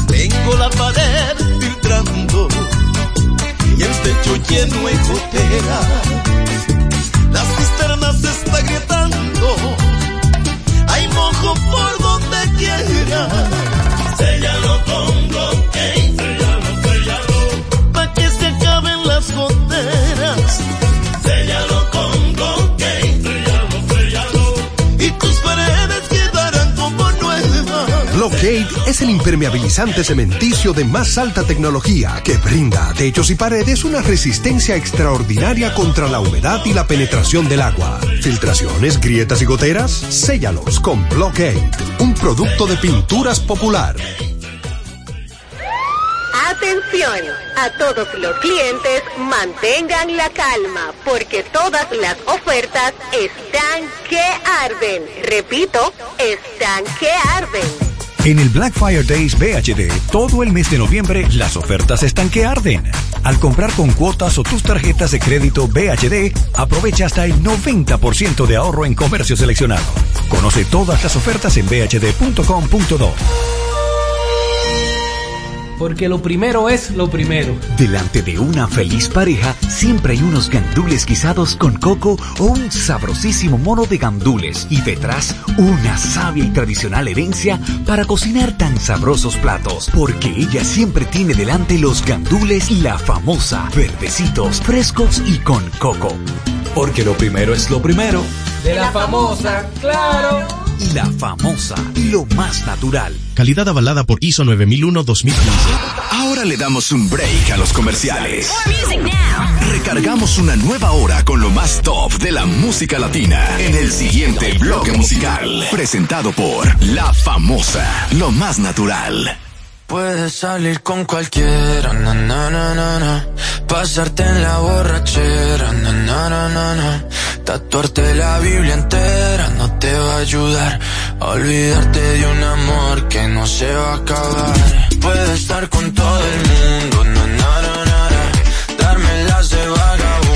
Tengo la pared filtrando y el techo lleno de gotera. Las cisternas se está agrietando. Hay mojo por donde quiera. Blockade es el impermeabilizante cementicio de más alta tecnología que brinda a techos y paredes una resistencia extraordinaria contra la humedad y la penetración del agua. Filtraciones, grietas y goteras, séllalos con Blockade, un producto de pinturas popular. Atención, a todos los clientes mantengan la calma porque todas las ofertas están que arden. Repito, están que arden. En el Black Fire Days BHD, todo el mes de noviembre, las ofertas están que arden. Al comprar con cuotas o tus tarjetas de crédito BHD, aprovecha hasta el 90% de ahorro en comercio seleccionado. Conoce todas las ofertas en bhd.com.do. porque lo primero es lo primero. Delante de una feliz pareja siempre hay unos gandules guisados con coco o un sabrosísimo mono de gandules y detrás una sabia y tradicional herencia para cocinar tan sabrosos platos, porque ella siempre tiene delante los gandules y la famosa, verdecitos, frescos y con coco. Porque lo primero es lo primero. De la famosa, claro. Y la famosa, y lo más natural. Calidad avalada por ISO 9001-2015. Ahora le damos un break a los comerciales. Recargamos una nueva hora con lo más top de la música latina en el siguiente bloque musical. Presentado por La Famosa, lo más natural. Puedes salir con cualquiera, na, na, na, na, na. pasarte en la borrachera, na, na, na, na, na. tatuarte la Biblia entera no te va a ayudar, olvidarte de un amor que no se va a acabar. Puedes estar con todo el mundo, na, na, na, na. darme las de vagabundo.